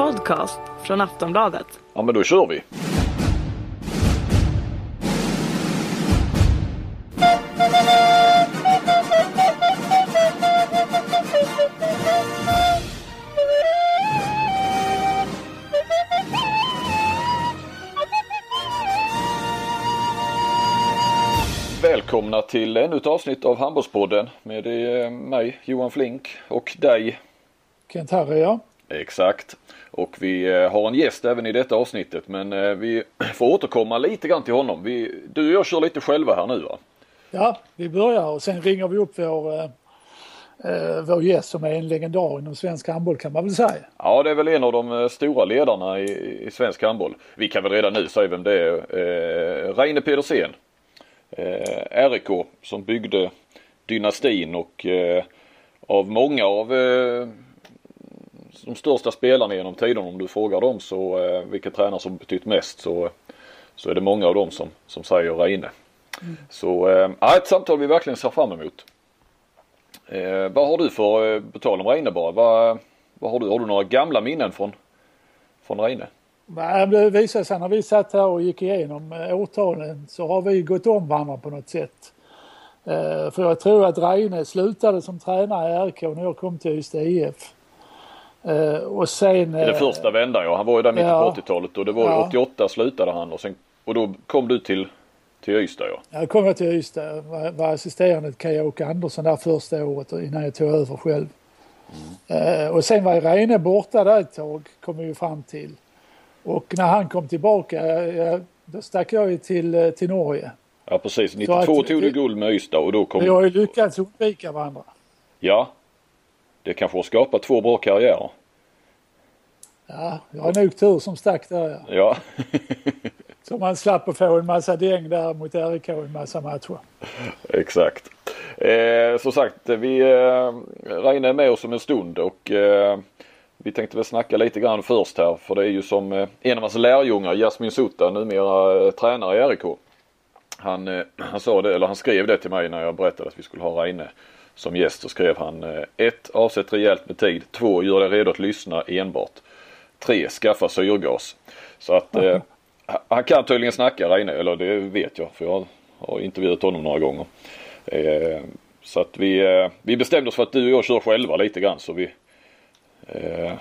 podcast från Aftonbladet. Ja men då kör vi. Välkomna till ännu ett avsnitt av Handbollspodden med eh, mig Johan Flink och dig. Kent Harry ja. Exakt. Och vi eh, har en gäst även i detta avsnittet men eh, vi får återkomma lite grann till honom. Vi, du och jag kör lite själva här nu va? Ja, vi börjar och sen ringer vi upp vår, eh, vår gäst som är en legendar inom svensk handboll kan man väl säga. Ja, det är väl en av de stora ledarna i, i svensk handboll. Vi kan väl redan nu säga vem det är. Eh, Reine Pedersen. Eh, RIK som byggde dynastin och eh, av många av eh, de största spelarna genom tiden om du frågar dem så eh, vilka tränare som betytt mest så, så är det många av dem som, som säger Reine. Mm. Så eh, ett samtal vi verkligen ser fram emot. Eh, vad har du för, eh, på tal om Reine bara, vad, vad har du? Har du några gamla minnen från, från Reine? Det visade sig när vi satt här och gick igenom eh, årtalen så har vi gått om varandra på något sätt. Eh, för jag tror att Reine slutade som tränare i RK när jag kom till Ystad IF. Uh, och sen... Det första vändan ja. Han var ju där mitt ja, på 80-talet och det var ja. 88 slutade han och sen och då kom du till, till Ystad ja. Ja, kom jag till Ystad. Var, var assisterande till Kaj-Åke Andersson där första året innan jag tog över själv. Mm. Uh, och sen var Reine borta där ett tag kom vi ju fram till. Och när han kom tillbaka, ja, då stack jag ju till, eh, till Norge. Ja precis, 92 att, tog du guld med Ystad och då kom... Vi har ju lyckats undvika varandra. Ja, det kanske har skapat två bra karriärer. Ja, jag har nog tur som stack där ja. Ja. Så man slapp att få en massa däng där mot RIK i en massa matcher. Exakt. Eh, som sagt, vi eh, Reine är med oss om en stund och eh, vi tänkte väl snacka lite grann först här för det är ju som eh, en av hans lärjungar, Jasmin Sutta, numera eh, tränare i RIK. Han, eh, han sa det, eller han skrev det till mig när jag berättade att vi skulle ha Reine som gäst. Så skrev han 1. Avsätt rejält med tid. 2. Gör dig redo att lyssna enbart. 3. Skaffa syrgas. Så att eh, han kan tydligen snacka Reine, eller det vet jag för jag har intervjuat honom några gånger. Eh, så att vi, eh, vi bestämde oss för att du och jag kör själva lite grann så vi eh,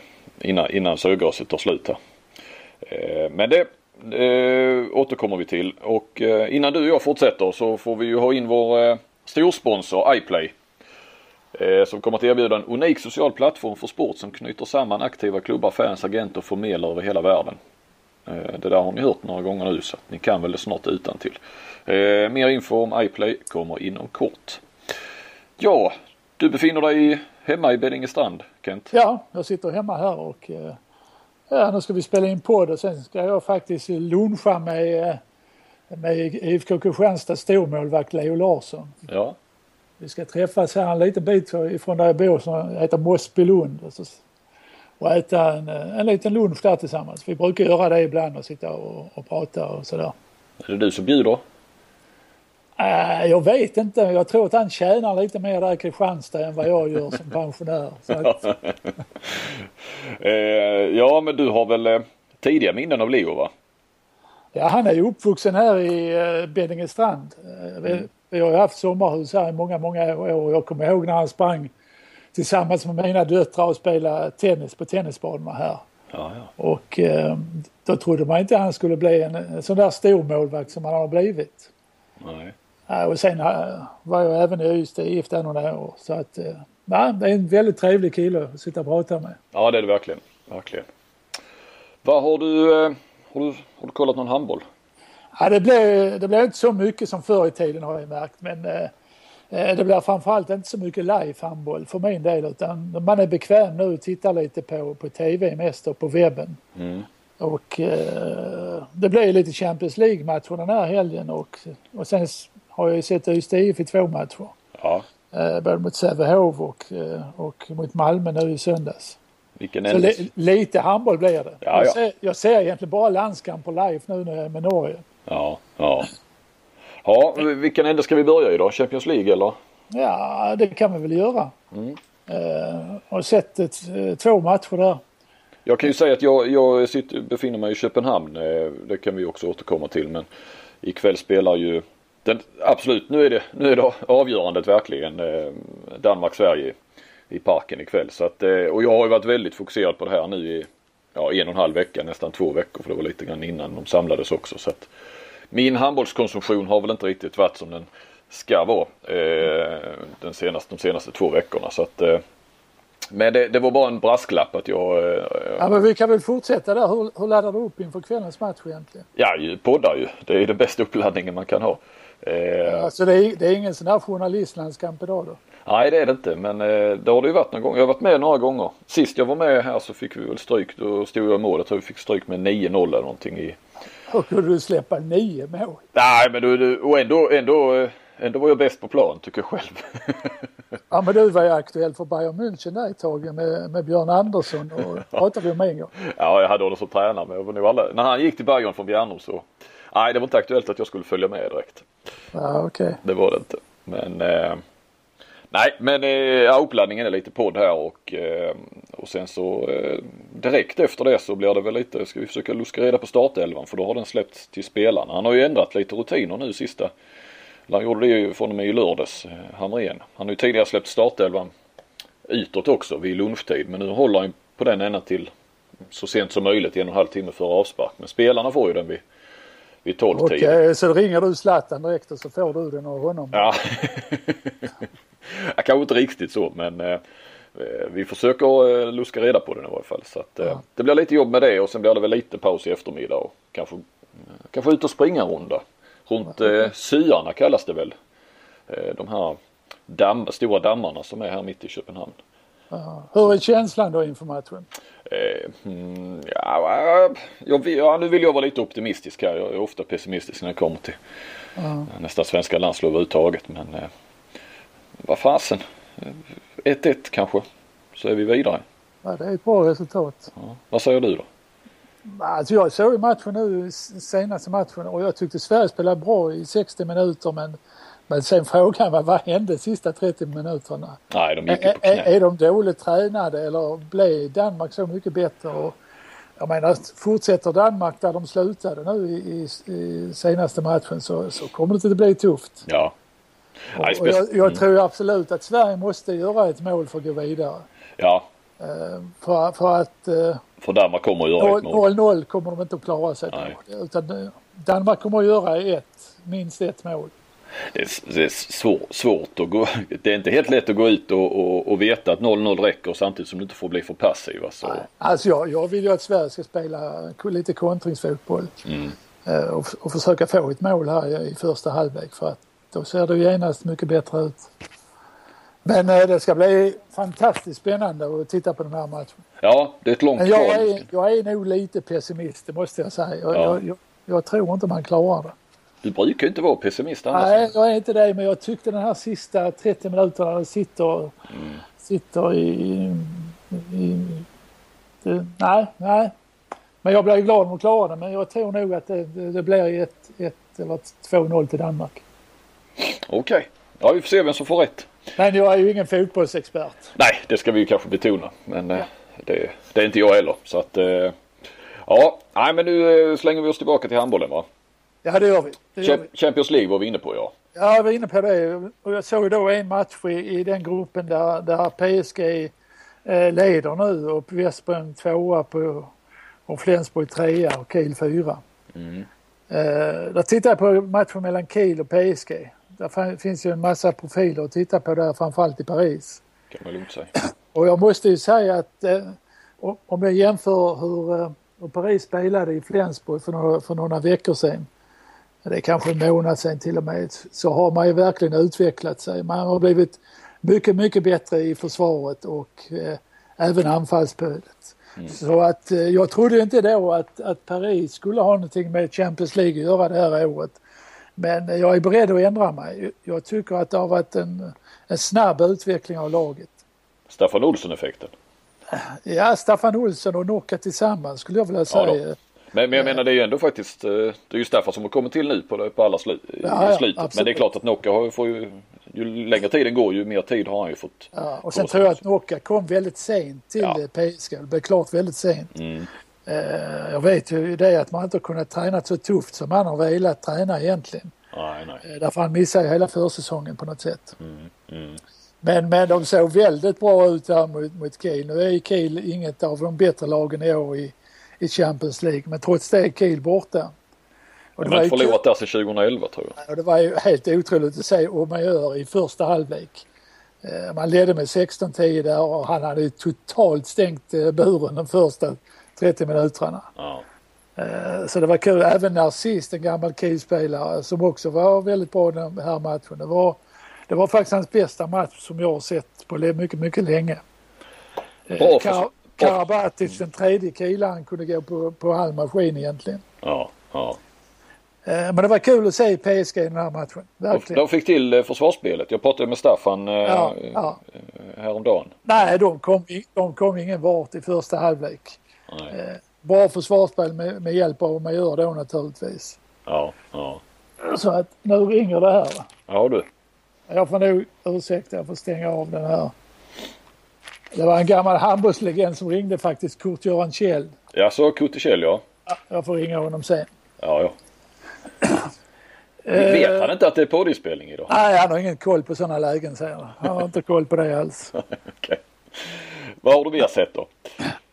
innan, innan syrgaset tar slut här. Eh, men det eh, återkommer vi till och eh, innan du och jag fortsätter så får vi ju ha in vår eh, storsponsor iPlay. Eh, som kommer att erbjuda en unik social plattform för sport som knyter samman aktiva klubbar, fans, agenter och förmedlare över hela världen. Eh, det där har ni hört några gånger nu så att ni kan väl det snart utan till. Eh, mer info om iPlay kommer inom kort. Ja, du befinner dig hemma i Beddingestrand, Kent? Ja, jag sitter hemma här och ja, nu ska vi spela in podd och sen ska jag faktiskt luncha med, med IFK Kristianstads stormålvakt Leo Larsson. Ja. Vi ska träffas här en liten bit ifrån där jag bor som heter Mossbylund och, och äta en, en liten lunch där tillsammans. Vi brukar göra det ibland och sitta och, och prata och sådär. Är det du som bjuder? Äh, jag vet inte. Jag tror att han tjänar lite mer där i Kristianstad än vad jag gör som pensionär. Att... eh, ja, men du har väl eh, tidiga minnen av Leo va? Ja, han är ju uppvuxen här i eh, Beddingestrand. Eh, mm. Vi har haft sommarhus här i många, många år. Jag kommer ihåg när han sprang tillsammans med mina döttrar och spelade tennis på tennisbanorna här. Ja, ja. Och eh, då trodde man inte han skulle bli en, en sån där stor målvakt som han har blivit. Nej. Ja, och sen eh, var jag även i Ystad IF där några år. Så att, eh, det är en väldigt trevlig kille att sitta och prata med. Ja det är det verkligen. verkligen. Vad har du, eh, har du, har du kollat någon handboll? Ja, det blev, det blev inte så mycket som förr i tiden har jag märkt. Men eh, eh, det blir framförallt inte så mycket live handboll för min del. Utan man är bekväm nu och tittar lite på, på tv mest och på webben. Mm. Och eh, det blir lite Champions League-matcher den här helgen och, och sen har jag ju sett Ystad IF i två matcher. Ja. Eh, både mot Sävehof och, eh, och mot Malmö nu i söndags. Vilken så li, lite handboll blir det. Ja, jag, ja. Ser, jag ser egentligen bara landskamper live nu när jag är med Norge. Ja, ja. Ja, vilken ände ska vi börja i då? Champions League eller? Ja, det kan vi väl göra. Mm. Uh, har sett ett, två matcher där. Jag kan ju säga att jag, jag sitter, befinner mig i Köpenhamn. Eh, det kan vi också återkomma till. Men ikväll spelar ju den, absolut, nu är det, nu är det avgörandet verkligen eh, Danmark-Sverige i parken ikväll. Så att, eh, och jag har ju varit väldigt fokuserad på det här nu i ja, en och en halv vecka, nästan två veckor. För det var lite grann innan de samlades också. Så att min handbollskonsumtion har väl inte riktigt varit som den ska vara eh, den senaste, de senaste två veckorna. Så att, eh, men det, det, var bara en brasklapp att jag... Eh, ja men vi kan väl fortsätta där. Hur, hur laddar du upp inför kvällens match egentligen? Ja, poddar ju. Det är den bästa uppladdningen man kan ha. Eh, alltså det är, det är ingen sån här journalistlandskamp idag då? Nej det är det inte men eh, det har det ju varit någon gång. Jag har varit med några gånger. Sist jag var med här så fick vi väl stryk. Då stod jag i mål. Jag tror vi fick stryk med 9-0 eller någonting i... Hur kunde du släppa nio mål? Nej men du, och ändå, ändå, eh, ändå var jag bäst på plan tycker jag själv. ja men du var ju aktuell för Bayern München där ett tag med, med Björn Andersson och pratade vi om en gång. Ja jag hade honom som tränare men jag var nog alla, när han gick till Bayern från Bjärnum så Nej det var inte aktuellt att jag skulle följa med direkt. Ja okej. Okay. Det var det inte. Men eh, Nej men ja, uppladdningen är lite podd här och, eh, och sen så eh, direkt efter det så blir det väl lite, ska vi försöka luska reda på startelvan för då har den släppts till spelarna. Han har ju ändrat lite rutiner nu sista. Han gjorde det ju från och med i lördags, Hamrén. Han har ju tidigare släppt startelvan utåt också vid lunchtid men nu håller han på den ända till så sent som möjligt en och en halv timme före avspark. Men spelarna får ju den vid vid 12 Okej, okay, så ringer du Zlatan direkt och så får du den av honom? Ja. Kanske inte riktigt så men eh, vi försöker eh, luska reda på den i varje fall. Så att, eh, ja. Det blir lite jobb med det och sen blir det väl lite paus i eftermiddag och kanske, kanske ut och springa en runda. Runt eh, Syarna kallas det väl. Eh, de här damm, stora dammarna som är här mitt i Köpenhamn. Ja. Hur är känslan då inför matchen? Eh, mm, ja, jag, ja, nu vill jag vara lite optimistisk här. Jag är ofta pessimistisk när det kommer till ja. nästa svenska landslag överhuvudtaget. Men eh, vad fasen. 1-1 kanske. Så är vi vidare. Ja, det är ett bra resultat. Ja. Vad säger du då? Alltså jag såg matchen nu, senaste matchen och jag tyckte Sverige spelade bra i 60 minuter men men sen frågan var vad hände de sista 30 minuterna? Nej, de gick ju på knä. Är, är de dåligt tränade eller blev Danmark så mycket bättre? Och, jag menar, fortsätter Danmark där de slutade nu i, i, i senaste matchen så, så kommer det att bli tufft. Ja. Och, och jag, jag mm. tror absolut att Sverige måste göra ett mål för att gå vidare. Ja. Uh, för, för att... Uh, för Danmark kommer att göra ett mål. 0-0 kommer de inte att klara sig. Utan uh, Danmark kommer att göra ett, minst ett mål det är, det är svår, svårt att gå, det är inte helt lätt att gå ut och, och, och veta att 0-0 räcker samtidigt som du inte får bli för passiv. Alltså, alltså jag, jag vill ju att Sverige ska spela lite kontringsfotboll mm. Eh, och, och försöka få ett mål här i första halvlek för att då ser det genast mycket bättre ut. Men eh, det ska bli fantastiskt spännande att titta på den här matchen. Ja, det är ett långt Men jag är, jag är nog lite pessimist, det måste jag säga. Jag, ja. jag, jag tror inte man klarar det. Du brukar ju inte vara pessimist annars. Nej, jag är inte det. Men jag tyckte den här sista 30 minuterna sitter, mm. sitter i, i det, nej, nej. Men jag blir glad om de klarar det. Men jag tror nog att det, det, det blir ett, ett eller 2-0 till Danmark. Okej. Okay. Ja, vi får se vem som får rätt. Men jag är ju ingen fotbollsexpert. Nej, det ska vi ju kanske betona. Men ja. eh, det, det, är inte jag heller. Så att, eh, ja, nej men nu eh, slänger vi oss tillbaka till handbollen va. Ja det gör vi. Det gör vi. Champions League var vi inne på ja. Ja jag var inne på det och jag såg då en match i, i den gruppen där, där PSG eh, leder nu och Vespen tvåa på och Flensburg trea och Kiel fyra. Mm. Eh, där tittade jag på matchen mellan Kiel och PSG. Där finns ju en massa profiler att titta på där framförallt i Paris. Kan man lugnt säga. Och jag måste ju säga att eh, om jag jämför hur, eh, hur Paris spelade i Flensburg för några, för några veckor sedan det är kanske en månad sedan till och med, så har man ju verkligen utvecklat sig. Man har blivit mycket, mycket bättre i försvaret och eh, även anfallsspelet. Mm. Så att eh, jag trodde inte då att, att Paris skulle ha någonting med Champions League att göra det här året. Men jag är beredd att ändra mig. Jag tycker att det har varit en, en snabb utveckling av laget. Staffan Olsson-effekten? Ja, Staffan Olsson och Nocka tillsammans skulle jag vilja säga. Ja men, men jag menar det är ju ändå faktiskt, eh, det är ju Staffan som har kommit till nu på, på alla slu, ja. Ja, men det är klart att Nocca får ju ju längre tiden går ju mer tid har han ju fått. Ja, och sen tror jag att Nocka kom väldigt sent till Ja. PSG. Det blev klart väldigt sent. Mm. Eh, jag vet ju det att man inte har kunnat träna så tufft som han har velat träna egentligen. Nej, nej. Eh, Därför han missade hela försäsongen på något sätt. Mm. Mm. Men, men de såg väldigt bra ut där mot, mot Kiel. Nu är Kiel inget av de bättre lagen i år i, i Champions League. Men trots det är Kiel borta. Och De har inte förlorat där sedan 2011 tror jag. och det var ju helt otroligt att se hur man gör i första halvlek. Eh, Man ledde med 16-10 där och han hade ju totalt stängt eh, buren de första 30 minuterna. Ja. Eh, Så det var kul. Även Narcisse, en gammal Kiel-spelare som också var väldigt bra den här matchen. Det var, det var faktiskt hans bästa match som jag har sett på mycket, mycket länge. Bra Kar-. Karabatic, den tredje kilaren, kunde gå på, på all maskin egentligen. Ja, ja. Eh, Men det var kul att se PSG i den här matchen. Verkligen. de fick till eh, försvarsspelet. Jag pratade med Staffan eh, Ja, ja. häromdagen. Nej, de kom, de kom ingen vart i första halvlek. Nej. Bra försvarsspel med, med hjälp av vad man gör då naturligtvis. Ja, ja. Så att nu ringer det här. Ja du. Jag får nog ursäkta, jag får stänga av den här. Det var en gammal handbollslegend som ringde faktiskt, Kurt-Göran Kjell. Ja så Kuttikell ja. Ja, Jag får ringa honom sen. Ja, ja. Eh, Vet han inte att det är poddinspelning idag? Nej, han har ingen koll på sådana lägen säger han. Han har inte koll på det alls. Okej. Vad har du mer sett då?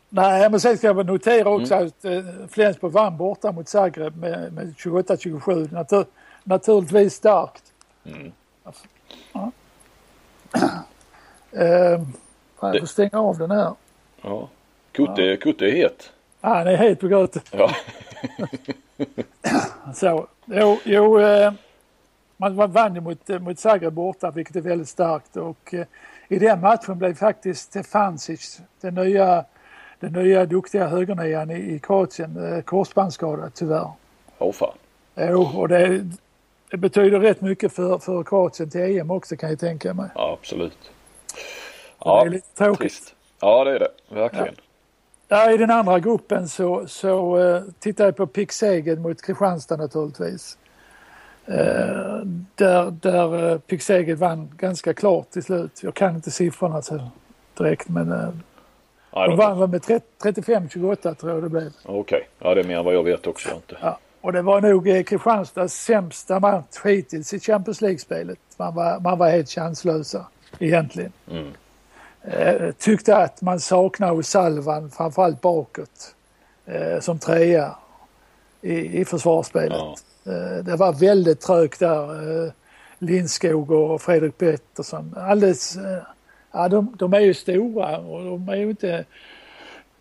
Nej, men sen ska jag notera också att eh, Flensburg vann borta mot Zagreb med, med 28-27. Natur, naturligtvis starkt. Mm. Ja. Eh, jag får stänga av den här. Ja. Kutte, Kutte är het. Ah, han är helt på gröten. Ja. Så, jo, jo eh, man vann ju mot, eh, mot Zagreb borta vilket är väldigt starkt och eh, i den matchen blev faktiskt Stefancic, den nya, den nya duktiga högernian i, i Kroatien, eh, korsbandsskadad tyvärr. Åh fan. Jo, och det, det betyder rätt mycket för, för Kroatien till EM också kan jag tänka mig. Ja absolut. Det Ja, är lite tråkigt. trist. Ja det är det. Verkligen. Ja, I den andra gruppen så, så uh, tittar jag på Pixegen mot Kristianstad naturligtvis. Eh, där där uh, Pixegen vann ganska klart till slut. Jag kan inte siffrorna så direkt men uh, Ja, de vann väl med 30 35-28 tror jag det blev. Okej. Ja det är mer än vad jag vet också. Inte. Ja. Och det var nog eh, Kristianstads sämsta match hittills i Champions League-spelet. Man var, man var helt chanslösa egentligen. Mm. Eh, tyckte att man saknar Salvan framförallt bakåt eh, som trea i, i försvarsspelet. Ja. Eh, det var väldigt trögt där. Lindskog och Fredrik Pettersson. Alldeles, ja, de, de är ju stora och de är ju inte,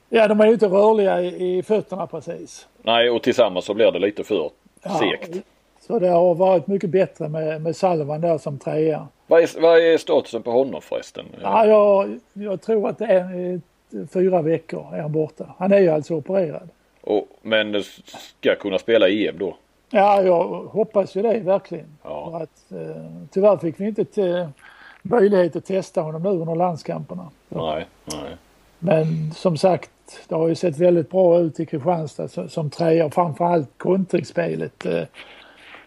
ja, de är ju inte rörliga i, i fötterna precis. Nej och tillsammans så blir det lite för Ja, segt. Så det har varit mycket bättre med, med Salvan där som trea. Vad är, vad är statusen på honom förresten? Ja, jag, jag tror att det är eh, fyra veckor är han borta. Han är ju alltså opererad. Och, men ska kunna spela EM då? Ja, jag hoppas ju det verkligen. Ja. För att, eh, tyvärr fick vi inte te- möjlighet att testa honom nu under landskamperna. Nej, nej. Men som sagt, det har ju sett väldigt bra ut i Kristianstad så- som trea framförallt kontringsspelet eh, eh,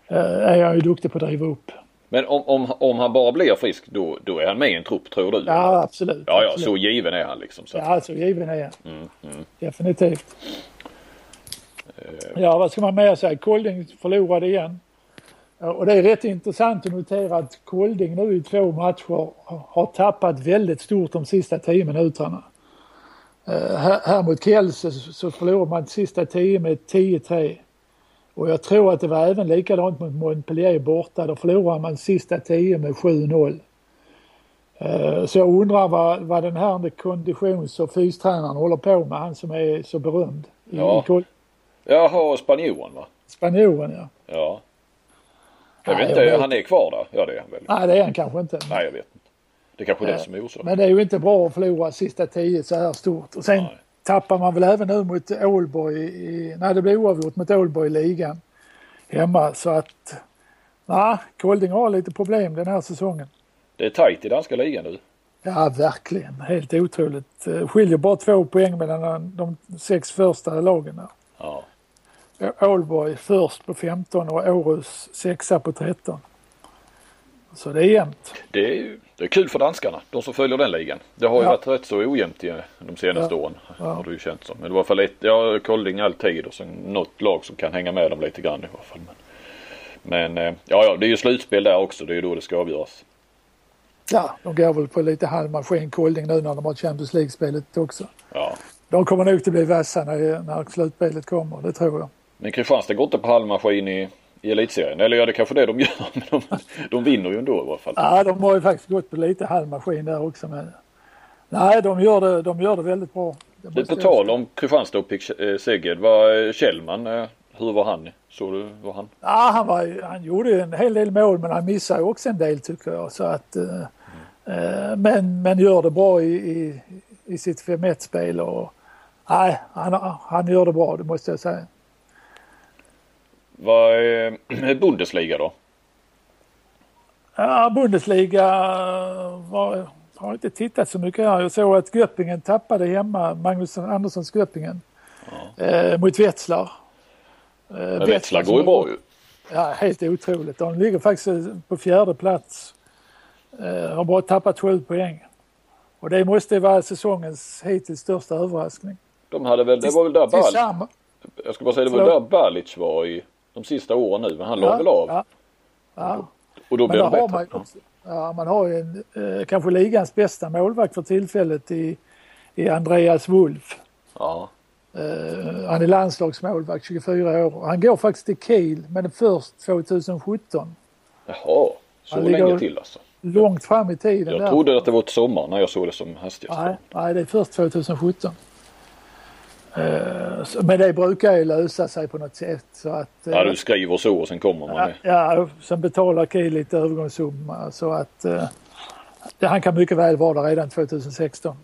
är jag ju duktig på att driva upp. Men om, om, om han bara blir frisk då, då är han med i en trupp tror du? Ja, absolut. ja, ja absolut. så given är han liksom. Så. Ja, alltså given är jag. Mm, mm. Definitivt. Ja, vad ska man mer säga? Kolding förlorade igen. Och det är rätt intressant att notera att Kolding nu i två matcher har- tappat väldigt stort de sista tio minuterna. Eh, här, här mot Kielse så, så förlorade man sista tio med 10-3. Och jag tror att det var även likadant mot Montpellier borta. Då förlorade man sista tio med 7-0. Eh, Så jag undrar vad, vad den här konditions och fystränaren håller på med, han som är så berömd. Ja. Jaha, spanjoren va? Spanjoren ja. Ja. Jag Nej, vet jag inte, vet. han är kvar där? Ja det är han väl? Nej det är han kanske inte. Nej jag vet inte. Det är kanske är det som är orsaken. Men det är ju inte bra att förlora sista tio så här stort. Och sen Nej. Tappar man väl även nu mot Ålborg i, nej det blev oavgjort mot Ålborg i ligan. Hemma så att, nej, Kolding har lite problem den här säsongen. Det är tajt i danska ligan nu. Ja, verkligen. Helt otroligt. Eh, Skiljer bara två poäng mellan de sex första lagen där. Ja. Ålborg först på 15 och Århus sexa på 13. Så det är jämnt. Det är, det är kul för danskarna, de som följer den ligan. Det har ju Ja. varit rätt så ojämnt i de senaste Ja. åren. Ja. Har det ju känts som. Men det var för lite, ja Kolding alltid och sen något lag som kan hänga med dem lite grann i alla fall. Men, men eh, ja, ja, det är ju slutspel där också. Det är ju då det ska avgöras. Ja, de går väl på lite halvmaskin Kolding nu när de har Champions League-spelet också. Ja. De kommer nog att bli vassa när, när slutspelet kommer, det tror jag. Men Kristianstad går inte på halvmaskin i, i elitserien. Eller ja, det är kanske det de gör. Men de, de vinner ju ändå i alla fall. Ja, de har ju faktiskt gått på lite halvmaskin där också. Men... Nej, de gör, det, de gör det väldigt bra. Det på tal om Kristianstad och eh, Segged. Var eh, Kjellman, eh, hur var han? Såg du var han? Ja, han, var, han gjorde en hel del mål men han missade också en del tycker jag. Så att, eh, men, men gör det bra i, i, i sitt 5-1-spel. Och, nej, han, han gör det bra, det måste jag säga. Var eh, Bundesliga då? Ja, Bundesliga var, har inte tittat så mycket här. Jag såg att Göppingen tappade hemma, Magnus Anderssons Göppingen, eh, mot Wetzlar. Eh, Men Wetzlar går ju bra ju. Ja, helt otroligt. De ligger faktiskt på fjärde plats. Eh, har bara tappat sju poäng. Och det måste vara säsongens hittills största överraskning. De hade väl, det var väl där Bal, Tillsammans. jag skulle bara säga det var där Balic var i de sista åren nu. Men han la väl av. Ja, ja. Och då blev det bättre. man, också, ja, man har ju en, eh, kanske ligans bästa målvakt för tillfället i, i Andreas Wolf. Ja. Eh, han är landslagsmålvakt, 24 år. Han går faktiskt till Kiel, men först 2017. Jaha, så Han länge till alltså. Långt fram i tiden. Jag där. trodde att det var ett sommar när jag såg det som hastigast. Nej, nej, det är först 2017. Eh, Men det brukar ju lösa sig på något sätt. Så att, eh, Ja, du skriver så och sen kommer man. ja, ja, sen betalar Kiel lite övergångssumma så att eh, han kan mycket väl vara där redan 2016.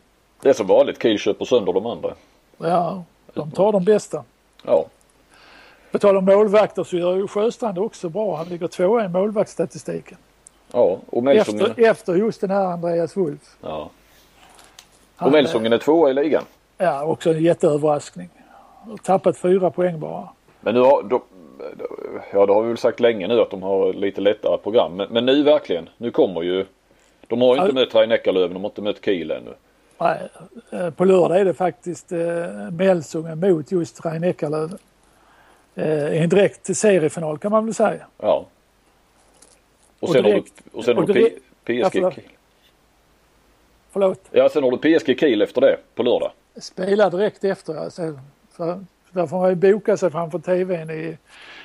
Det är som vanligt, Kiel köper sönder de andra. Ja, de tar de bästa. Ja, På tal om målvakter så gör ju Sjöstrand också bra. Han ligger tvåa i målvaktsstatistiken. ja. och Melsungen, Efter, efter just den här Andreas Wolf. ja. Och Melsungen är tvåa i ligan. Ja, också en jätteöverraskning. Har Tappat fyra poäng bara. Men nu har de, ja det har vi väl sagt länge nu att de har lite lättare program. Men, men nu verkligen, nu kommer ju, de har ju inte Ja. mött Rhein-Neckarlöven, de har inte mött Kiel ännu. Nej, eh, på lördag är det faktiskt eh, Melsungen mot just Rhein Eckerlöven. Eh, en direkt seriefinal kan man väl säga. Ja. Och Och sen har direkt- du, och sen och har du P, direkt- ja, PSG förlåt. Kiel. Förlåt. Ja, sen har du PSG Kiel efter det på lördag. Spela direkt efter. Alltså, för, där får man ju boka sig framför tvn i,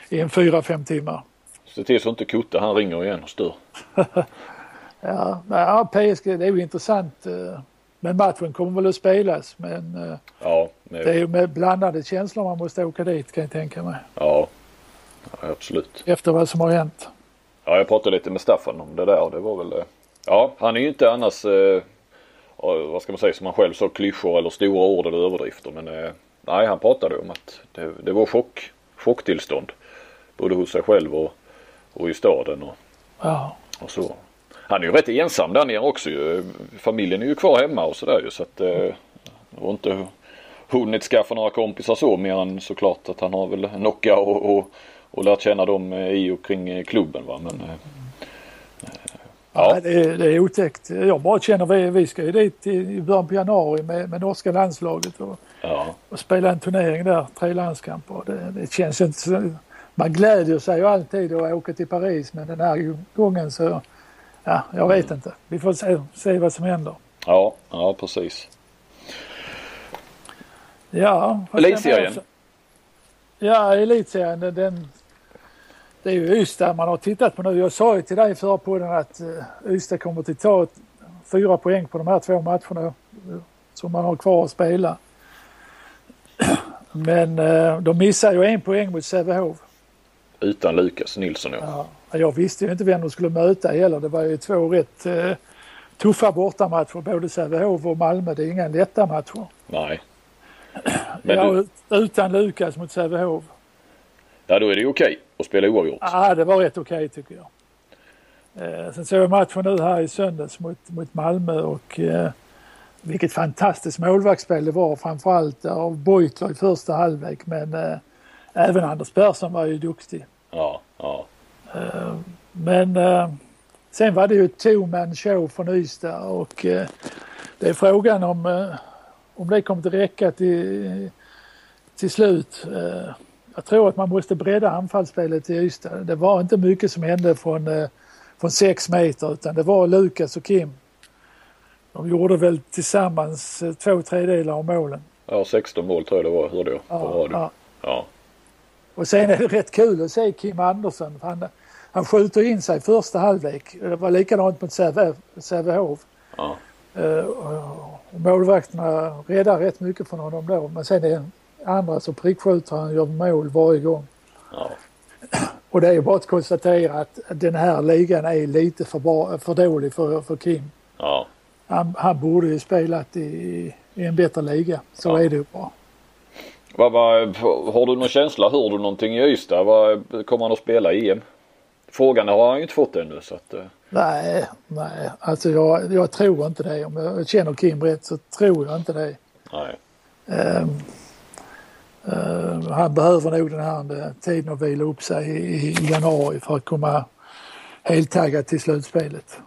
i en fyra, fem timmar. Se till så inte Kutte han ringer igen och stör. Ja, ja, PSG det är ju intressant. eh, Men matchen kommer väl att spelas. Men eh, Ja, det är ju med blandade känslor man måste åka dit kan jag tänka mig. ja, ja absolut. Efter vad som har hänt. Ja, jag pratade lite med Staffan om det där och det var väl, eh, ja han är ju inte annars, eh, vad ska man säga, som han själv sa, klyschor eller stora ord eller överdrifter. Men eh, nej, han pratade om att det, det var chock, chocktillstånd. Både hos sig själv och, och i staden och, Ja, och så. Han är ju rätt ensam där nere också ju. Familjen är ju kvar hemma och sådär ju så att eh, det var inte hunnit skaffa några kompisar så mer än såklart att han har väl Nocca och, och, och lärt känna dem eh, i och kring eh, klubben va. Men, eh, Ja. Ja. det, är, det är otäckt. Jag bara känner vi, vi ska ju dit i, början på januari med, med norska landslaget och, ja. och spela en turnering där, tre landskamper. Det, det känns inte så, man glädjer sig ju alltid att åka till Paris men den här gången så, ja, jag vet inte. Vi får se, se vad som händer. Ja, ja precis. Ja, Elitserien. Ja, elitserien den, den det är ju Ystad man har tittat på nu. Jag sa ju till dig förra podden att uh, Ystad kommer att ta ett, fyra poäng på de här två matcherna eh, som man har kvar att spela. Men eh, de missar ju en poäng mot Sävehof. Utan Lukas Nilsson ja. Ja, jag visste ju inte vem de skulle möta heller. Det var ju två rätt eh, tuffa bortamatcher, både Sävehof och Malmö. Det är inga lätta matcher. Nej. Men ja, du, utan Lukas mot Sävehof. ja, då är det ju okej att spela oavgjort. Ja, det var rätt okej tycker jag. Eh, sen såg jag matchen nu här i söndags mot, mot Malmö och eh, vilket fantastiskt målvaktsspel det var framförallt av Beutler i första halvlek men eh, även Anders Persson var ju duktig. Ja, ja. Men eh, sen var det ju ett two-man show från Ystad och eh, det är frågan om, eh, om det kommer att räcka till, till slut. Jag tror att man måste bredda anfallsspelet i Ystad. Det var inte mycket som hände från, eh, från sex meter utan det var Lukas och Kim. De gjorde väl tillsammans eh, två tredjedelar av målen. Ja, 16 mål tror jag det var, hörde jag på Ja, radio. ja. Ja. Och sen är det rätt kul att se Kim Andersson. Han, han skjuter in sig första halvlek. Det var likadant mot Säve- Sävehof. Ja. Och Målvakterna räddar rätt mycket från honom då. Men sen är andra så prickskjuter han och gör mål varje gång. Ja. Och det är bara att konstatera att den här ligan är lite för, bra, för dålig för, för Kim. Ja. Han, han borde ju spelat i, i en bättre liga. Så Ja. är det ju bara. Vad, vad, har du någon känsla? Hör du någonting i Ystad? Vad, kommer han att spela i EM? Frågan har han ju inte fått ännu så att, eh, Nej, nej. Alltså jag, jag tror inte det. Om jag känner Kim rätt så tror jag inte det. nej. Ehm, ehm, han behöver nog den här eh, tiden att vila upp sig i, i januari för att komma heltaggad till slutspelet.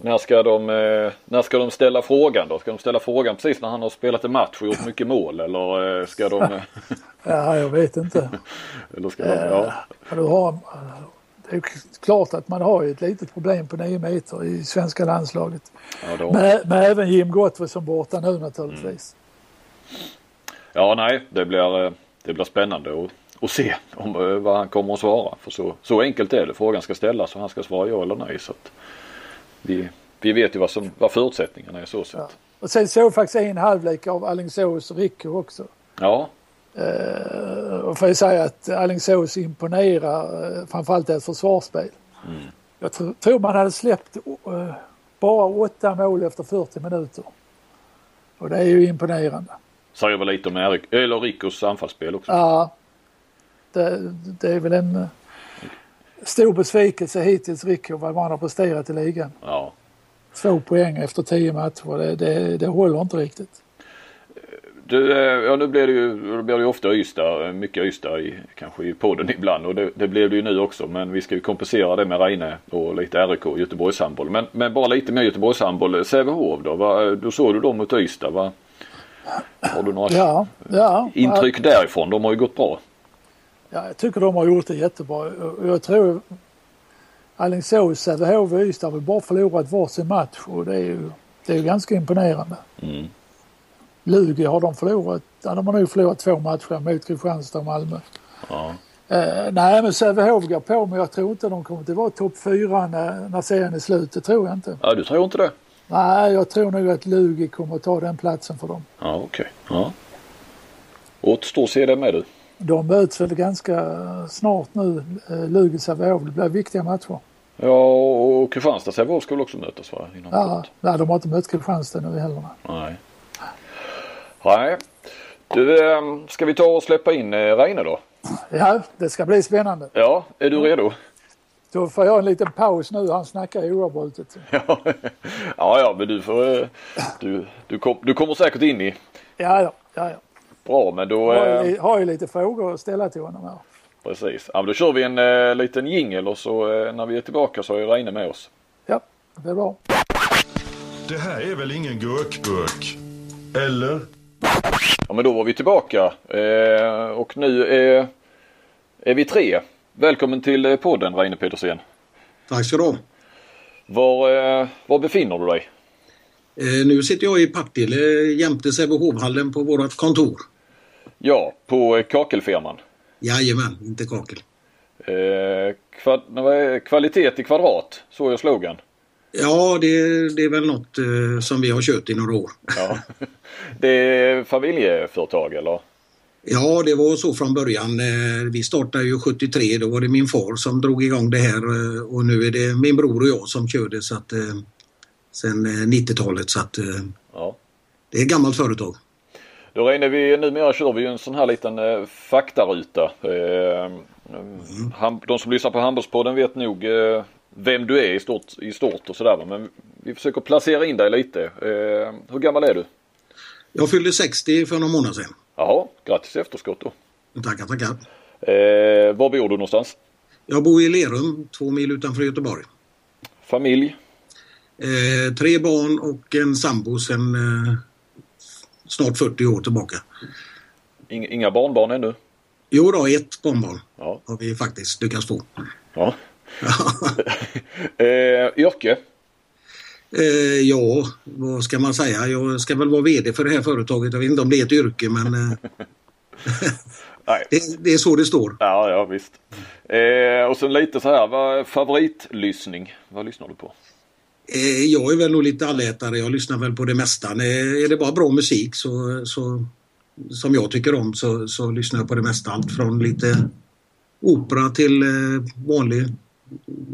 När ska, de, eh, när ska de ställa frågan då? Ska de ställa frågan precis när han har spelat en match och gjort mycket mål eller ska de... Ja, jag vet inte. eller ska de ja. Du har, det är klart att man har ett litet problem på nio meter i svenska landslaget. Ja. Men, men även Jim Gottfridsson borta nu naturligtvis. Ja, nej, det blir, eh, det blir spännande att, att se om, eh, vad han kommer att svara. För så, så enkelt är det. Frågan ska ställas och han ska svara ja eller nej. Så vi, vi vet ju vad, som, vad förutsättningarna är så sett. Ja. Och sen såg faktiskt en halvlek av Alingsås och Rico också. Ja, Eh, och får jag säga att Alingsås imponerar eh, framförallt deras försvarsspel. Jag tr- tror man hade släppt eh, bara åtta mål efter 40 minuter. Och det är ju imponerande. Säger väl lite om Erik, eller Ricos anfallsspel också. Ja, det, det är väl en eh, stor besvikelse hittills Rico vad man har presterat i ligan. Ja. Två poäng efter tio matcher, det, det, det håller inte riktigt. Du, eh, ja nu blir det ju, då blir det ju ofta Ystad, mycket Ystad i, kanske i podden ibland och det, det blev det ju nu också men vi ska ju kompensera det med Reine och lite RIK, Göteborgs handboll. Men, men bara lite mer Göteborgs handboll. Sävehof då, vad, då såg du dem mot Ystad. Va? Har du några Ja, ja. intryck därifrån? De har ju gått bra. Ja, jag tycker de har gjort det jättebra. Jag tror Alingsås, Sävehof och Ystad har bara förlorat varsin match och det är ju, det är ju ganska imponerande. Mm. Lugi har de förlorat, ja, de har nog förlorat två matcher mot Kristianstad och Malmö. Ja. Eh, nej men Sävehof går på men jag tror inte de kommer att vara topp fyra när, när serien är slut. Det tror jag inte. ja, du tror inte det? Nej, jag tror nog att Lugi kommer att ta den platsen för dem. Ja, okej. Ja. Återstår att se det med du. De möts väl ganska snart nu, eh, Lugi Sävehof. Det blir viktiga matcher. Ja, och Kristianstad Sävehof ska väl också mötas va? Inom Ja, nej, de har inte mött Kristianstad nu heller. Nej. Nej. Du, eh, ska vi ta och släppa in eh, Reine då? Ja, det ska bli spännande. Ja, är du redo? Då får jag en liten paus nu. Han snackar oavbrutet. Ja, ja, men du får... eh, Du, du, kom, du kommer säkert in i Ja, ja, ja. ja. bra men då... Har, Eh, ju, har ju lite frågor att ställa till honom här. precis. Ja, men då kör vi en eh, liten jingel och så eh, när vi är tillbaka så är Reine med oss. Ja, det är bra. Det här är väl ingen gurkburk? Eller? Ja men då var vi tillbaka eh, och nu är, är vi tre. Välkommen till eh, podden Reine Petersen. Tack ska du ha. Var, eh, var befinner du dig? Eh, nu sitter jag i Partille jämte Sävehof-hallen på vårt kontor. Ja, på kakelfirman. Jajamän, inte kakel. Eh, kvad, kvalitet i kvadrat, så är slogan. Ja, det, det är väl något eh, som vi har kört i några år. Ja. Det är familjeföretag eller? Ja, det var så från början. Eh, vi startade ju 73, då var det min far som drog igång det här eh, och nu är det min bror och jag som kör det så att, eh, sen eh, 90-talet. Så att, eh, Ja. det är ett gammalt företag. Då Reine, vi, numera kör vi ju en sån här liten eh, faktaruta. Eh, ham, de som lyssnar på Handbollspodden vet nog eh, vem du är i stort, i stort och sådär. Men vi försöker placera in dig lite. Eh, hur gammal är du? Jag fyllde 60 för några månader sedan. Jaha, grattis i efterskott då. Tackar, tackar. Eh, var bor du någonstans? Jag bor i Lerum, två mil utanför Göteborg. Familj? Eh, tre barn och en sambo sedan eh, snart 40 år tillbaka. Inga, inga barnbarn ännu? Jo då, ett barnbarn Ja. har vi faktiskt lyckats få. ja. eh, yrke? Eh, ja, vad ska man säga? Jag ska väl vara VD för det här företaget. Jag vet inte om det är ett yrke men eh, det, det är så det står. Ja, ja visst. Eh, och sen lite så här, vad favoritlyssning? Vad lyssnar du på? Eh, jag är väl nog lite allätare. Jag lyssnar väl på det mesta. Är det bara bra musik så, så, som jag tycker om så, så lyssnar jag på det mesta. Allt från lite opera till eh, vanlig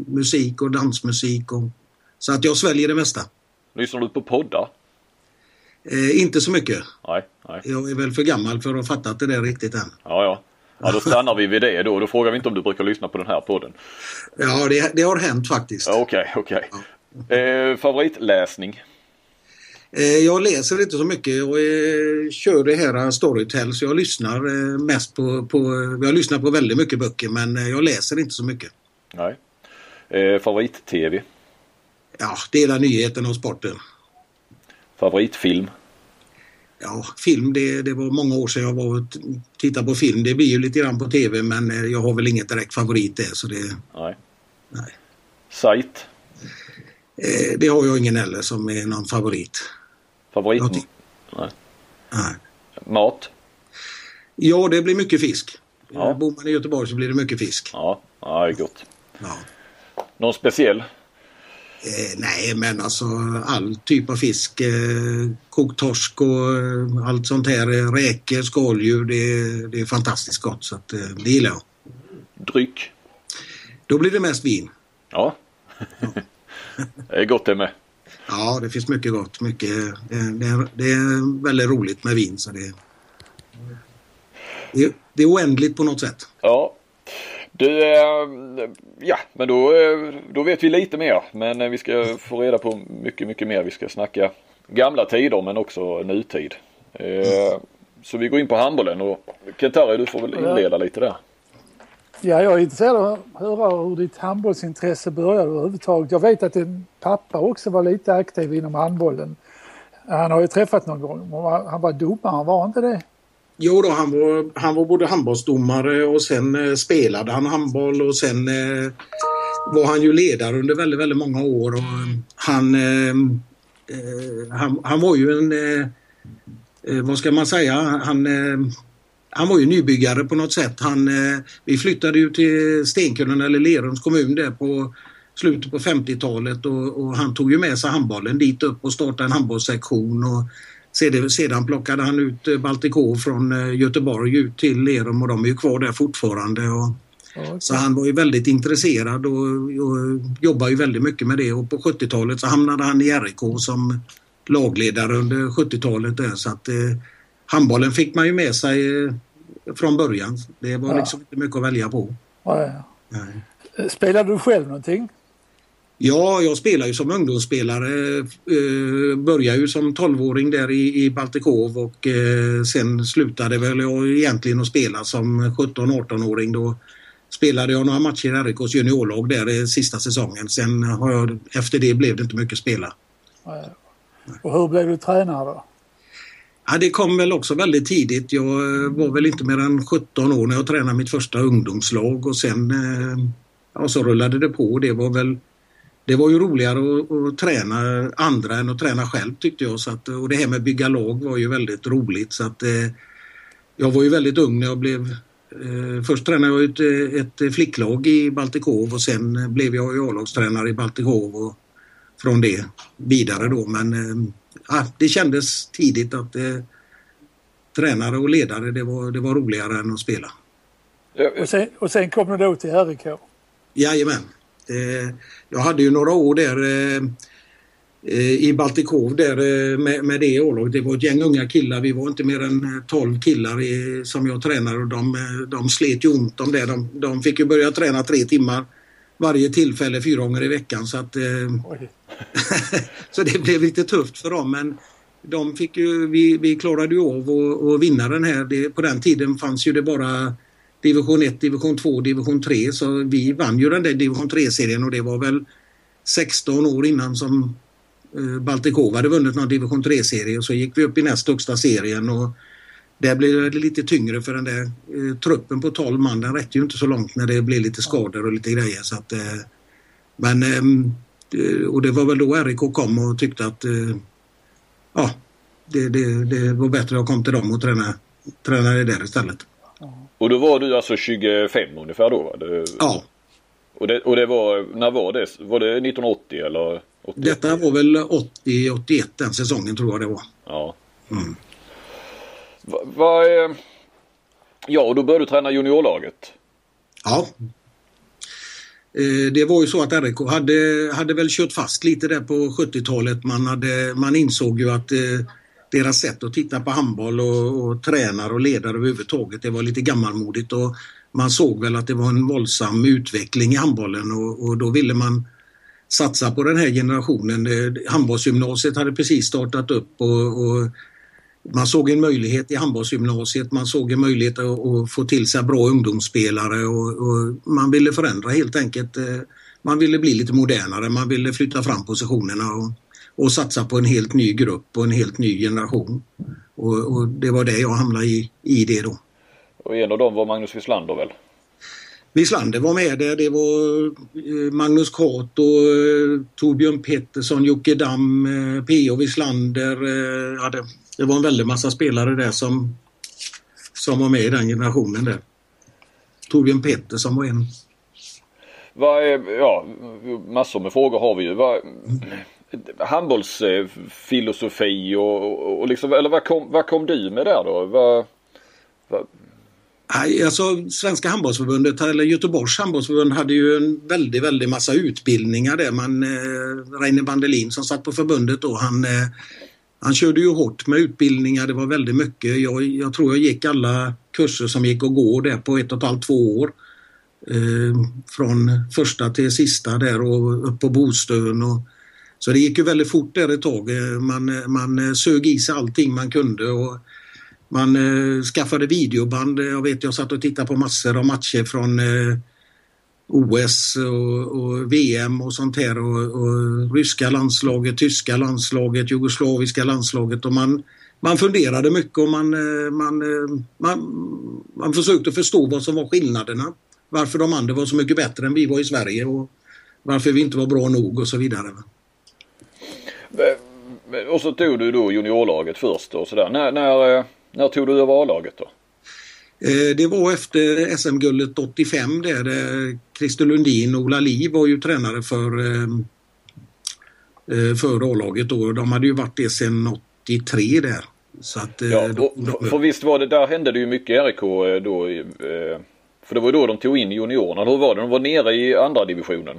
musik och dansmusik. Och, så att jag sväljer det mesta. Lyssnar du på poddar? Eh, inte så mycket. Nej, nej. Jag är väl för gammal för att ha fattat det där riktigt än. Ja, ja. Ja, då stannar vi vid det då. Då frågar vi inte om du brukar lyssna på den här podden. Ja, det, det har hänt faktiskt. Ja, Okej, okej. Eh, favoritläsning? Eh, Jag läser inte så mycket. Eh, kör det här Storytel så jag lyssnar eh, mest på, på... Jag lyssnar på väldigt mycket böcker men eh, jag läser inte så mycket. Nej. Eh, Favorit-tv? Ja, dela nyheten och sporten. Favoritfilm? Ja, film det, det var många år sedan jag var och tittade på film. Det blir ju lite grann på tv men eh, jag har väl inget direkt favorit där så det, Nej. Nej. Sajt? eh, det har jag ingen heller som är någon favorit. Favorit? Nej. Nej. Mat? Ja, det blir mycket fisk. Ja. Bor man i Göteborg så blir det mycket fisk. Ja, ja det är gott. Ja. Någon speciell? Eh, nej, men alltså all typ av fisk. Eh, kokt torsk och eh, allt sånt här. Eh, räkor, skaldjur. Det, det är fantastiskt gott så att, eh, det gillar jag. Dryck? Då blir det mest vin. Ja. det är gott det med. Ja, det finns mycket gott. Mycket, det, det, är, det är väldigt roligt med vin. Så det, det, det är oändligt på något sätt. Ja. Du, eh, ja men då, eh, då vet vi lite mer. Men eh, vi ska få reda på mycket, mycket mer. Vi ska snacka gamla tider men också nutid. Så vi går in på handbollen och Kent-Harry du får väl inleda lite där. Ja, jag är intresserad av att höra hur ditt handbollsintresse började överhuvudtaget. Jag vet att din pappa också var lite aktiv inom handbollen. Han har ju träffat någon gång. Han var domare, var han inte det? Jo då, han var, han var både handbollsdomare och sen eh, spelade han handboll och sen eh, var han ju ledare under väldigt, väldigt många år. Och, eh, han, eh, eh, han, han var ju en, eh, eh, vad ska man säga, han, eh, han var ju nybyggare på något sätt. Han, eh, vi flyttade ju till Stenkullen eller Lerums kommun där på slutet på 50-talet och, och han tog ju med sig handbollen dit upp och startade en handbollssektion. Och, sedan, plockade han ut eh, Baltikov från eh, Göteborg ut till Lerum och de är ju kvar där fortfarande. Och, Ja, så han var ju väldigt intresserad och, och jobbar ju väldigt mycket med det och på 70-talet så hamnade han i RIK som lagledare under 70-talet där så att eh, handbollen fick man ju med sig eh, från början. Det var Ja. liksom inte mycket att välja på. Ja, ja. Nej. Spelade du själv någonting? Ja, jag spelar ju som ungdomsspelare. Eh, började ju som 12-åring där i, i Baltikov och eh, sen slutade väl jag egentligen att spela som 17-18-åring. Då spelade jag några matcher i RIKs juniorlag där eh, sista säsongen. Sen har jag, efter det blev det inte mycket spela. Och hur blev du tränare då? Ja, det kom väl också väldigt tidigt. Jag var väl inte mer än 17 år när jag tränade mitt första ungdomslag och sen eh, ja, så rullade det på. Det var väl det var ju roligare att, att träna andra än att träna själv tyckte jag. Så att, och det här med bygga lag var ju väldigt roligt. Så att, eh, jag var ju väldigt ung när jag blev... Eh, först tränade jag ett, ett flicklag i Baltikov och sen blev jag ju A-lagstränare i Baltikov och från det vidare då. Men eh, ja, det kändes tidigt att eh, tränare och ledare det var, det var roligare än att spela. Och sen, och sen kom du då till RIK? Jajamän. Eh, jag hade ju några år där eh, eh, i Baltikov där med, med det A-laget. Det var ett gäng unga killar. Vi var inte mer än eh, 12 killar i, som jag tränade och de, de slet ju ont om det. De, de fick ju börja träna tre timmar varje tillfälle fyra gånger i veckan så att så det blev lite tufft för dem men de fick ju, vi, vi klarade ju av att vinna den här. Det, på den tiden fanns ju det bara division 1, division 2, division 3 så vi vann ju den där division 3-serien och det var väl 16 år innan som eh, Baltikov hade vunnit någon division 3-serie och så gick vi upp i näst högsta serien och där blev det lite tyngre för den där eh, truppen på 12 man den räckte ju inte så långt när det blev lite skador och lite grejer. Så att eh, men ehm, eh, och det var väl då RIK kom och tyckte att eh, ja det, det, det var bättre att komma till dem och träna, träna det där istället. Och då var du alltså 25 ungefär då? Va? Det, Ja, och, det, och det var, när var det? Var det 1980 eller? 81? detta var väl 80-81 den säsongen tror jag det var. Ja. Mm. Va, va, eh, ja, och då började du träna juniorlaget. Ja. Eh, Det var ju så att RIK hade, hade väl kört fast lite där på 70-talet. Man, hade, man insåg ju att eh, deras sätt att titta på handboll och, och tränare och ledare överhuvudtaget det var lite gammalmodigt och man såg väl att det var en våldsam utveckling i handbollen och, och då ville man satsa på den här generationen. Eh, handbollsgymnasiet hade precis startat upp och, och man såg en möjlighet i handbollsgymnasiet, man såg en möjlighet att, att få till sig bra ungdomsspelare och, och man ville förändra helt enkelt. Eh, man ville bli lite modernare, man ville flytta fram positionerna och, och satsa på en helt ny grupp och en helt ny generation. Och, och det var det jag hamnade i, i det då. Och en av dem var Magnus Wislander väl? Wislander var med där. Det var eh, Magnus Kart och eh, Torbjörn Pettersson, Jocke Damm, eh, P.O. Wislander. Ja, det, det var en väldig massa spelare där som, som var med i den generationen där. Torbjörn Pettersson var en. Vad är, ja, massor med frågor har vi ju. Vad, handbollsfilosofi och, och, och liksom, eller vad kom, vad kom du med där då? Vad, vad, Nej, Alltså, Svenska handbollsförbundet, eller Göteborgs handbollsförbund hade ju en väldigt, väldigt massa utbildningar där. Man, eh, Reine Bandelin som satt på förbundet då, han, eh, han körde ju hårt med utbildningar. Det var väldigt mycket. Jag, jag tror jag gick alla kurser som gick att gå där på ett och ett halvt, två år. Eh, från första till sista där och upp på Bostön. Och, så det gick ju väldigt fort där ett tag. Eh, man, eh, man eh, sög i sig allting man kunde. Och, man eh, skaffade videoband. Jag vet jag satt och tittade på massor av matcher från eh, OS och, och VM och sånt här och, och ryska landslaget, tyska landslaget, jugoslaviska landslaget och man, man funderade mycket och man, eh, man, eh, man, man försökte förstå vad som var skillnaderna. Varför de andra var så mycket bättre än vi var i Sverige och varför vi inte var bra nog och så vidare och så tog du då juniorlaget först och sådär. När, när, eh, när tog du över A-laget då? Eh, Det var efter SM-guldet 85 där, Christer Lundin och Ola Li var ju tränare för, eh, eh, för A-laget då. De hade ju varit det sedan 83 där. Så att, eh, Ja, då- och, för visst var det, där hände det ju mycket i RIK eh, då. eh, För det var ju då de tog in juniorerna. Hur var det? De var nere i andra divisionen.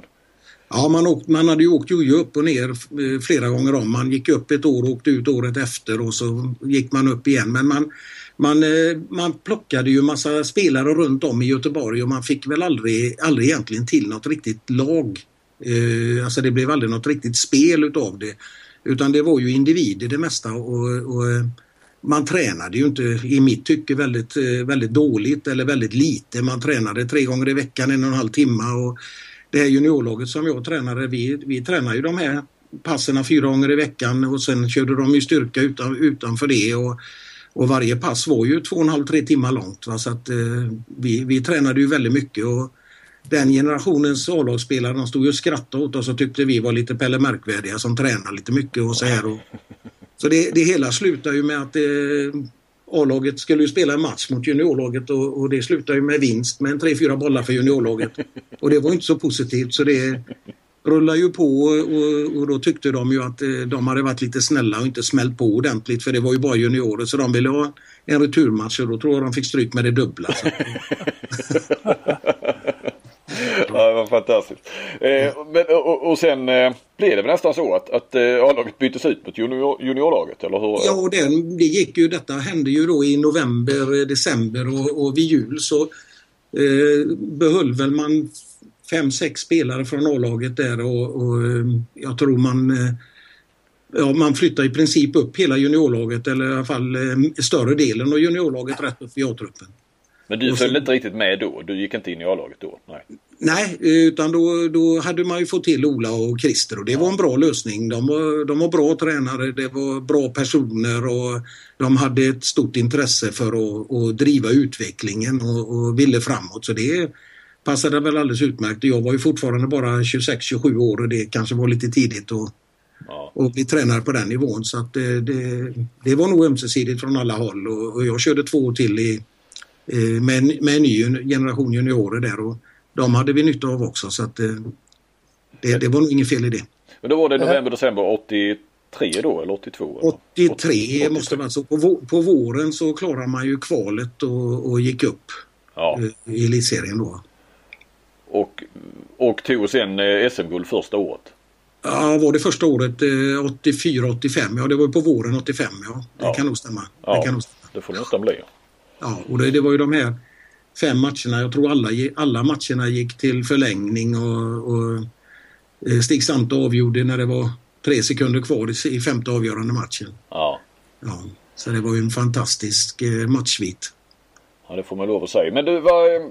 Ja, man, åkt, man hade ju åkt jojo upp och ner eh, flera gånger om. Man gick upp ett år och åkte ut året efter och så gick man upp igen. Men man, man, eh, man plockade ju massa spelare runt om i Göteborg och man fick väl aldrig, aldrig egentligen till något riktigt lag. Eh, alltså det blev aldrig något riktigt spel utav det. Utan det var ju individer det mesta och, och man tränade ju inte i mitt tycke väldigt, väldigt dåligt eller väldigt lite. Man tränade tre gånger i veckan, en och en halv timme. Och det här juniorlaget som jag tränade, vi, vi tränar ju de här passerna fyra gånger i veckan och sen körde de ju styrka utan, utanför det. Och, och varje pass var ju två och en halv, tre timmar långt. Va? Så att, eh, vi, vi tränade ju väldigt mycket. Och, den generationens A-lagsspelare de stod ju och skrattade åt oss och tyckte vi var lite Pelle Märkvärdiga som tränar lite mycket och så här. Och, så det, det hela slutar ju med att eh, A-laget skulle ju spela en match mot juniorlaget och, och det slutar ju med vinst med en tre, fyra bollar för juniorlaget. Och det var inte så positivt så det rullar ju på och, och då tyckte de ju att eh, de hade varit lite snälla och inte smält på ordentligt för det var ju bara juniorer så de ville ha en returmatch och då tror jag de fick stryk med det dubbla. Ja, det var fantastiskt. Eh, men, och, och sen eh, blev det väl nästan så att, att eh, A-laget byttes ut mot junior, juniorlaget eller hur? Ja, och den, det gick ju, detta hände ju då i november, eh, december och, och vid jul så eh, behöll väl man fem, sex spelare från A-laget där och, och eh, jag tror man eh, Ja, man flyttar i princip upp hela juniorlaget eller i alla fall eh, större delen av juniorlaget rätt upp i A-truppen. Men du Och följde inte riktigt med då? Du gick inte in i A-laget då? Nej. Nej, utan då, då hade man ju fått till Ola och Christer och det var en bra lösning. De var, de var bra tränare, det var bra personer och de hade ett stort intresse för att, att driva utvecklingen och, och ville framåt. Så det passade väl alldeles utmärkt. Jag var ju fortfarande bara 26-27 år och det kanske var lite tidigt att, Ja. att bli tränare på den nivån. Så att det, det, det var nog ömsesidigt från alla håll och, och jag körde två år till i, med, en- med en ny generation juniorer där och de hade vi nytta av också så att eh, det, det var nog inget fel i det. Men då var det november, december 83 då eller 82? Eller? 83 måste det vara så. På, på våren så klarade man ju kvalet och, och gick upp Ja. eh, i elitserien då. Och, och tog sen eh, SM-guld första året. Ja, var det första året eh, 84-85? Ja, det var på våren 85 ja. Det Ja. kan nog stämma. Ja. Det kan nog stämma. Det får det nästan bli. Ja, och det, det var ju de här fem matcherna. Jag tror alla, alla matcherna gick till förlängning och, och eh, Stig Sante avgjorde när det var tre sekunder kvar i, femte avgörande matchen. Ja. Ja, så det var ju en fantastisk eh, matchsvit. ja, det får man lov att säga. Men du var... eh,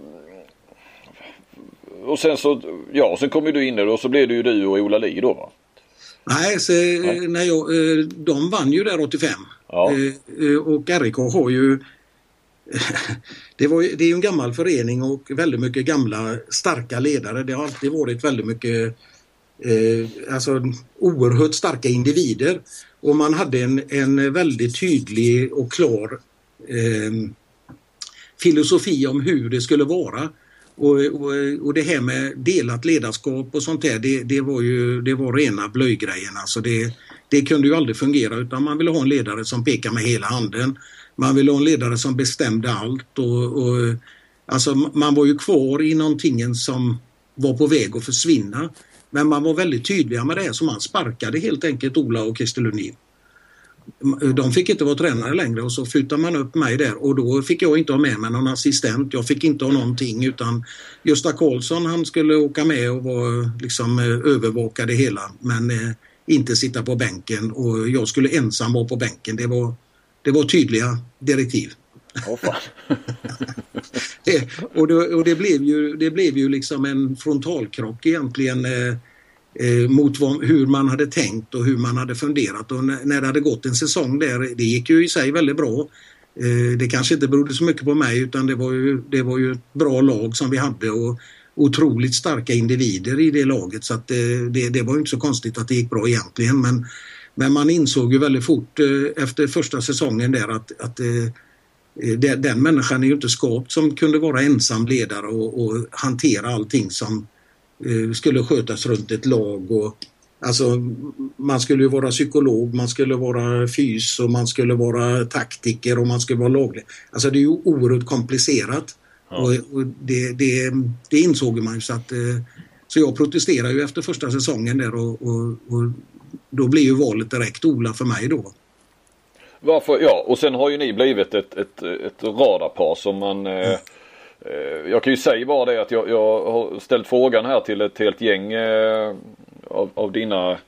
Och sen så, ja, sen kom ju du in där och så blev det ju du och Ola Li då va? Nej, så, eh, när jag, de vann ju där 85. Ja. Och RIK har ju det, var, det är ju en gammal förening och väldigt mycket gamla starka ledare. Det har alltid varit väldigt mycket eh, alltså oerhört starka individer. Och man hade en, en väldigt tydlig och klar eh, filosofi om hur det skulle vara. Och, och, och det här med delat ledarskap och sånt där, det, det var ju det var rena blöjgrejen. Alltså det, det kunde ju aldrig fungera utan man ville ha en ledare som pekar med hela handen. Man ville ha en ledare som bestämde allt och, och alltså man var ju kvar i någonting som var på väg att försvinna. Men man var väldigt tydliga med det så man sparkade helt enkelt Ola och Christer Lundin. De fick inte vara tränare längre och så flyttade man upp mig där och då fick jag inte ha med mig någon assistent. Jag fick inte ha någonting utan Gösta Karlsson han skulle åka med och vara, liksom, eh, övervaka det hela men eh, inte sitta på bänken och jag skulle ensam vara på bänken. Det var, det var tydliga direktiv. Åh fan. Det, och det, och det, blev ju, det blev ju liksom en frontalkrock egentligen eh, eh, mot vad, hur man hade tänkt och hur man hade funderat. Och när, det hade gått en säsong där, det gick ju i sig väldigt bra. Eh, det kanske inte berodde så mycket på mig utan det var ju, det var ju ett bra lag som vi hade och otroligt starka individer i det laget så att eh, det, det var ju inte så konstigt att det gick bra egentligen men, men man insåg ju väldigt fort eh, efter första säsongen där att, att eh, Eh, den, människan är ju inte skapt som kunde vara ensam ledare och, och hantera allting som skulle skötas runt ett lag. Och, alltså, man skulle ju vara psykolog, man skulle vara fys och man skulle vara taktiker och man skulle vara laglig. Alltså det är ju oerhört komplicerat. Ja. Och, och det, det, det insåg man ju så att så jag protesterade ju efter första säsongen där och, och, och då blev ju valet direkt Ola för mig då. Varför, ja och sen har ju ni blivit ett, ett, ett radarpar som man eh, eh, Jag kan ju säga bara det att jag, jag har ställt frågan här till ett helt gäng eh, av, av dina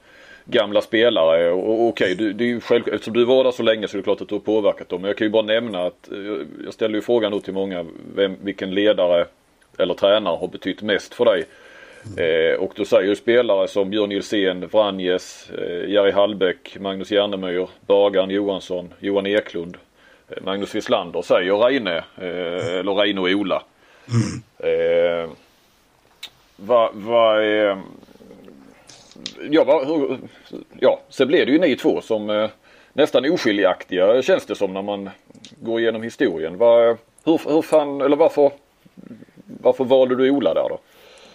gamla spelare och, okej, du, det är ju eftersom du var där så länge så är det klart att du har påverkat dem. Men jag kan ju bara nämna att eh, jag ställde ju frågan då till många vem, vilken ledare eller tränare har betytt mest för dig. Eh, och då säger ju spelare som Björn Nilsén, Vranjes, eh, Jerry Hallbäck, Magnus Järnemyr, Bagan Johansson, Johan Eklund, eh, Magnus Wislander säger Reine, eh, eller Reine och Ola. Eh, vad, va, eh, ja, va, hur, ja, sen blev det ju ni två som eh, nästan oskiljaktiga känns det som när man går igenom historien. Va, hur, hur fan, eller varför, varför valde du Ola där då?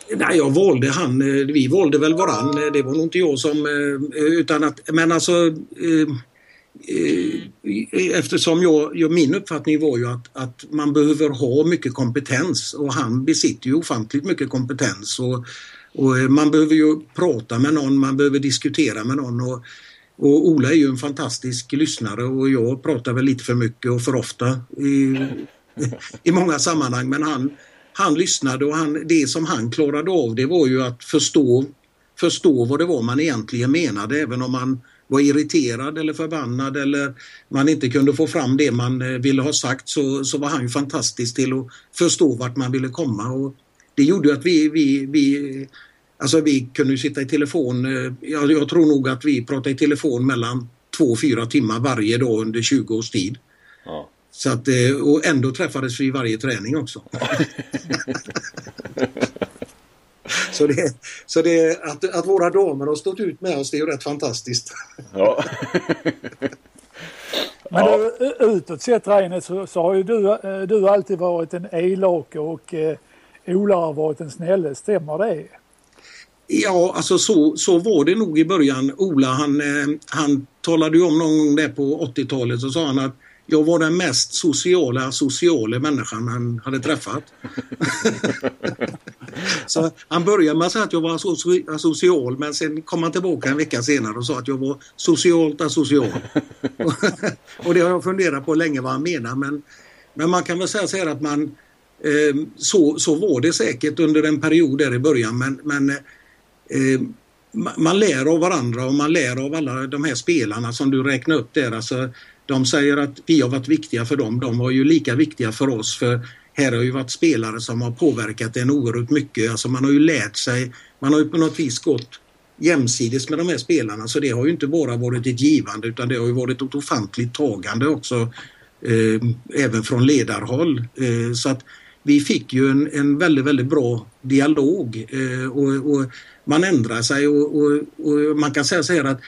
Nej, jag valde han. Eh, vi valde väl varann. Eh, det var nog inte jag som... Eh, utan att, men alltså... eh, eh, Eftersom jag, jag, min uppfattning var ju att, att man behöver ha mycket kompetens och han besitter ju ofantligt mycket kompetens. Och, och man behöver ju prata med någon, man behöver diskutera med någon. Och, och Ola är ju en fantastisk lyssnare och jag pratar väl lite för mycket och för ofta i, i många sammanhang. Men han, han lyssnade och han, det som han klarade av det var ju att förstå, förstå vad det var man egentligen menade även om man var irriterad eller förbannad eller man inte kunde få fram det man eh, ville ha sagt så, så var han ju fantastisk till att förstå vart man ville komma. Och det gjorde att vi, vi, vi Alltså vi kunde sitta i telefon, eh, jag, jag tror nog att vi pratade i telefon mellan två och fyra timmar varje dag under 20 års tid. Ja. Så att, eh, och ändå träffades vi varje träning också. så det, så det, att, att våra damer har stått ut med oss det är ju rätt fantastiskt. Ja. Men du, utåt sett Reine så, så har ju du, eh, du alltid varit en elak och eh, Ola har varit en snälle, stämmer det? Ja, alltså så, så var det nog i början. Ola han, eh, han talade ju om någon gång där på 80-talet så sa han att jag var den mest sociala, sociala människan han hade träffat. så han började med att säga att jag var asocial men sen kom han tillbaka en vecka senare och sa att jag var socialt asocial. och det har jag funderat på länge vad han menar men, men man kan väl säga så här att man eh, så, så var det säkert under en period där i början men, men eh, man lär av varandra och man lär av alla de här spelarna som du räknar upp där. Alltså, de säger att vi har varit viktiga för dem. De var ju lika viktiga för oss. För här har ju varit spelare som har påverkat en oerhört mycket. Alltså man har ju lärt sig. Man har ju på något vis gått jämsides med de här spelarna. Så det har ju inte bara varit ett givande utan det har ju varit ett ofantligt tagande också. Eh, även från ledarhåll. Eh, så att vi fick ju en, en väldigt, väldigt bra dialog. Eh, och, och, man ändrar sig och, och, och man kan säga så här att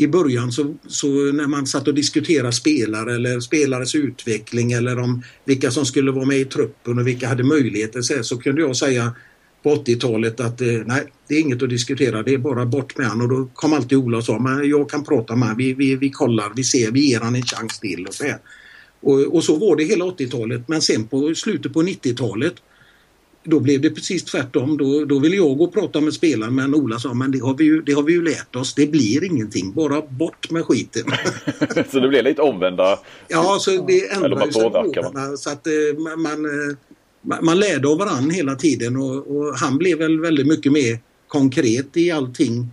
i början så, så, när man satt och diskuterade spelare eller spelares utveckling eller om vilka som skulle vara med i truppen och vilka hade möjligheter så, så kunde jag säga på 80-talet att eh, nej, det är inget att diskutera, det är bara bort med han. Och då kom alltid Ola och sa men jag kan prata med vi, vi, vi kollar, vi ser, vi ger han en chans till. Och så här. Och, och så var det hela 80-talet men sen på slutet på 90-talet då blev det precis tvärtom. Då, då ville jag gå och prata med spelaren men Ola sa men det har, vi ju, det har vi ju lärt oss. Det blir ingenting. Bara bort med skiten. så det blev lite omvända? Ja, så det ändrade sig påverkar Så att eh, man, man, eh, man lärde av varandra hela tiden och, och, han blev väl väldigt mycket mer konkret i allting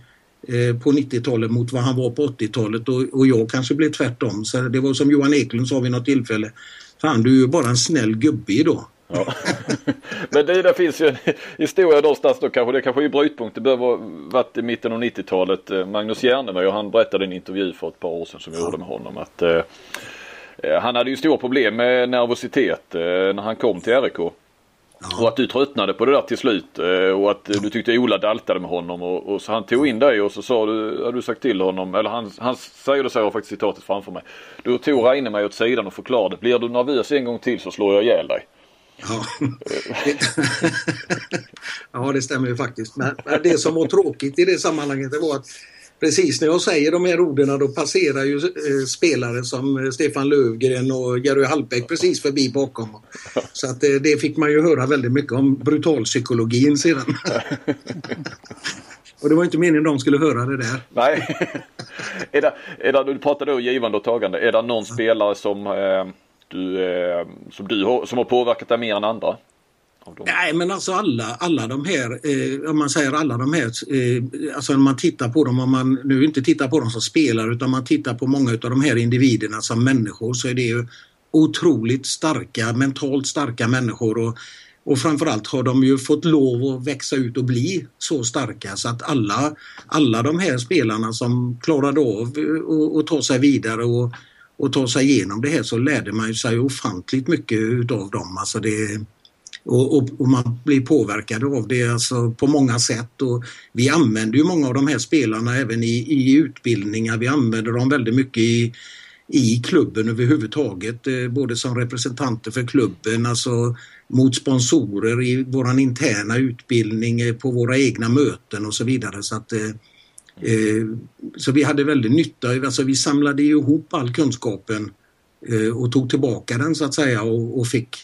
eh, på 90-talet mot vad han var på 80-talet och, och jag kanske blev tvärtom. Så det var som Johan Eklund sa vid något tillfälle. Fan, du är ju bara en snäll gubbe idag. Ja. Men det, det finns ju en historia någonstans då kanske, det kanske är brytpunkt. Det ha varit i mitten av 90-talet. Eh, Magnus Järnemöj och han berättade i en intervju för ett par år sedan som jag gjorde med honom att eh, eh, han hade ju stora problem med nervositet eh, när han kom till RIK. Och att du tröttnade på det där till slut eh, och att du tyckte Ola daltade med honom och, och, så han tog in dig och så sa du, hade du sagt till honom, eller han, han säger det så, jag har faktiskt citatet framför mig. Du tog Reine mig åt sidan och förklarade, blir du nervös en gång till så slår jag ihjäl dig. Ja. ja, det stämmer ju faktiskt. Men det som var tråkigt i det sammanhanget det var att precis när jag säger de här orden då passerar ju eh, spelare som eh, Stefan Lövgren och Jerry Hallbäck precis förbi bakom. Så att det, eh, det fick man ju höra väldigt mycket om brutalpsykologin sedan. Och det var inte meningen de skulle höra det där. Nej. är det, är det, du pratade om givande och tagande. Är det någon spelare som eh, du, eh, som, du har, som har påverkat dig mer än andra? Nej men alltså alla, alla de här, eh, om man säger alla de här, eh, alltså när man tittar på dem, om man nu inte tittar på dem som spelare utan man tittar på många av de här individerna som människor så är det ju otroligt starka, mentalt starka människor och, och framförallt har de ju fått lov att växa ut och bli så starka så att alla, alla de här spelarna som klarade av att ta sig vidare och och ta sig igenom det här så lärde man sig ofantligt mycket utav dem. Alltså det, och, och, och, man blir påverkad av det alltså på många sätt. Och vi använder ju många av de här spelarna även i, i utbildningar. Vi använder dem väldigt mycket i, i klubben överhuvudtaget. Eh, både som representanter för klubben, alltså mot sponsorer i våran interna utbildning, eh, på våra egna möten och så vidare. Så att Eh, så vi hade väldigt nytta, alltså vi samlade ihop all kunskapen eh, och tog tillbaka den så att säga och, och fick,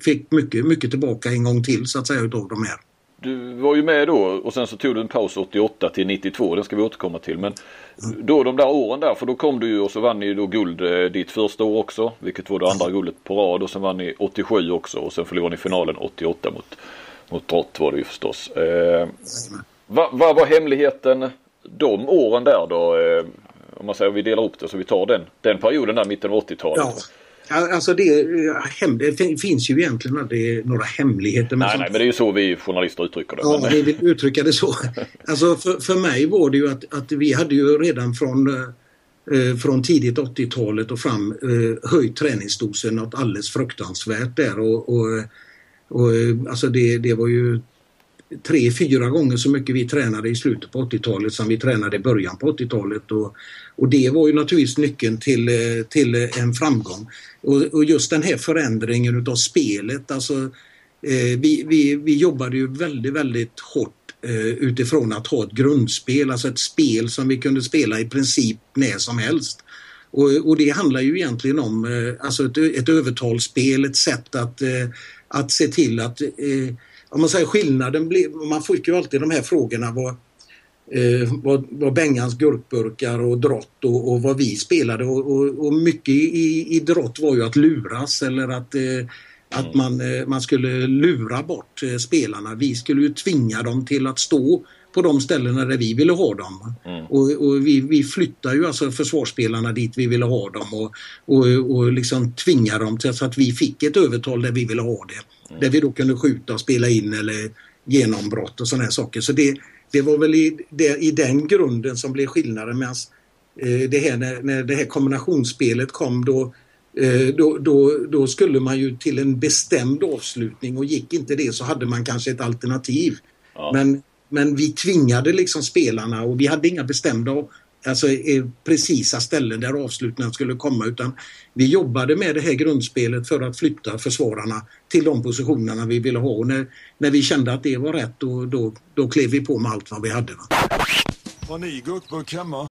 fick mycket, mycket tillbaka en gång till så att säga utav de här. Du var ju med då och sen så tog du en paus 88 till 92, den ska vi återkomma till. Men mm. då de där åren där, för då kom du ju och så vann ni då guld eh, ditt första år också, vilket var det andra guldet på rad och sen vann ni 87 också och sen förlorade ni finalen 88 mot, mot Drott var det ju förstås. Eh, vad, vad var hemligheten de åren där då? Eh, om man säger vi delar upp det så vi tar den, den perioden där mitten av 80-talet. Ja. Alltså det, det finns ju egentligen aldrig några hemligheter. nej, nej, men det är ju så vi journalister uttrycker det. Ja, men... vi vill uttrycka det så. Alltså för, för mig var det ju att, att vi hade ju redan från, eh, från tidigt 80-talet och fram eh, höjt träningsdosen något alldeles fruktansvärt där. Och, och, och alltså det, det var ju tre, fyra gånger så mycket vi tränade i slutet på 80-talet som vi tränade i början på 80-talet. Och, och det var ju naturligtvis nyckeln till, eh, till eh, en framgång. Och, och just den här förändringen utav spelet, alltså eh, vi, vi, vi jobbade ju väldigt, väldigt hårt eh, utifrån att ha ett grundspel, alltså ett spel som vi kunde spela i princip när som helst. Och, och det handlar ju egentligen om eh, alltså ett, ett övertalsspel, ett sätt att, eh, att se till att eh, om man säger skillnaden, blir, man fick ju alltid de här frågorna vad, eh, vad, vad Bengans gurkburkar och drott och, och vad vi spelade och, och, och mycket i, i drott var ju att luras eller att, eh, att man, eh, man skulle lura bort eh, spelarna. Vi skulle ju tvinga dem till att stå på de ställena där vi ville ha dem. Mm. Och, och, vi, vi flyttar ju alltså försvarsspelarna dit vi ville ha dem och, och, och liksom tvingar dem till så att vi fick ett övertal där vi ville ha det. Mm. Där vi då kunde skjuta och spela in eller genombrott och sådana här saker. Så det, det var väl i, det, i den grunden som blev skillnaden medan eh, det här, när, när det här kombinationsspelet kom då eh, då, då, då, skulle man ju till en bestämd avslutning och gick inte det så hade man kanske ett alternativ. Ja. Men, men vi tvingade liksom spelarna och vi hade inga bestämda alltså, precisa ställen där avslutningen skulle komma utan vi jobbade med det här grundspelet för att flytta försvararna till de positionerna vi ville ha. Och när, när vi kände att det var rätt då, då, då klev vi på med allt vad vi hade. Har ni gurkburk hemma?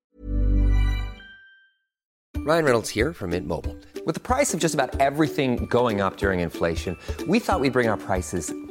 Ryan Reynolds här från Mint Mobile. Med priset på nästan allt som går upp under inflationen, trodde vi att vi skulle bring våra priser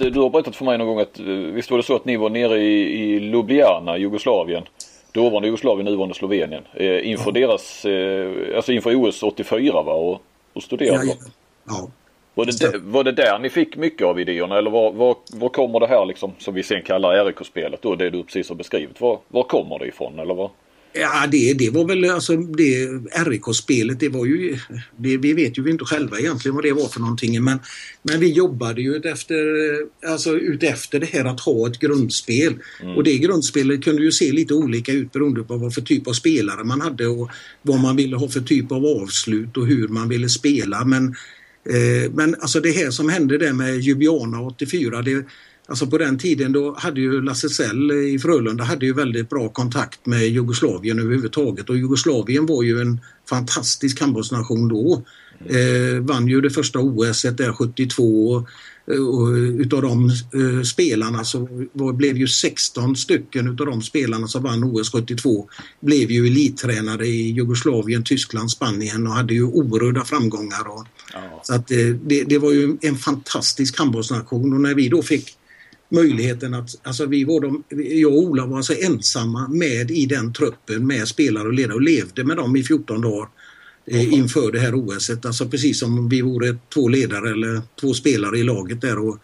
Du har berättat för mig någon gång att visst var det så att ni var nere i, i Ljubljana, Jugoslavien dåvarande Jugoslavien, nuvarande Slovenien. Eh, inför ja. deras, eh, alltså inför OS 84 va? Och, och studerade ja, ja. Var det, var det där ni fick mycket av idéerna eller var, var, var kommer det här liksom som vi sen kallar RIK-spelet då, det du precis har beskrivit. Var, var kommer det ifrån eller vad? Ja, det, det var väl alltså det RIK-spelet, det var ju, det, vi vet ju inte själva egentligen vad det var för någonting men, men vi jobbade ju efter, alltså utefter det här att ha ett grundspel. Mm. Och det grundspelet kunde ju se lite olika ut beroende på vad för typ av spelare man hade och vad man ville ha för typ av avslut och hur man ville spela. Men, eh, men alltså det här som hände där med Ljubljana 84, det, Alltså på den tiden då hade ju Lasse Sell i Frölunda hade ju väldigt bra kontakt med Jugoslavien överhuvudtaget och Jugoslavien var ju en fantastisk handbollsnation då. Eh, vann ju det första OS där 72 och, och utav de eh, spelarna så var, blev ju 16 stycken utav de spelarna som vann OS 72 blev ju elittränare i Jugoslavien, Tyskland, Spanien och hade ju oerhörda framgångar. Och, ja. Så att eh, det, det var ju en fantastisk handbollsnation och när vi då fick möjligheten att, alltså vi var de, jag och Ola var alltså ensamma med i den truppen med spelare och ledare och levde med dem i 14 dagar eh, inför det här OSet. Alltså precis som vi vore två ledare eller två spelare i laget där och,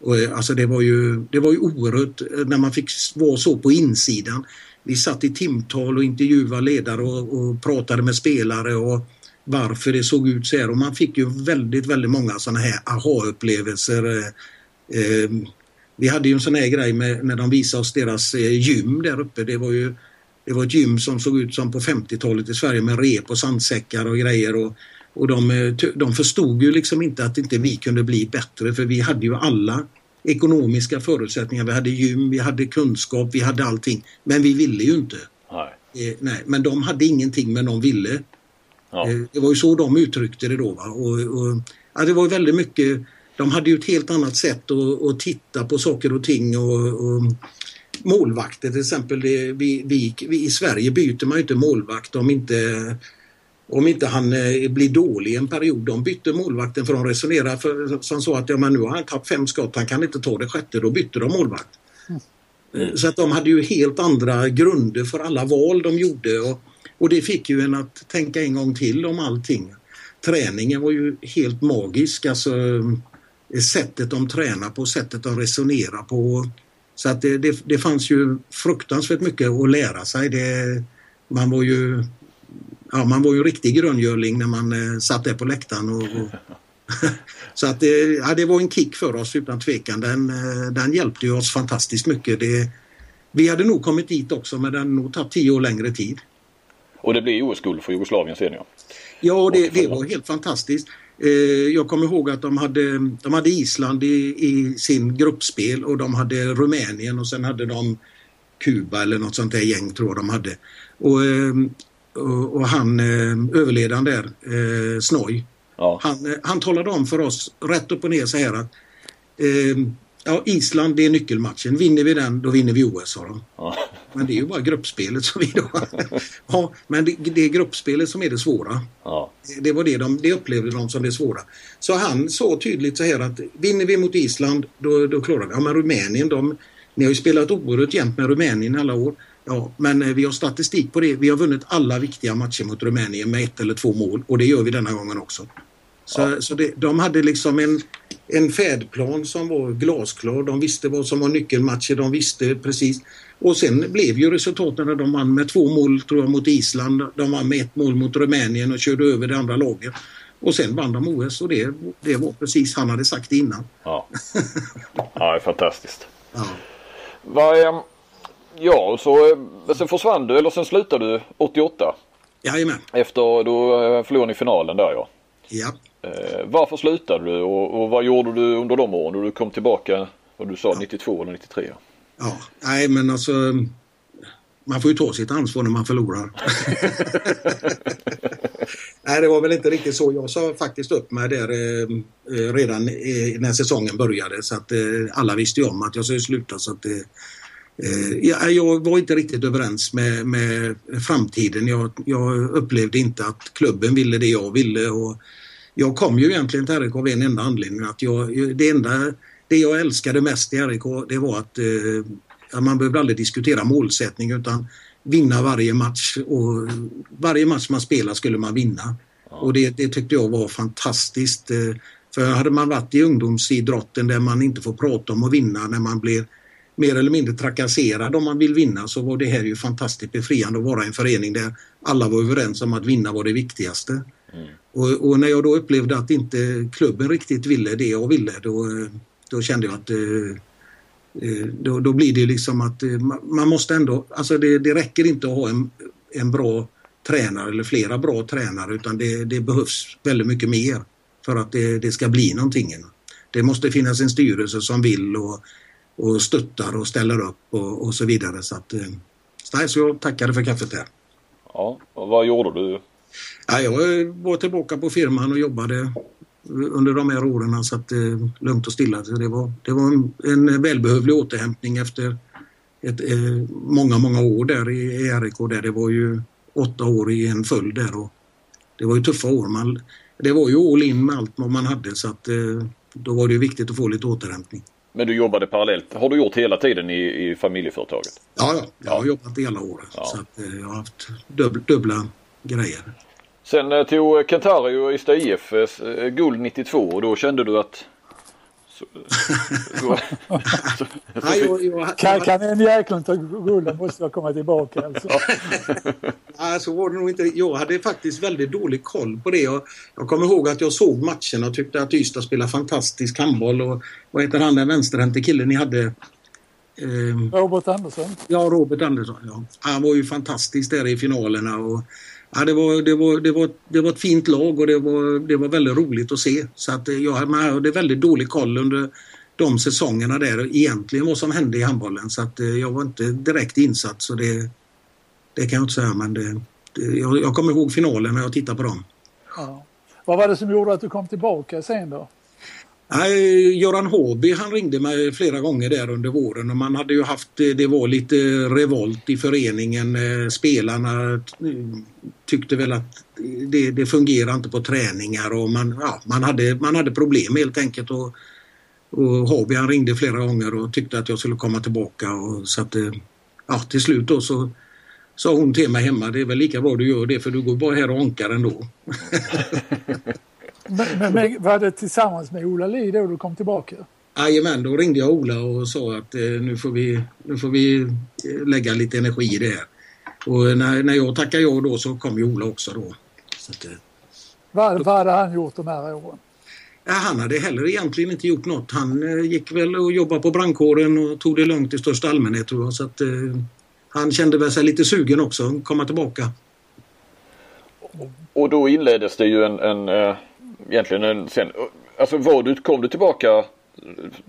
och eh, alltså det var ju, det var ju oerhört eh, när man fick vara så på insidan. Vi satt i timtal och intervjuade ledare och, och pratade med spelare och varför det såg ut så här och man fick ju väldigt, väldigt många sådana här aha-upplevelser. Eh, vi hade ju en sån här grej med, när de visade oss deras eh, gym där uppe. Det var ju det var ett gym som såg ut som på 50-talet i Sverige med rep och sandsäckar och grejer. Och, och de, eh, de förstod ju liksom inte att inte vi kunde bli bättre för vi hade ju alla ekonomiska förutsättningar. Vi hade gym, vi hade kunskap, vi hade allting. Men vi ville ju inte. Nej. Eh, nej. Men de hade ingenting men de ville. Ja. Eh, det var ju så de uttryckte det då. Va? Och, och ja, det var väldigt mycket de hade ju ett helt annat sätt att, att titta på saker och ting och, och målvakter till exempel. Det, vi, vi, vi, I Sverige byter man ju inte målvakt om inte om inte han eh, blir dålig en period. De bytte målvakten för de resonerade för, som så att ja, men nu har han tagit fem skott, han kan inte ta det sjätte. Då bytte de målvakt. Mm. Så att de hade ju helt andra grunder för alla val de gjorde och, och det fick ju en att tänka en gång till om allting. Träningen var ju helt magisk, alltså sättet de tränar på, sättet de resonerar på. Så att det, det, det fanns ju fruktansvärt mycket att lära sig. Det, man var ju ja, man var ju en riktig gröngöling när man eh, satt där på läktaren. Och, och så att det, ja, det var en kick för oss utan tvekan. Den, eh, den hjälpte ju oss fantastiskt mycket. Det, vi hade nog kommit dit också men det hade nog tagit tio år längre tid. Och det blev OS-guld för Jugoslavien senior? Ja, det, det var helt fantastiskt. Eh, jag kommer ihåg att de hade, de hade Island i, i sin gruppspel och de hade Rumänien och sen hade de Kuba eller något sånt där gäng tror jag de hade. Och, eh, och, och han eh, överledaren där, eh, Snoj, ja. han, han talade om för oss rätt upp och ner så här att eh, ja, Island det är nyckelmatchen. Vinner vi den då vinner vi OS sa de. Ja. Men det är ju bara gruppspelet som vi då... ja, men det, det är gruppspelet som är det svåra. Ja. Det var det de det upplevde de som det svåra. Så han sa tydligt så här att vinner vi mot Island då, då klarar vi. Ja men Rumänien de... Ni har ju spelat oerhört jämt med Rumänien alla år. Ja, men eh, vi har statistik på det. Vi har vunnit alla viktiga matcher mot Rumänien med ett eller två mål och det gör vi denna gången också. Så, ja. så det, de hade liksom en, en färdplan som var glasklar. De visste vad som var nyckelmatcher. De visste precis. Och sen blev ju resultaten att de vann med två mål tror jag mot Island. De vann med ett mål mot Rumänien och körde över det andra laget. Och sen vann de OS och det, det var precis han hade sagt innan. Ja, ja det är fantastiskt. Ja. Vad, Ja, så eh, sen försvann du eller sen slutade du 88? Jajamän. Efter då eh, förlorade ni finalen där ja. Ja. Eh, varför slutade du och, och, vad gjorde du under de åren då du kom tillbaka, vad du sa, ja. 92 eller 93? Ja, nej men alltså man får ju ta sitt ansvar när man förlorar. nej, det var väl inte riktigt så. Jag sa faktiskt upp mig där eh, redan eh, när säsongen började så att eh, alla visste ju om att jag skulle sluta så att Eh, jag var inte riktigt överens med, med framtiden. Jag, jag, upplevde inte att klubben ville det jag ville. Och jag kom ju egentligen till RIK av en enda anledning. Att jag, det, enda, det jag älskade mest i RIK det var att eh, man behövde aldrig diskutera målsättning utan vinna varje match. Och varje match man spelade skulle man vinna. Ja. Och det, det, tyckte jag var fantastiskt. Eh, för hade man varit i ungdomsidrotten där man inte får prata om att vinna när man blir mer eller mindre trakasserad om man vill vinna så var det här ju fantastiskt befriande att vara i en förening där alla var överens om att vinna var det viktigaste. Mm. Och, och, när jag då upplevde att inte klubben riktigt ville det jag ville då, då kände jag att eh, eh, då, då, blir det liksom att eh, man måste ändå, alltså det, det räcker inte att ha en, en bra tränare eller flera bra tränare utan det, det behövs väldigt mycket mer för att det, det, ska bli någonting. Det måste finnas en styrelse som vill och och stöttar och ställer upp och, och så vidare. Så, att, så jag tackade för kaffet där. Ja, och vad gjorde du? Ja, jag var tillbaka på firman och jobbade under de här åren så att eh, lugnt och stilla. Så det var, det var en, en välbehövlig återhämtning efter ett, eh, många, många år där i, RIK. Där det var ju åtta år i en följd där och det var ju tuffa år. Man, det var ju all in med allt vad man hade så att eh, då var det viktigt att få lite återhämtning. Men du jobbade parallellt. Har du gjort hela tiden i, i familjeföretaget? Ja, ja. Jag har jobbat hela året. Ja. Så att, eh, jag har haft dubbla, dubbla grejer. Sen eh, tog Kentari och Ystad IF eh, guld 92 och då kände du att kan, kan en jäkel ta gulden måste jag komma tillbaka alltså. Nej, så var det nog inte. Jag hade faktiskt väldigt dålig koll på det. Jag, jag kommer ihåg att jag såg matchen och tyckte att Ystad spelade fantastisk handboll. Och vad heter han den vänsterhänte killen ni hade? Eh, Robert Andersson. Ja, Robert Andersson. Ja. Han var ju fantastisk där i finalerna. Och, Ja, det, var, det, var, det, var, det var ett fint lag och det var, det var väldigt roligt att se. Så att eh, jag hade väldigt dålig koll under de säsongerna där egentligen vad som hände i handbollen. Så att eh, jag var inte direkt insatt så det, det kan jag inte säga men det, det, jag, jag kommer ihåg finalen när jag tittade på dem. Ja. Vad var det som gjorde att du kom tillbaka sen då? Nej, Göran Håby han ringde mig flera gånger där under våren och man hade ju haft, eh, det var lite revolt i föreningen. Eh, spelarna eh, tyckte väl att det, det fungerar inte på träningar och man, ja, man, hade, man hade problem helt enkelt. Och, och Habian ringde flera gånger och tyckte att jag skulle komma tillbaka. Och så att, ja, till slut då så sa hon till mig hemma, det är väl lika bra du gör det för du går bara här och onkar ändå. men, men, men var det tillsammans med Ola Li då du kom tillbaka? Jajamän, då ringde jag Ola och sa att eh, nu, får vi, nu får vi eh, lägga lite energi i det här. Och när, när jag tackade ja då så kom ju Ola också då. Så att, eh, vad, vad hade han gjort de här åren? Ja, han hade heller egentligen inte gjort något. Han eh, gick väl och jobbade på brandkåren och tog det lugnt i största allmänhet tror jag. Så att, eh, han kände väl sig lite sugen också, komma tillbaka. Och då inleddes det ju en, en eh, egentligen en, sen, alltså var du, kom du tillbaka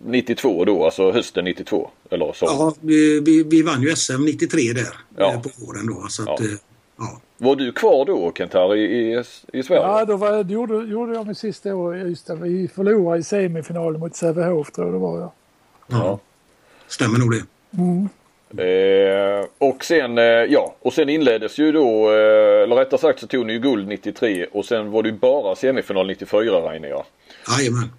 92 då, alltså hösten 92? Eller så? Ja, vi, vi, vi vann ju SM 93 där ja. Eh, på våren då. Så att, ja. Eh, ja. Var du kvar då Kent i, i, i Sverige? Ja, då var, gjorde, gjorde jag mitt sista år i Ystad. Vi förlorade i semifinalen mot Sävehof tror jag det var. Ja. ja. Stämmer nog det. Mm. Eh, och sen eh, ja och sen inleddes ju då, eh, eller rättare sagt så tog ni ju guld 93 och sen var det ju bara semifinal 94 Reine ja. Jajamän.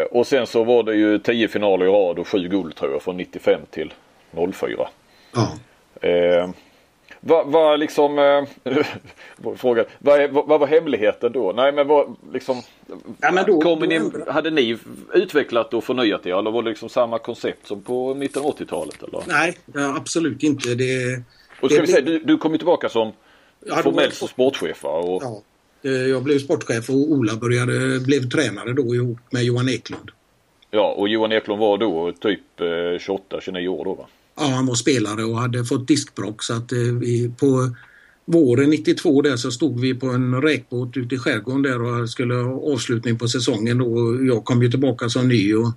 Eh, och sen så var det ju 10 finaler i rad och 7 guld tror jag från 95 till 04. Ja. Eh, vad var liksom, äh, fråga, vad, vad, var hemligheten då? Nej men vad liksom, ja, men då, då ni, hade ni utvecklat och förnyat er eller var det liksom samma koncept som på mitten av 80-talet? Eller? Nej, absolut inte. Det, och ska det vi säga, du, du kom ju tillbaka som ja, formell var... sportchef och... Ja, jag blev sportchef och Ola började, blev tränare då ihop med Johan Eklund. Ja, och Johan Eklund var då typ 28-29 år då va? Ja, han var spelare och hade fått diskbråck så att eh, vi på våren 92 där så stod vi på en räkbåt ute i skärgården där och skulle ha avslutning på säsongen och Jag kom ju tillbaka som ny och,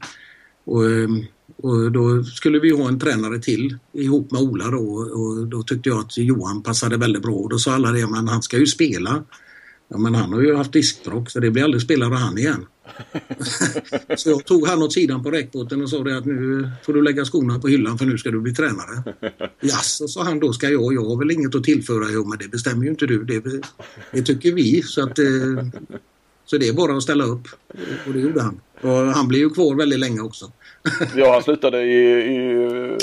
och, eh, och då skulle vi ha en tränare till ihop med Ola då och då tyckte jag att Johan passade väldigt bra och då sa alla det, men han ska ju spela. Ja men han har ju haft diskbråck så det blir aldrig spelare han igen. så jag tog han åt sidan på räckbåten och sa det att nu får du lägga skorna på hyllan för nu ska du bli tränare. Jaså, sa han då ska jag. Jag har väl inget att tillföra. Jo, men det bestämmer ju inte du. Det, det tycker vi. Så, att, eh, så det är bara att ställa upp. Och det gjorde han. Och han blev ju kvar väldigt länge också. ja, han slutade i, i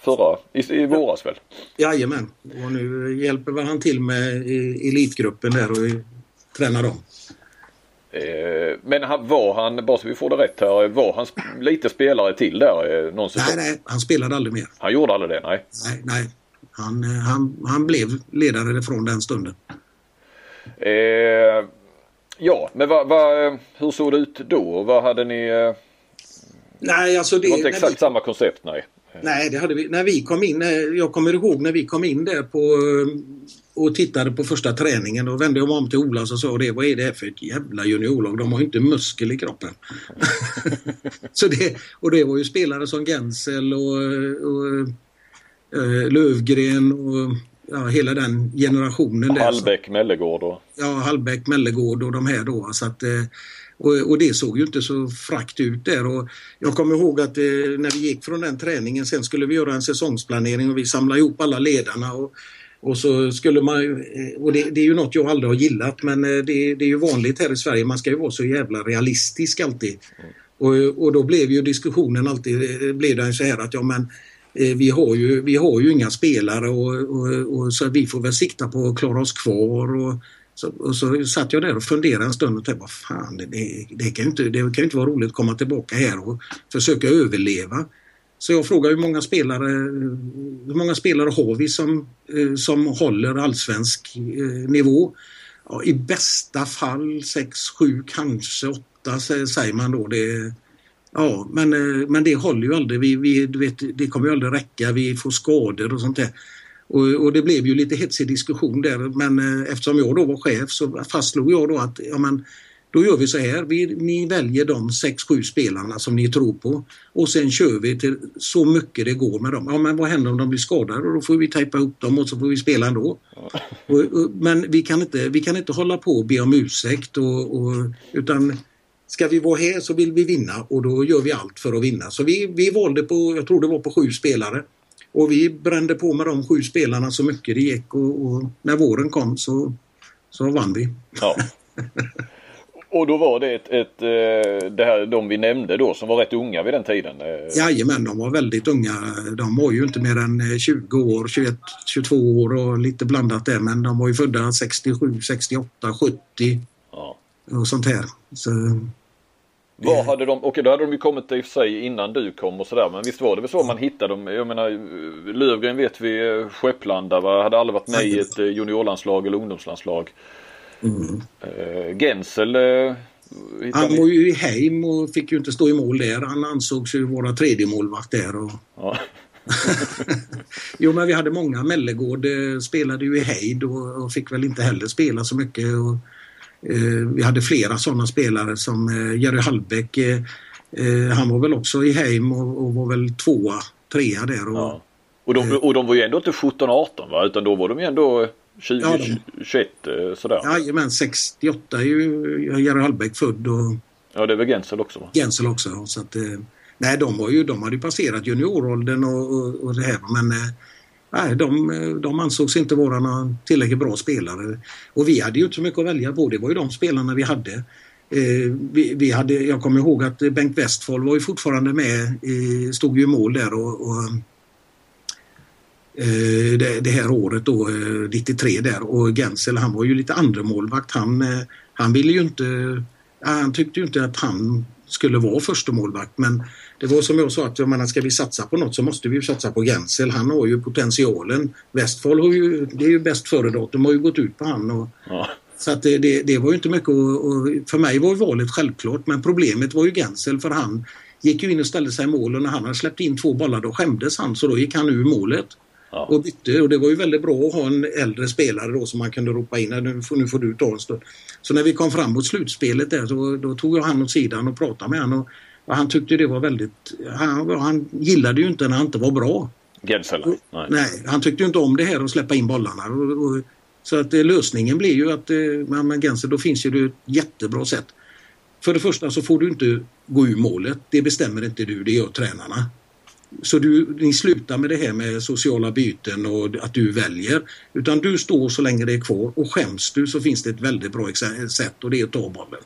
förra, i, i våras väl? Jajamän. Och nu hjälper han till med elitgruppen där och tränar dem. Eh, men han, var han, bara så vi får det rätt här, var han lite spelare till där eh, någon Nej, nej, han spelade aldrig mer. Han gjorde aldrig det, nej. Nej, nej. Han, eh, han, han blev ledare från den stunden. Eh, ja, men vad, vad, hur såg det ut då? Vad hade ni? Nej, alltså det, det var inte exakt vi, samma koncept, nej. Nej, det hade vi. När vi kom in, jag kommer ihåg när vi kom in där på och tittade på första träningen. Då vände jag mig om till Ola och sa det, vad är det här för ett jävla juniorlag? De har inte muskel i kroppen. så det, och det var ju spelare som Gensel och, och uh, Lövgren och ja, hela den generationen. Hallbäck, Mellegård och... Ja, Hallbäck, Mellegård och de här då. Så att, och, och, det såg ju inte så frakt ut där. Och jag kommer ihåg att eh, när vi gick från den träningen sen skulle vi göra en säsongsplanering och vi samlade ihop alla ledarna. Och och så skulle man, eh, och det, det, är ju något jag aldrig har gillat men eh, det, det, är ju vanligt här i Sverige, man ska ju vara så jävla realistisk alltid. Och, och då blev ju diskussionen alltid, eh, blev den så här att ja men vi har ju, vi har ju inga spelare och, och, och så vi får väl sikta på att klara oss kvar. Och, så, och så satt jag där och funderade en stund och tänkte, vad fan, det, det, kan ju inte, det kan ju inte vara roligt att komma tillbaka här och försöka överleva. Så jag frågade hur många spelare, hur många spelare har vi som, eh, som håller allsvensk eh, nivå? Ja, I bästa fall 6, 7, kanske 8 säger man då. Det, ja, men, eh, men det håller ju aldrig. Vi, vi, vet, det kommer ju aldrig räcka. Vi får skador och sånt där. Och, och, det blev ju lite hetsig diskussion där men eftersom jag då var chef så fastslog jag då att ja, men, då gör vi så här, vi, ni väljer de 6-7 spelarna som ni tror på och sen kör vi till så mycket det går med dem. Ja men vad händer om de blir skadade? Och då får vi tejpa upp dem och så får vi spela ändå. Och, och, men vi kan, inte, vi kan inte hålla på och be om ursäkt och, och, utan ska vi vara här så vill vi vinna och då gör vi allt för att vinna. Så vi, vi valde på, jag tror det var på sju spelare. Och vi brände på med de sju spelarna så mycket det gick och, och när våren kom så, så vann vi. Ja. Och då var det ett, ett, eh, det här, de vi nämnde då som var rätt unga vid den tiden? eh. Jajamän, de var väldigt unga. De var ju inte mer än 20 år, 21, 22 år och lite blandat där men de var ju födda 67, 68, 70 Ja. och sånt här. Så, Var hade de, okej då hade de ju kommit i och för sig innan du kom och sådär men visst var det väl så man hittade dem? Jag menar Lövgren vet vi, eh, Skepplanda va? hade aldrig varit med i ett eh, juniorlandslag eller ungdomslandslag. mm. Uh, Gensel uh, Han var ju i Heim och fick ju inte stå i mål där. Han ansågs ju vara tredje målvakt där. Och... Ja. jo men vi hade många. Mellegård eh, spelade ju i Heid och, fick väl inte heller spela så mycket. Och, eh, vi hade flera sådana spelare som eh, Jerry Hallbäck. Eh, eh, han var väl också i Heim och, var väl tvåa, trea där. Och, Ja. Och, de, och de var ju ändå inte 17-18 va? Utan då var de ju ändå 20, Ja, de- 21 eh, sådär. Ja. Jajamän, 68 är ju Jerry Hallbäck född och det är väl Gensel också va? Gensel också. Så att, eh, nej, de, var ju, de hade ju passerat junioråldern och, och, och det här men eh, nej, de, de ansågs inte vara några tillräckligt bra spelare. Och vi hade ju inte så mycket att välja på. Det var ju de spelarna vi hade. Eh, vi, vi hade jag kommer ihåg att Bengt Westfall var ju fortfarande med, i, stod ju i mål där och, och eh, det, det här året då, eh, 93 där och Gensel han var ju lite andra målvakt. Han, eh, han ville ju inte, eh, han tyckte ju inte att han skulle vara första målvakt men det var som jag sa att menar, ska vi satsa på något så måste vi ju satsa på Gensel. Han har ju potentialen. Westfall har ju, det är ju bäst före-datum, har ju gått ut på han. Och, Ja. så att det, det, det var ju inte mycket och, och För mig var ju valet självklart men problemet var ju Gensel för han gick ju in och ställde sig i mål och när han hade släppt in två bollar då skämdes han så då gick han ur målet. Ja. Och bytte och det var ju väldigt bra att ha en äldre spelare då som man kunde ropa in "Nej, nu får, nu får du ta en stund. Så när vi kom fram mot slutspelet där så då tog jag han åt sidan och pratade med honom och, han tyckte det var väldigt, han, han gillade ju inte när han inte var bra. Gensel? Nej. Nej, han tyckte ju inte om det här att släppa in bollarna. Och, och, så att eh, lösningen blir ju att eh, med med Gensel, då finns ju det ett jättebra sätt. För det första så får du inte gå ur målet. Det bestämmer inte du, det gör tränarna. Så du, ni slutar med det här med sociala byten och att du väljer. Utan du står så länge det är kvar och skäms du så finns det ett väldigt bra sätt och det är att ta bollen.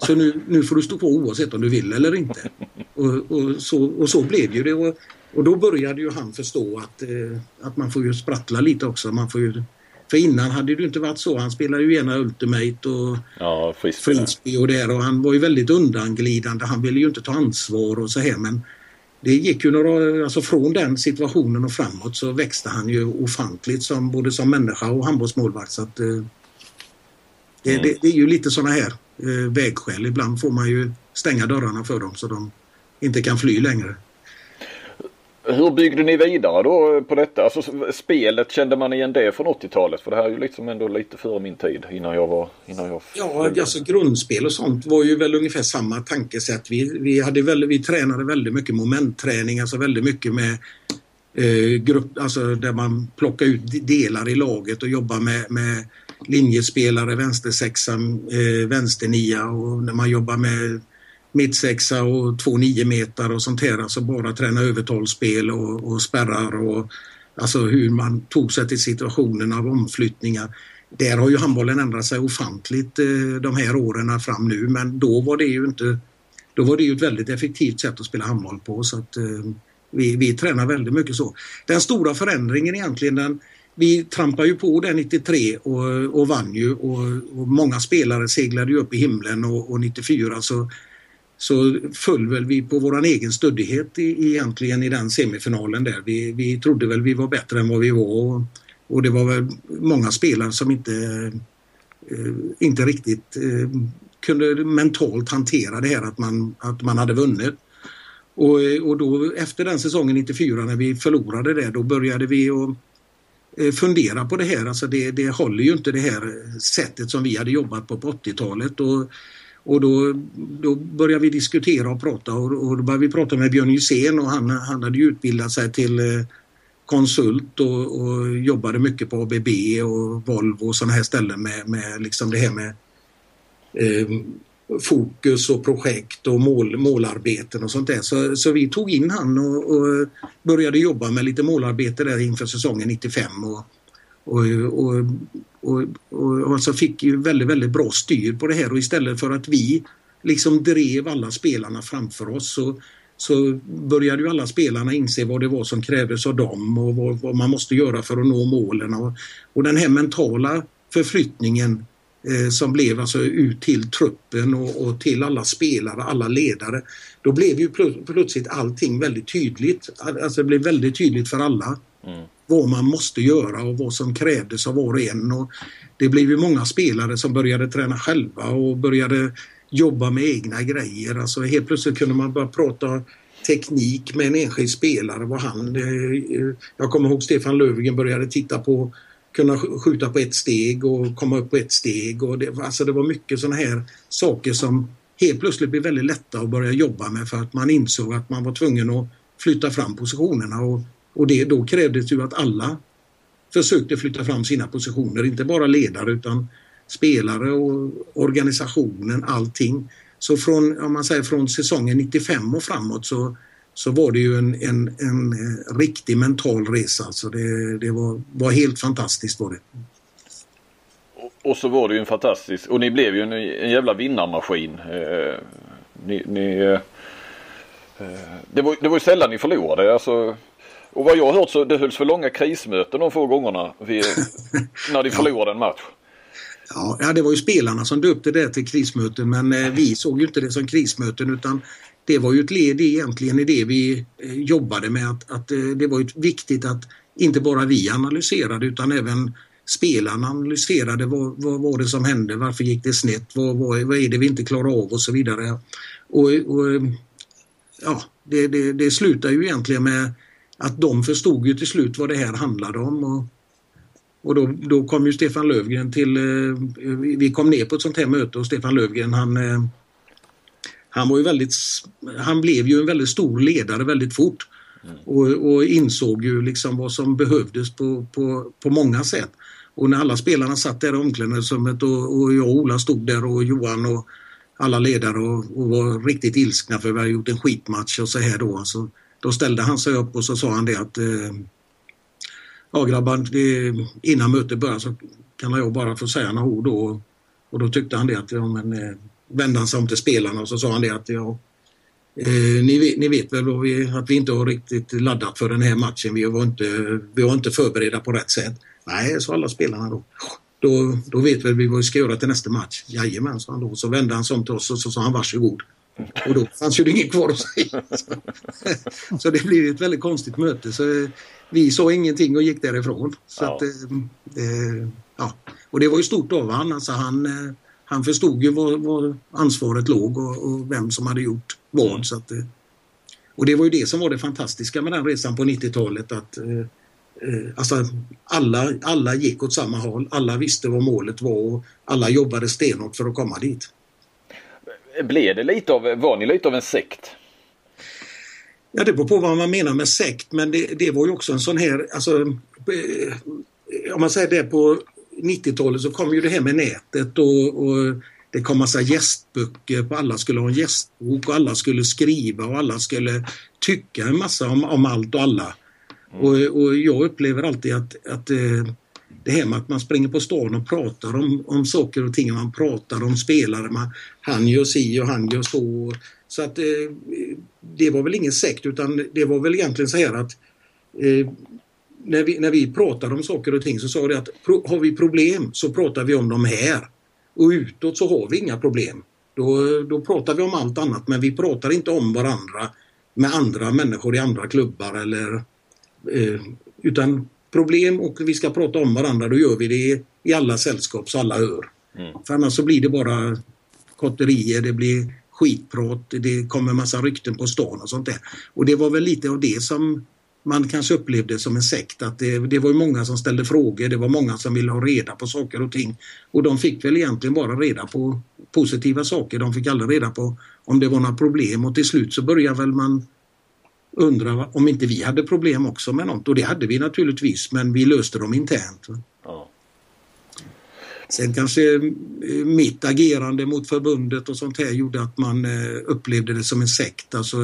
Så nu, nu får du stå på oavsett om du vill eller inte. Och, och, så, och så blev ju det. Och, och då började ju han förstå att, eh, att man får ju sprattla lite också. Man får ju, för innan hade det ju inte varit så. Han spelade ju ena Ultimate och Ja, frisbee och där och han var ju väldigt undanglidande. Han ville ju inte ta ansvar och så här men det gick ju några, alltså från den situationen och framåt så växte han ju ofantligt som både som människa och handbollsmålvakt. Så att, eh, det, Mm. det, det är ju lite sådana här eh, vägskäl. Ibland får man ju stänga dörrarna för dem så de inte kan fly längre. Hur byggde ni vidare då på detta? Alltså spelet, kände man igen det från 80-talet? För det här är ju liksom ändå lite före min tid innan jag var... Innan jag Ja, alltså grundspel och sånt var ju väl ungefär samma tankesätt. Vi, vi, hade väldigt, vi tränade väldigt mycket momentträning, alltså väldigt mycket med eh, grupp, alltså där man plockar ut de- delar i laget och jobbar med, med linjespelare, vänstersexa, eh, vänsternia och när man jobbar med mittsexa och två nio meter och sånt här. Alltså bara träna övertalsspel och, och spärrar och alltså hur man tog sig till situationen av omflyttningar. Där har ju handbollen ändrat sig ofantligt eh, de här åren fram nu men då var det ju inte då var det ju ett väldigt effektivt sätt att spela handboll på så att eh, vi, vi tränar väldigt mycket så. Den stora förändringen egentligen den vi trampade ju på där 93 och, och vann ju och, och många spelare seglade ju upp i himlen och, och 94 så så föll väl vi på våran egen stöddighet i, egentligen i den semifinalen där. Vi, vi trodde väl vi var bättre än vad vi var och, och det var väl många spelare som inte, eh, inte riktigt eh, kunde mentalt hantera det här att man, att man hade vunnit. Och, och då efter den säsongen 94 när vi förlorade det då började vi att Eh, fundera på det här. Alltså det, det håller ju inte det här sättet som vi hade jobbat på på 80-talet. Och, och då, då började vi diskutera och prata och, och då började vi prata med Björn Hysén och han, han hade ju utbildat sig till eh, konsult och, och jobbade mycket på ABB och Volvo och sådana här ställen med, med liksom det här med eh, fokus och projekt och mål, målarbeten och sånt där. Så, så vi tog in han och, och började jobba med lite målarbete där inför säsongen 95 och, och, och, och, och alltså fick ju väldigt, väldigt bra styr på det här och istället för att vi liksom drev alla spelarna framför oss så, så började ju alla spelarna inse vad det var som krävdes av dem och vad, vad man måste göra för att nå målen. Och, och den här mentala förflyttningen som blev alltså ut till truppen och, och, till alla spelare, alla ledare. Då blev ju plötsligt allting väldigt tydligt. Alltså det blev väldigt tydligt för alla mm. vad man måste göra och vad som krävdes av var och en. Och det blev ju många spelare som började träna själva och började jobba med egna grejer. Alltså helt plötsligt kunde man börja prata teknik med en enskild spelare. Vad han, eh, jag kommer ihåg Stefan Löfgren började titta på kunna skjuta på ett steg och komma upp på ett steg. Och det, alltså det var mycket sådana här saker som helt plötsligt blev väldigt lätta att börja jobba med för att man insåg att man var tvungen att flytta fram positionerna och, och det, då krävdes ju att alla försökte flytta fram sina positioner, inte bara ledare utan spelare och organisationen, allting. Så från, om man säger från säsongen 95 och framåt så så var det ju en, en, en eh, riktig mental resa. Alltså det, det var, var helt fantastiskt var det. Och så var det ju en fantastisk och ni blev ju en, en jävla vinnarmaskin. Eh, ni, ni eh, eh, det, var, det var ju sällan ni förlorade. Alltså, och vad jag har hört så det hölls för långa krismöten de få gångerna vi, när de förlorade en match. Ja, det var ju spelarna som döpte det till krismöten men eh, vi såg ju inte det som krismöten utan det var ju ett led egentligen i det vi eh, jobbade med. Att, att eh, det var ju viktigt att inte bara vi analyserade utan även spelarna analyserade vad, vad var det som hände, varför gick det snett, vad, vad, vad är det vi inte klarar av och så vidare. Och, och eh, ja, det, det, det slutar ju egentligen med att de förstod ju till slut vad det här handlade om. Och, och då, då kom ju Stefan Lövgren till, vi kom ner på ett sånt här möte och Stefan Lövgren han han var ju väldigt, han blev ju en väldigt stor ledare väldigt fort. Och, och, insåg ju liksom vad som behövdes på, på, på många sätt. Och när alla spelarna satt där i omklädningsrummet och, och jag och Ola stod där och Johan och alla ledare och, och var riktigt ilskna för vi hade gjort en skitmatch och så här då. Så då ställde han sig upp och så sa han det att eh, Ja grabbar, det, innan mötet börjar så kan jag bara få säga några ord då. Och då tyckte han det att ja, men, eh, vände han sig om till spelarna och så sa han det att ja, eh, ni, vet, ni vet väl vi, att vi inte har riktigt laddat för den här matchen. Vi var inte, vi var inte förberedda på rätt sätt. Nej, sa alla spelarna då. Då, då vet väl vi vad vi ska göra till nästa match. Jajamän, sa han då. Så vände han sig om till oss och så sa han varsågod. Och då fanns ju det inget kvar att säga. Så det blev ett väldigt konstigt möte. Så vi sa ingenting och gick därifrån. Så ja. Att, eh, ja. Och det var ju stort av honom. Alltså han, eh, han förstod ju var, var ansvaret låg och, och, vem som hade gjort vad. Mm. Så att, eh, och det var ju det som var det fantastiska med den resan på 90-talet att eh, eh, alltså alla, alla gick åt samma håll, alla visste vad målet var och alla jobbade stenhårt för att komma dit. Blev det lite av, var ni lite av en sekt? Ja det beror på vad man menar med sekt men det, det var ju också en sån här, alltså eh, om man säger det på 90-talet så kom ju det här med nätet och, och det kom massa gästböcker på alla skulle ha en gästbok och alla skulle skriva och alla skulle tycka en massa om, om allt och alla. Mm. Och, och, jag upplever alltid att, att eh, det här med att man springer på stan och pratar om, om saker och ting, man pratar om spelare, man, han gör si och han gör så. Så att eh, det var väl ingen sekt utan det var väl egentligen så här att eh, när vi, när vi pratade om saker och ting så sa det att har vi problem så pratar vi om dem här. Och utåt så har vi inga problem. Då, då pratar vi om allt annat men vi pratar inte om varandra med andra människor i andra klubbar eller eh, utan problem och vi ska prata om varandra då gör vi det i alla sällskap så alla hör. Mm. För annars så blir det bara kotterier, det blir skitprat, det kommer massa rykten på stan och sånt där. Och det var väl lite av det som man kanske upplevde som en sekt. Att det, det var många som ställde frågor, det var många som ville ha reda på saker och ting. Och de fick väl egentligen bara reda på positiva saker. De fick aldrig reda på om det var några problem och till slut så började väl man undra om inte vi hade problem också med något. Och det hade vi naturligtvis men vi löste dem internt. Ja. Sen kanske eh, mitt agerande mot förbundet och sånt här gjorde att man eh, upplevde det som en sekt. Alltså,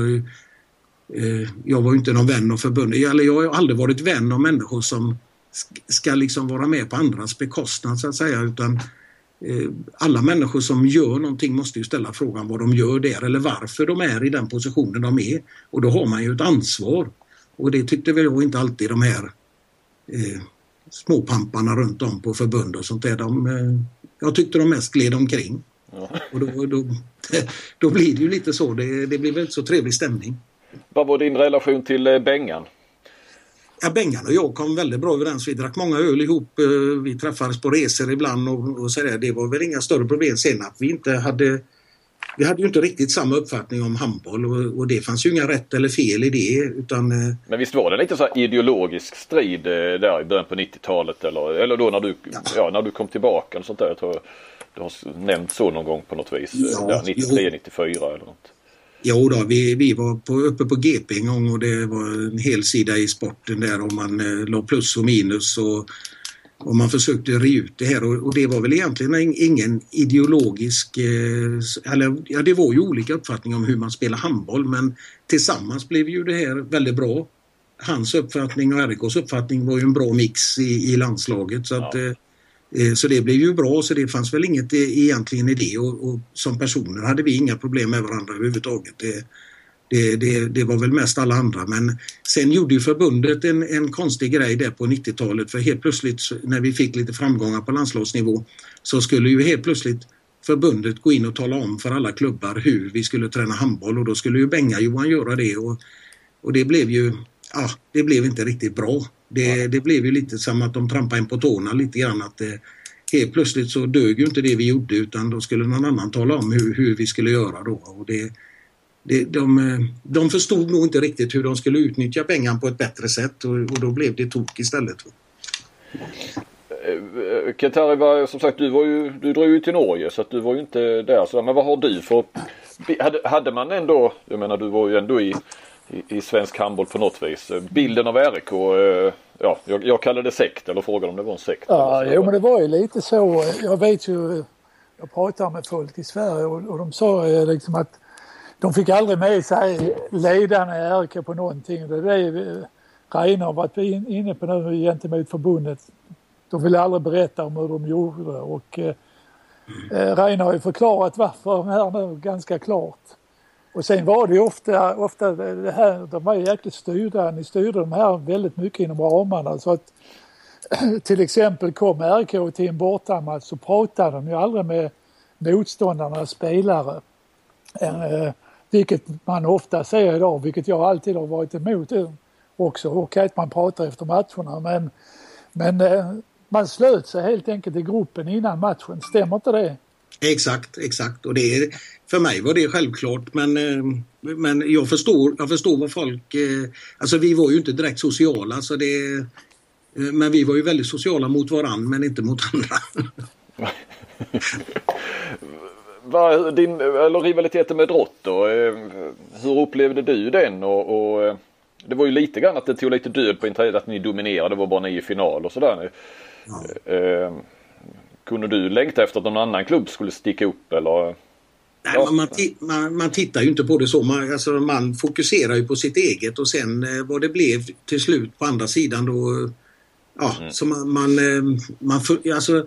jag var inte någon vän av förbundet, eller jag har aldrig varit vän av människor som ska liksom vara med på andras bekostnad så att säga utan alla människor som gör någonting måste ju ställa frågan vad de gör där eller varför de är i den positionen de är. Och då har man ju ett ansvar. Och det tyckte väl jag inte alltid de här eh, småpamparna runt om på förbund och sånt där. De, eh, jag tyckte de mest gled omkring. Ja. Och då, då, då blir det ju lite så. Det, det blir väl inte så trevlig stämning. Vad var din relation till eh, Bengan? Ja, Bengan och jag kom väldigt bra överens. Vi drack många öl ihop. Eh, vi träffades på resor ibland och, och så där. Det var väl inga större problem sen att vi inte hade vi hade ju inte riktigt samma uppfattning om handboll och, och, det fanns ju inga rätt eller fel i det. Utan, eh, Men visst var det lite så ideologisk strid där i början på 90-talet eller, eller då när du, ja. ja. när du kom tillbaka och sånt där. Jag tror du har nämnt så någon gång på något vis. Ja, 93, 94 eller något. Jo då, vi, vi var på, uppe på GP en gång och det var en hel sida i sporten där och man eh, la plus och minus och och man försökte re ut det här och, och, det var väl egentligen ingen ideologisk, eh, eller ja det var ju olika uppfattningar om hur man spelar handboll men tillsammans blev ju det här väldigt bra. Hans uppfattning och RIKs uppfattning var ju en bra mix i, i landslaget så att ja. eh, eh Eh, så det blev ju bra så det fanns väl inget eh, egentligen i det. Och, och som personer hade vi inga problem med varandra överhuvudtaget. Det, det, det, det, var väl mest alla andra. Men sen gjorde ju förbundet en, en konstig grej där på 90-talet för helt plötsligt när vi fick lite framgångar på landslagsnivå så skulle ju helt plötsligt förbundet gå in och tala om för alla klubbar hur vi skulle träna handboll. Och då skulle ju Benga-Johan göra det. Och, och det blev ju ja, det blev inte riktigt bra. Det, det blev ju lite som att de trampade en på tårna lite grann att det, helt plötsligt så dög ju inte det vi gjorde utan då skulle någon annan tala om hur, hur vi skulle göra då. Och det, det, de, eh, de förstod nog inte riktigt hur de skulle utnyttja pengarna på ett bättre sätt och, och då blev det tok istället. Eh, Ketari var som sagt du var ju, du drog ju till Norge så att du var ju inte där så men vad har du för hade, hade man ändå, jag menar du var ju ändå i, i, i svensk handboll på något vis. Bilden av RIK, eh, ja jag, jag kallade det sekt eller frågade om det var en sekt. Ja, jo men det var ju lite så. Jag vet ju, jag pratar med folk i Sverige och, och de sa liksom att de fick aldrig med sig ledarna i RK på någonting. Det är det Reine har varit inne på nu gentemot förbundet. De ville aldrig berätta om hur de gjorde och eh, eh Reine har ju förklarat varför här nu ganska klart. Och sen var det ju ofta, ofta det här, de var jäkligt styrda, ni styrde de här väldigt mycket inom ramarna så att till exempel kom RK till en bortamatch så pratade de ju aldrig med motståndarnas spelare. Eh, vilket man ofta ser idag, vilket jag alltid har varit emot också. Okej att man pratar efter matcherna men, men eh, man slöt sig helt enkelt i gruppen innan matchen, stämmer inte det? Exakt, exakt. Och det är, för mig var det självklart men, eh, men jag, förstår, jag förstår vad folk... Eh, alltså vi var ju inte direkt sociala så det... Men vi var ju väldigt sociala mot varandra men inte mot andra. vad, din, eller rivaliteten med Drott då, eh, hur upplevde du den? Och, och, eh, det var ju lite grann att det tog lite död på intresset att ni dominerade, det var bara ni i final och sådär. Ja. Eh, kunde du längta efter att någon annan klubb skulle sticka upp eller? Nej, ja. man, man, man, tittar ju inte på det så. Man, alltså, man fokuserar ju på sitt eget och sen eh, vad det blev till slut på andra sidan då. Ja, mm. så man, man, man, alltså,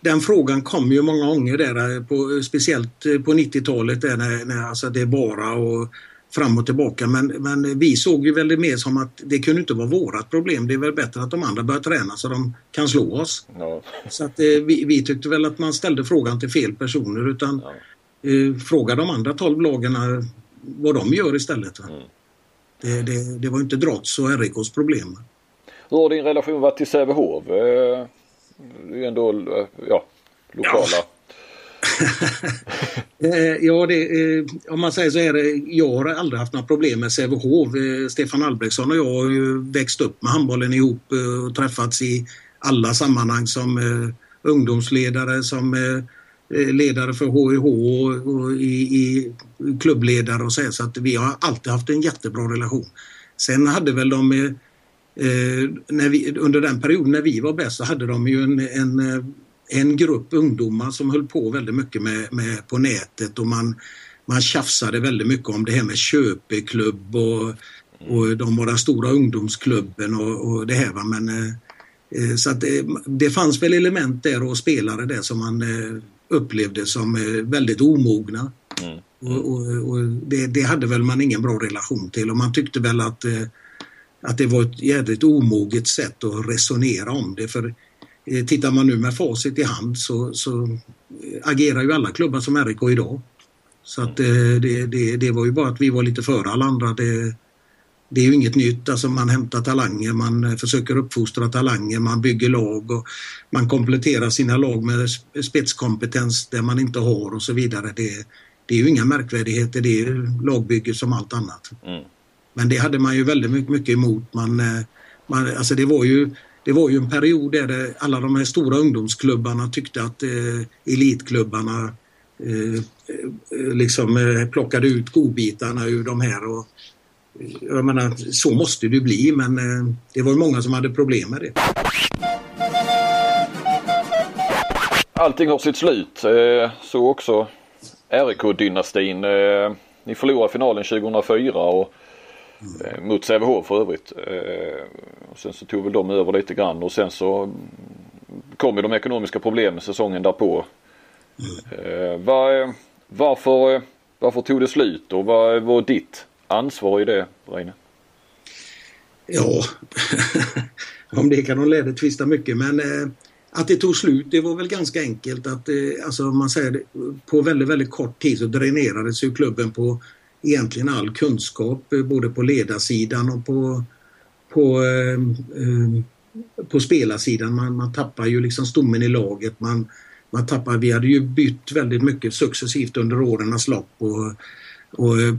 den frågan kom ju många gånger där, på, speciellt på 90-talet när, när alltså det bara och fram och tillbaka. Men, men vi såg ju väldigt mer som att det kunde inte vara vårat problem. Det är väl bättre att de andra börjar träna så de kan slå oss. Ja. Så att, eh, vi, vi, tyckte väl att man ställde frågan till fel personer utan ja. eh, fråga de andra 12 lagen eh, vad de gör istället. Mm. Det, det, det, var inte Drotts och RIKs problem. Hur har din relation varit till Sävehof? Eh, det är ändå ja, lokala. Ja. Eh, ja, det, eh, om man säger så här, eh, jag har aldrig haft några problem med Sävehof. Stefan Albrektsson och jag har ju växt upp med handbollen ihop eh, och träffats i alla sammanhang som ungdomsledare, som ledare för HIH och i, i klubbledare och så. Så att vi har alltid haft en jättebra relation. Sen hade väl de Eh, när vi, under den perioden när vi var bäst så hade de ju en, en, en grupp ungdomar som höll på väldigt mycket med, med på nätet och man, man tjafsade väldigt mycket om det här med köpeklubb och, och de var den stora ungdomsklubben och, och det här. Va? Men, eh, så att det, det fanns väl element där och spelare där som man eh, upplevde som eh, väldigt omogna. Mm. Och, och, och det, det, hade väl man ingen bra relation till och man tyckte väl att, eh, att det var ett jävligt omoget sätt att resonera om det. För eh, tittar man nu med facit i hand så, så agerar ju alla klubbar som RIK idag. Så att det, det, det, var ju bara att vi var lite före alla andra. Det, det är ju inget nytt. Alltså man hämtar talanger, man försöker uppfostra talanger, man bygger lag och man kompletterar sina lag med spetskompetens där man inte har och så vidare. Det, det är ju inga märkvärdigheter, det är lagbygge som allt annat. Mm. Men det hade man ju väldigt mycket, emot. Man, eh, man, alltså det, var ju, det var ju en period där alla de här stora ungdomsklubbarna tyckte att eh, elitklubbarna eh, eh liksom eh, plockade ut godbitarna ur de här. Och, eh, jag menar, så måste det bli men eh, det var ju många som hade problem med det. Allting har sitt slut. Eh, så också RIK-dynastin. Ni förlorade finalen 2004 och Mm. mot Sävehof för övrigt. Eh, och sen så tog väl de över lite grann och sen så kom ju de ekonomiska problemen säsongen därpå. Eh, mm. Var, varför, varför tog det slut och vad var ditt ansvar i det Reine? Ja, om det kan de lärde tvista mycket men att det tog slut, det var väl ganska enkelt att, alltså man säger på väldigt, väldigt kort tid så dränerades ju klubben på egentligen all kunskap, eh, både på ledarsidan och på, på, eh, eh, på spelarsidan. Man, man tappar ju liksom stommen i laget. Man, man tappar, vi hade ju bytt väldigt mycket successivt under årens lopp och, och eh,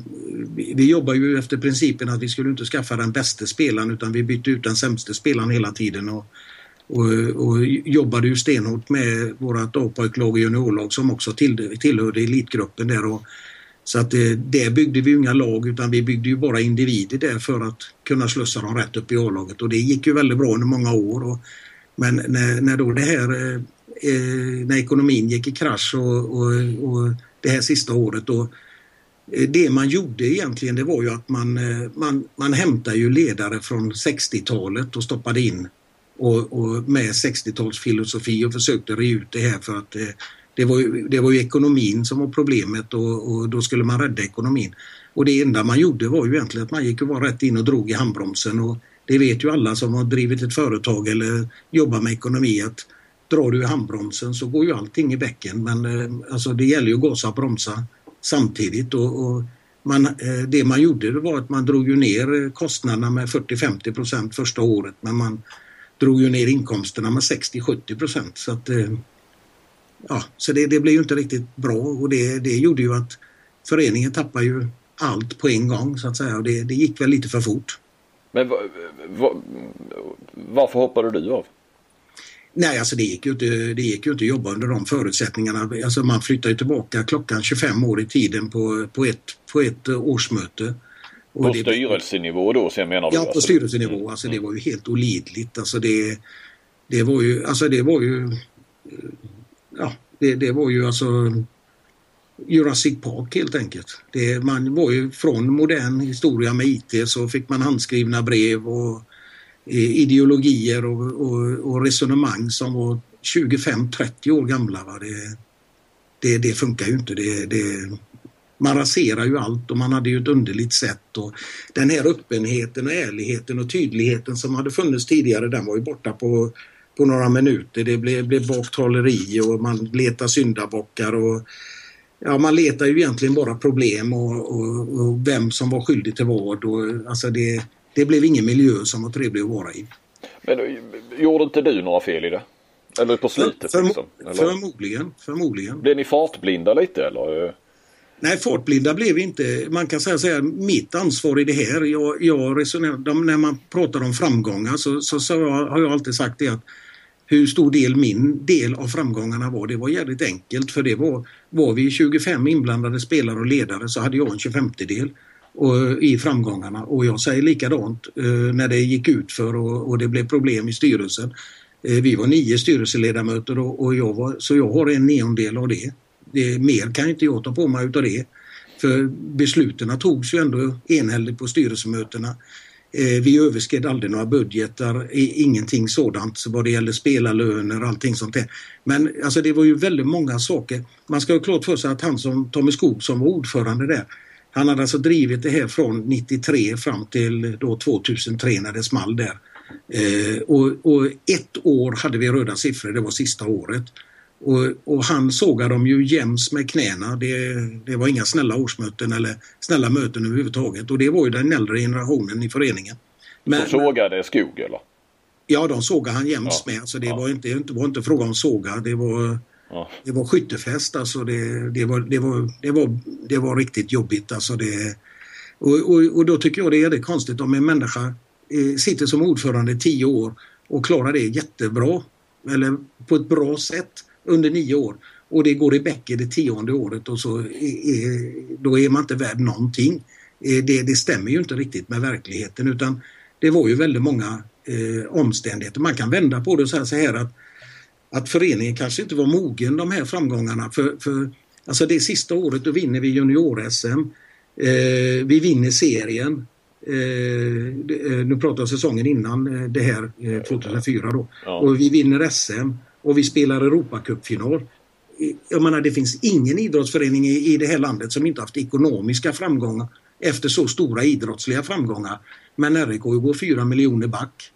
vi jobbar ju efter principen att vi skulle inte skaffa den bästa spelaren utan vi bytte ut den sämsta spelaren hela tiden. Och, och, och jobbade ju stenhårt med vårt A-pojklag och juniorlag som också till, tillhörde elitgruppen där. Och, så att det, där byggde vi inga lag utan vi byggde ju bara individer där för att kunna slussa dem rätt upp i A-laget och det gick ju väldigt bra under många år. Och, men när, när då det här, eh, eh när ekonomin gick i krasch och, och, och det här sista året då eh, det man gjorde egentligen det var ju att man, eh, man, man hämtade ju ledare från 60-talet och stoppade in och, och med 60-talsfilosofi och försökte re ut det här för att eh, det, var ju, det var ju ekonomin som var problemet och, och, då skulle man rädda ekonomin. Och det enda man gjorde var ju egentligen att man gick och var rätt in och drog i handbromsen och det vet ju alla som har drivit ett företag eller jobbar med ekonomi att drar du i handbromsen så går ju allting i bäcken men eh, alltså det gäller ju att gasa och bromsa samtidigt och, och man, eh, det man gjorde var att man drog ju ner kostnaderna med 40-50 procent första året men man drog ju ner inkomsterna med 60-70 procent. Så, att, eh, ja, så det, det blev ju inte riktigt bra och det, det gjorde ju att föreningen tappade ju allt på en gång så att säga och det, det gick väl lite för fort. Men va, va, varför hoppade du av? Nej, alltså det gick ju inte, det gick ju inte att jobba under de förutsättningarna. Alltså man flyttar ju tillbaka klockan 25 år i tiden på, på, ett, på ett årsmöte. På det, styrelsenivå då sen menar du? Ja, på alltså? styrelsenivå. Mm. Alltså det var ju helt olidligt. Alltså det, det var ju, alltså det var ju, ja, det, det var ju alltså Jurassic Park helt enkelt. Det, man var ju från modern historia med IT så fick man handskrivna brev och eh, ideologier och, och, och resonemang som var 25-30 år gamla. Va? Det, det, det funkar ju inte. Det, det, man raserar ju allt och man hade ju ett underligt sätt och den här öppenheten och ärligheten och tydligheten som hade funnits tidigare den var ju borta på, på några minuter. Det blev, blev baktaleri och man letar syndabockar och ja, man letar ju egentligen bara problem och, och, och vem som var skyldig till vad och alltså det, det blev ingen miljö som var trevlig att vara i. Men gjorde inte du några fel i det? Eller på slutet? För, liksom? eller? Förmodligen, förmodligen. Blev ni fartblinda lite eller? Nej, fartblinda blev vi inte. Man kan säga, säga mitt ansvar i det här. Jag, jag resonerar, när man pratar om framgångar så, så, så, har jag alltid sagt det att hur stor del min del av framgångarna var, det var jävligt enkelt för det var, var vi 25 inblandade spelare och ledare så hade jag en 25 del i framgångarna och jag säger likadant eh, när det gick ut för och, och det blev problem i styrelsen. Eh, vi var nio styrelseledamöter och, och jag var, så jag har en niondel av det. det. Mer kan inte jag ta på mig utav det. För besluten togs ju ändå enhälligt på styrelsemötena. Eh, vi överskred aldrig några budgetar, ingenting sådant vad det gäller spelarlöner och allting sånt där. Men alltså det var ju väldigt många saker. Man ska ha klart för sig att han som Tommy Skog som var ordförande där, han hade alltså drivit det här från 93 fram till då 2003 när det small där. Eh, och, och, ett år hade vi röda siffror, det var sista året. Och, och han sågade dem ju jäms med knäna. Det, det, var inga snälla årsmöten eller snälla möten överhuvudtaget. Och det var ju den äldre generationen i föreningen. Men, Så sågade skog eller? Ja, de sågade han jäms ja. med. Så det ja. var, inte, det var inte fråga om såga. Det var, ja. det var skyttefest. Alltså det, det, var, det, var, det, var, det var riktigt jobbigt. Alltså det, och, och, och då tycker jag det är det konstigt om en människa eh, sitter som ordförande i tio år och klarar det jättebra. Eller på ett bra sätt under nio år och det går i bäcke det tionde året och så är, då är man inte värd någonting. Eh, det, det stämmer ju inte riktigt med verkligheten utan det var ju väldigt många eh, omständigheter. Man kan vända på det och säga så här att, att föreningen kanske inte var mogen de här framgångarna. För, för alltså det sista året då vinner vi junior-SM. Eh, vi vinner serien. Eh, eh nu pratar jag säsongen innan eh, det här, 2004 då. Ja. Och vi vinner SM och vi spelar Europacupfinal. Jag menar det finns ingen idrottsförening i, i det här landet som inte haft ekonomiska framgångar efter så stora idrottsliga framgångar. Men RIK går 4 miljoner back.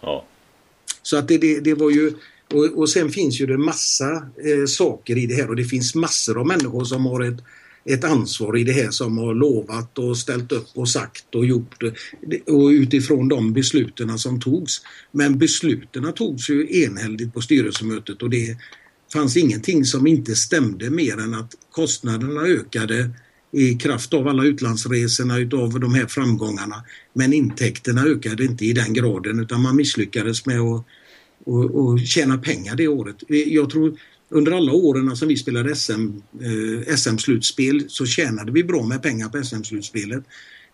Ja. Så att det, det, det var ju och, och, sen finns ju det massa eh, saker i det här och det finns massor av människor som har ett ett ansvar i det här som har lovat och ställt upp och sagt och gjort och utifrån de besluten som togs. Men besluten togs ju enhälligt på styrelsemötet och det fanns ingenting som inte stämde mer än att kostnaderna ökade i kraft av alla utlandsresorna utav de här framgångarna. Men intäkterna ökade inte i den graden utan man misslyckades med att och, och tjäna pengar det året. Jag tror under alla åren som vi spelade SM, eh, SM-slutspel så tjänade vi bra med pengar på SM-slutspelet.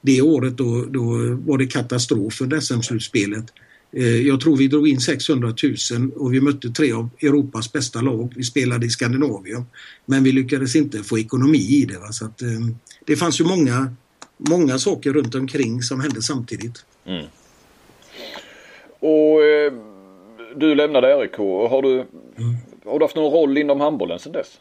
Det året då, då var det katastrof under SM-slutspelet. Eh, jag tror vi drog in 600 000 och vi mötte tre av Europas bästa lag. Vi spelade i Skandinavien. Men vi lyckades inte få ekonomi i det. Va? Så att, eh, det fanns ju många, många saker runt omkring som hände samtidigt. Mm. Och eh, du lämnade RIK. Har du, mm. Har du haft någon roll inom handbollen sedan dess?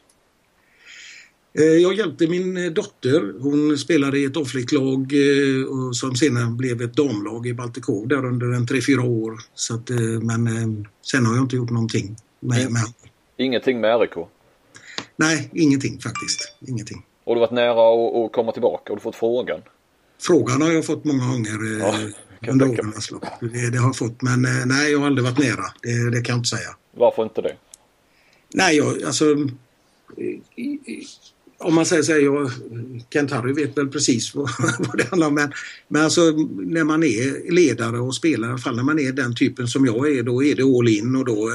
Eh, jag hjälpte min eh, dotter. Hon spelade i ett offligt-lag eh, som senare blev ett damlag i Baltikov där under en tre fyra år. Så att, men sen har jag inte gjort någonting med, med Ingenting med RIK? Nej, ingenting faktiskt. Ingenting. Har du varit nära att komma tillbaka? Har du fått frågan? Frågan har jag fått många gånger ja, under årens lopp. Det, det, har jag fått men nej, jag har aldrig varit nära. Det, det kan jag inte säga. Varför inte det? Nej, jag, alltså om man säger så här, jag, Kent-Harry vet väl precis vad, vad det handlar om. Men, men alltså när man är ledare och spelare, i alla fall när man är den typen som jag är, då är det all in och då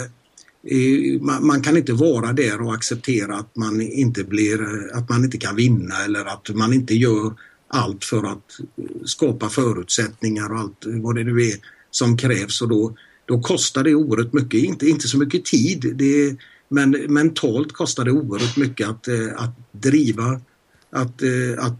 eh, man, man, kan inte vara där och acceptera att man inte blir, att man inte kan vinna eller att man inte gör allt för att skapa förutsättningar och allt vad det nu är som krävs och då, då kostar det oerhört mycket, inte, inte så mycket tid. Det, men mentalt kostar det oerhört mycket att, eh, att driva, att, eh, att,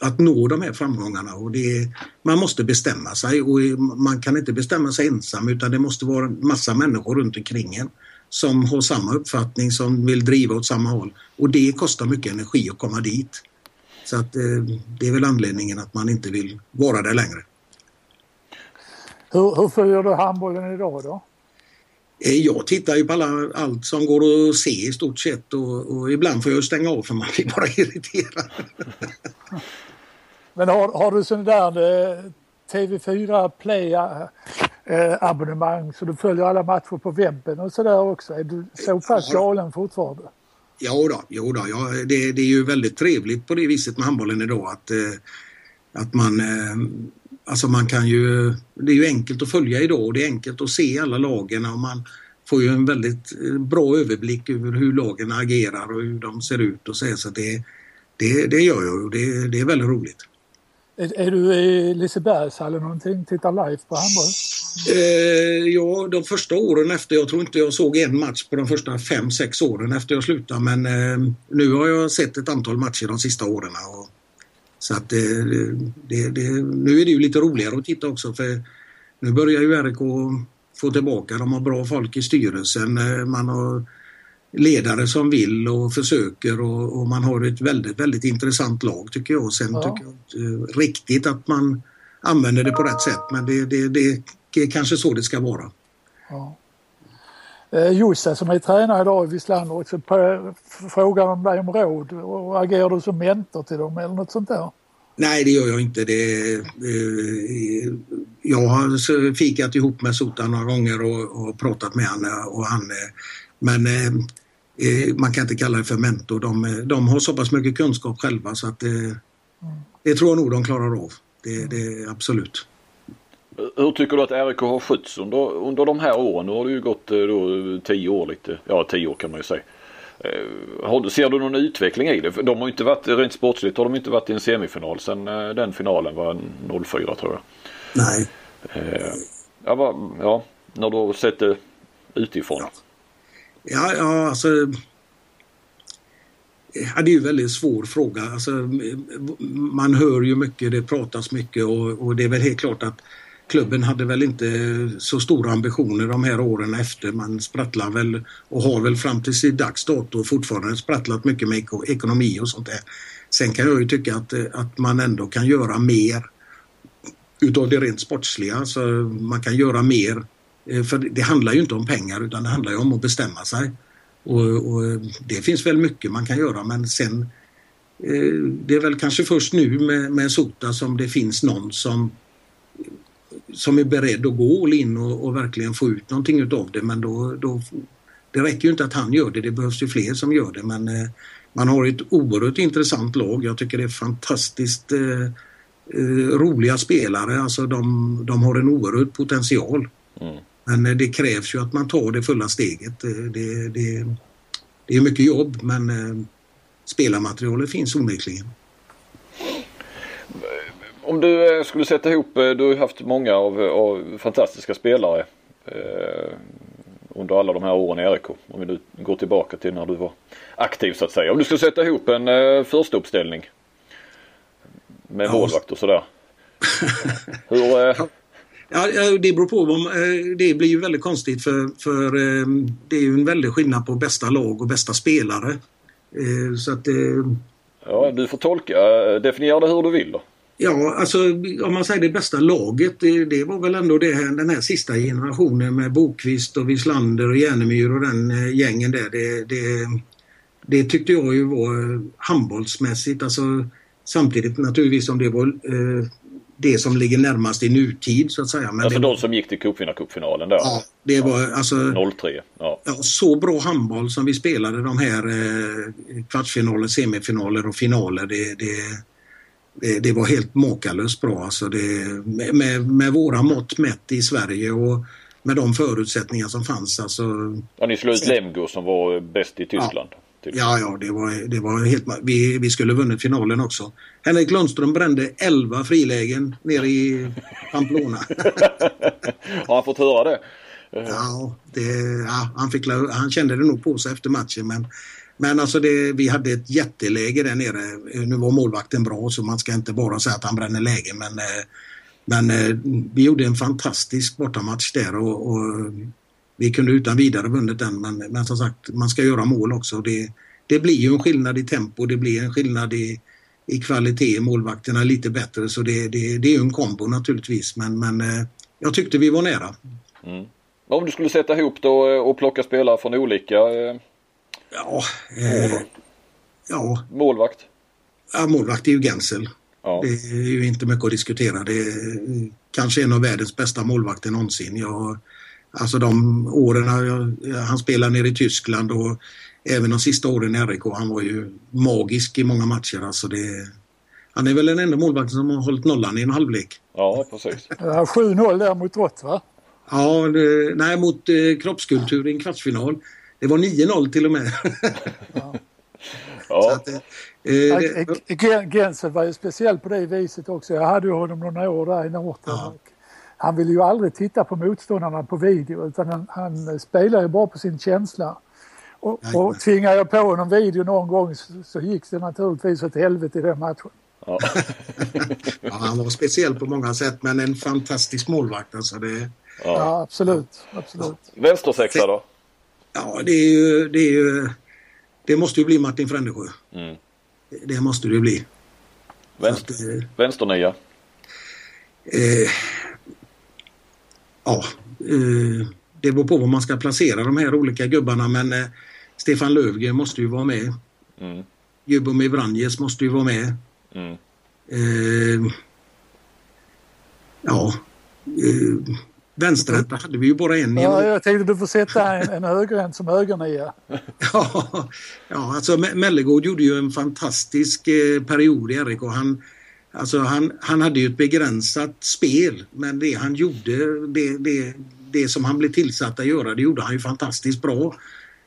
att nå de här framgångarna. Och det, man måste bestämma sig och man kan inte bestämma sig ensam utan det måste vara en massa människor runt omkring en som har samma uppfattning, som vill driva åt samma håll. Och det kostar mycket energi att komma dit. Så att eh, det är väl anledningen att man inte vill vara där längre. Hur, hur följer du handbollen idag då? Eh, jag tittar ju på alla, allt som går att se i stort sett och, och ibland får jag stänga av för man blir bara irriterad. Men har, har du sån där eh, TV4 Play eh, abonnemang så du följer alla matcher på webben och sådär också? Är du så pass galen fortfarande? Jo då, jo då ja, det, det, är ju väldigt trevligt på det viset med handbollen idag att, att man Alltså man kan ju, det är ju enkelt att följa idag och det är enkelt att se alla lagen och man får ju en väldigt eh, bra överblick över hur lagen agerar och hur de ser ut och så. så det, det, det gör jag och det, det är väldigt roligt. Är, är du i Lisebergshallen någonting? Tittar live på handboll? Eh, ja, de första åren efter, jag tror inte jag såg en match på de första fem, sex åren efter jag slutade men eh, nu har jag sett ett antal matcher de sista åren. Och, så att eh, det, det, nu är det ju lite roligare att titta också för nu börjar ju RIK få tillbaka, de har bra folk i styrelsen, eh, man har ledare som vill och försöker och, och, man har ett väldigt, väldigt intressant lag tycker jag. Sen ja. tycker jag eh, riktigt att man använder det på rätt sätt men det, det, det är kanske så det ska vara. Ja. Eh, Josse som är tränare idag i Wislander också frågar om dig om råd och agerar du som mentor till dem eller något sånt där? Nej det gör jag inte. Det, eh, jag har fikat ihop med Sota några gånger och, och pratat med honom och han eh, men eh, eh, man kan inte kalla det för mentor. De, de har så pass mycket kunskap själva så att eh, mm. det tror jag nog de klarar av. Det, det absolut. Hur tycker du att RIK har skötts under, under de här åren? Nu har det ju gått eh, då, tio år lite. Ja, tio år kan man ju säga. Eh, ser du någon utveckling i det? De har inte varit, rent sportsligt har de inte varit i en semifinal sen eh, den finalen var 04 tror jag. Nej. Ja, va, ja när du har sett det utifrån. Ja. Ja, ja alltså. Ja, det är ju en väldigt svår fråga. Alltså, man hör ju mycket, det pratas mycket och, och, det är väl helt klart att klubben hade väl inte så stora ambitioner de här åren efter. Man sprattlar väl och har väl fram till sin dags dato fortfarande sprattlat mycket med ekonomi och sånt där. Sen kan jag ju tycka att, eh, att man ändå kan göra mer utav det rent sportsliga. Så man kan göra mer eh, för det handlar ju inte om pengar utan det handlar ju om att bestämma sig. Och, och eh, det finns väl mycket man kan göra men sen det är väl kanske först nu med, med Sota som det finns någon som som är beredd att gå all in och, och verkligen få ut någonting utav det men då, då det räcker ju inte att han gör det, det behövs ju fler som gör det men eh, man har ett oerhört intressant lag. Jag tycker det är fantastiskt eh, eh, roliga spelare. Alltså de, de har en oerhörd potential. Mm. Men eh, det krävs ju att man tar det fulla steget. Eh, det, det, det är mycket jobb men spelarmaterialet finns onekligen. Om du skulle sätta ihop, du har haft många av, av fantastiska spelare eh, under alla de här åren i RIK. Om vi nu går tillbaka till när du var aktiv så att säga. Om du skulle sätta ihop en eh, första uppställning med ja. målvakt och sådär. Hur, eh, Ja, det beror på. Eh, det blir ju väldigt konstigt för, för eh, det är ju en väldig skillnad på bästa lag och bästa spelare. Eh, så att... Ja, du får tolka. Definiera det hur du vill då. Ja, alltså om man säger det bästa laget, det, det var väl ändå det här, den här sista generationen med Bokvist och Wislander och Järnemyr och den gängen där. Det, det, det tyckte jag ju var handbollsmässigt, alltså samtidigt naturligtvis som det var eh, det som ligger närmast i nutid så att säga. Men alltså det, de som gick till cupvinnarcupfinalen där? Ja, det var alltså... 03. Ja. ja. Så bra handboll som vi spelade de här eh, kvartsfinaler, semifinaler och finaler. Det, det, det, det var helt makalöst bra alltså. Det, med, med våra mått mätt i Sverige och med de förutsättningar som fanns. Alltså, ja, ni slog ut Lemgo som var bäst i Tyskland. Ja. Ja, ja, det var, det var helt... Vi, vi skulle vunnit finalen också. Henrik Lundström brände 11 frilägen nere i Pamplona. Har han fått höra det? Ja, det, ja han, fick, han kände det nog på sig efter matchen men men alltså det, vi hade ett jätteläge där nere. Nu var målvakten bra så man ska inte bara säga att han bränner läge men, eh, men eh, vi gjorde en fantastisk bortamatch där och, och vi kunde utan vidare vunnit den men, men som sagt man ska göra mål också. Det, det blir ju en skillnad i tempo, det blir en skillnad i, i kvalitet. Målvakterna är lite bättre så det, det, det är ju en kombo naturligtvis men, men eh, jag tyckte vi var nära. Mm. Om du skulle sätta ihop då och plocka spelare från olika ja, eh, ja. målvakt? Ja, målvakt är ju Gensel. Ja. Det är ju inte mycket att diskutera. Det är kanske en av världens bästa målvakter någonsin. Jag Alltså de åren han spelade nere i Tyskland och även de sista åren i RIK. Han var ju magisk i många matcher. Alltså det, han är väl den enda målvakten som har hållit nollan i en halvlek. Ja, precis. 7-0 där mot Rott va? Ja, det, nej mot eh, kroppskultur i en kvartsfinal. Det var 9-0 till och med. ja. ja. Att, eh, Gensel var ju speciell på det viset också. Jag hade ju honom några år där i Norrtön. Ja. han vill ju aldrig titta på motståndarna på video utan han, han spelar ju bara på sin känsla. Och, och tvingar jag på honom video någon gång så, så gick det naturligtvis åt helvete i den matchen. Ja. Ja, han var speciell på många sätt men en fantastisk målvakt. Alltså det, Ja, absolut. absolut. Vänstersexa då? Ja, det, är ju, det, är ju, det måste ju bli Martin Frändesjö. Mm. Det måste det bli. Vänster, Så att, eh, vänsternia? Eh, ja, eh, det beror på var man ska placera de här olika gubbarna men eh, Stefan Löfgren måste ju vara med. Mm. Ljubomir Vranjes måste ju vara med. Mm. Eh, ja, eh, vänsterhänta hade vi ju bara en. Ja, jag tänkte du får sätta en, en högerhänt som högernia. Ja, ja alltså Me- Mellegård gjorde ju en fantastisk eh, period i RIK. Han, alltså han, han hade ju ett begränsat spel men det han gjorde, det, det, det som han blev tillsatt att göra, det gjorde han ju fantastiskt bra.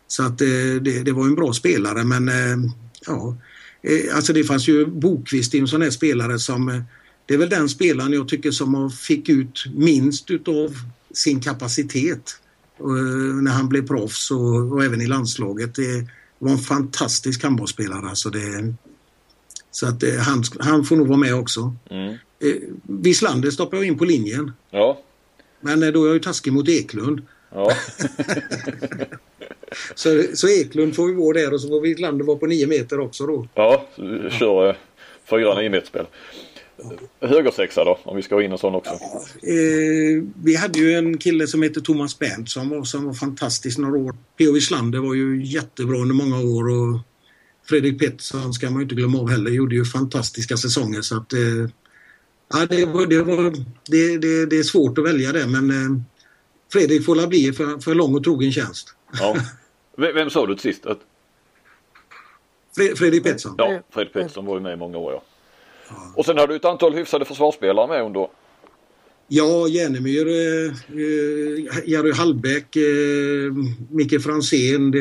Så att eh, det, det var en bra spelare men eh, ja, alltså det fanns ju Bokvist, en sån här spelare som det är väl den spelaren jag tycker som har fick ut minst utav sin kapacitet eh, när han blev proffs och, och även i landslaget. Det var en fantastisk handbollsspelare. Alltså det, så att eh, han, han får nog vara med också. Mm. Eh, Wislander stoppar jag in på linjen. Ja. Men då är jag ju taskig mot Eklund. Ja. Så, så Eklund får ju vara där och så får Wislander vara på nio meter också då. ja. Kör fyra niometersspel. Högersexa då? Om vi ska ha in en sån också. Eh, vi hade ju en kille som heter Thomas Bernt som var, som var fantastisk några år. P.O. Wislander var ju jättebra under många år och Fredrik Pettersson ska man ju inte glömma av heller, gjorde ju fantastiska säsonger så att eh, ja, det, var, det, var, det, det, det är svårt att välja det men eh, Fredrik får bli för, för lång och trogen tjänst. Ja. V- Vem sa du till sist? Att, Fre, Fredrik Pettersson. ja, Fred Pettersson var ju med i många år ja. Och sen har du ett antal hyfsade försvarsspelare med under. Ja, Järnemyr, eh, eh, Jerry Hallbäck, eh, Micke Fransén, det,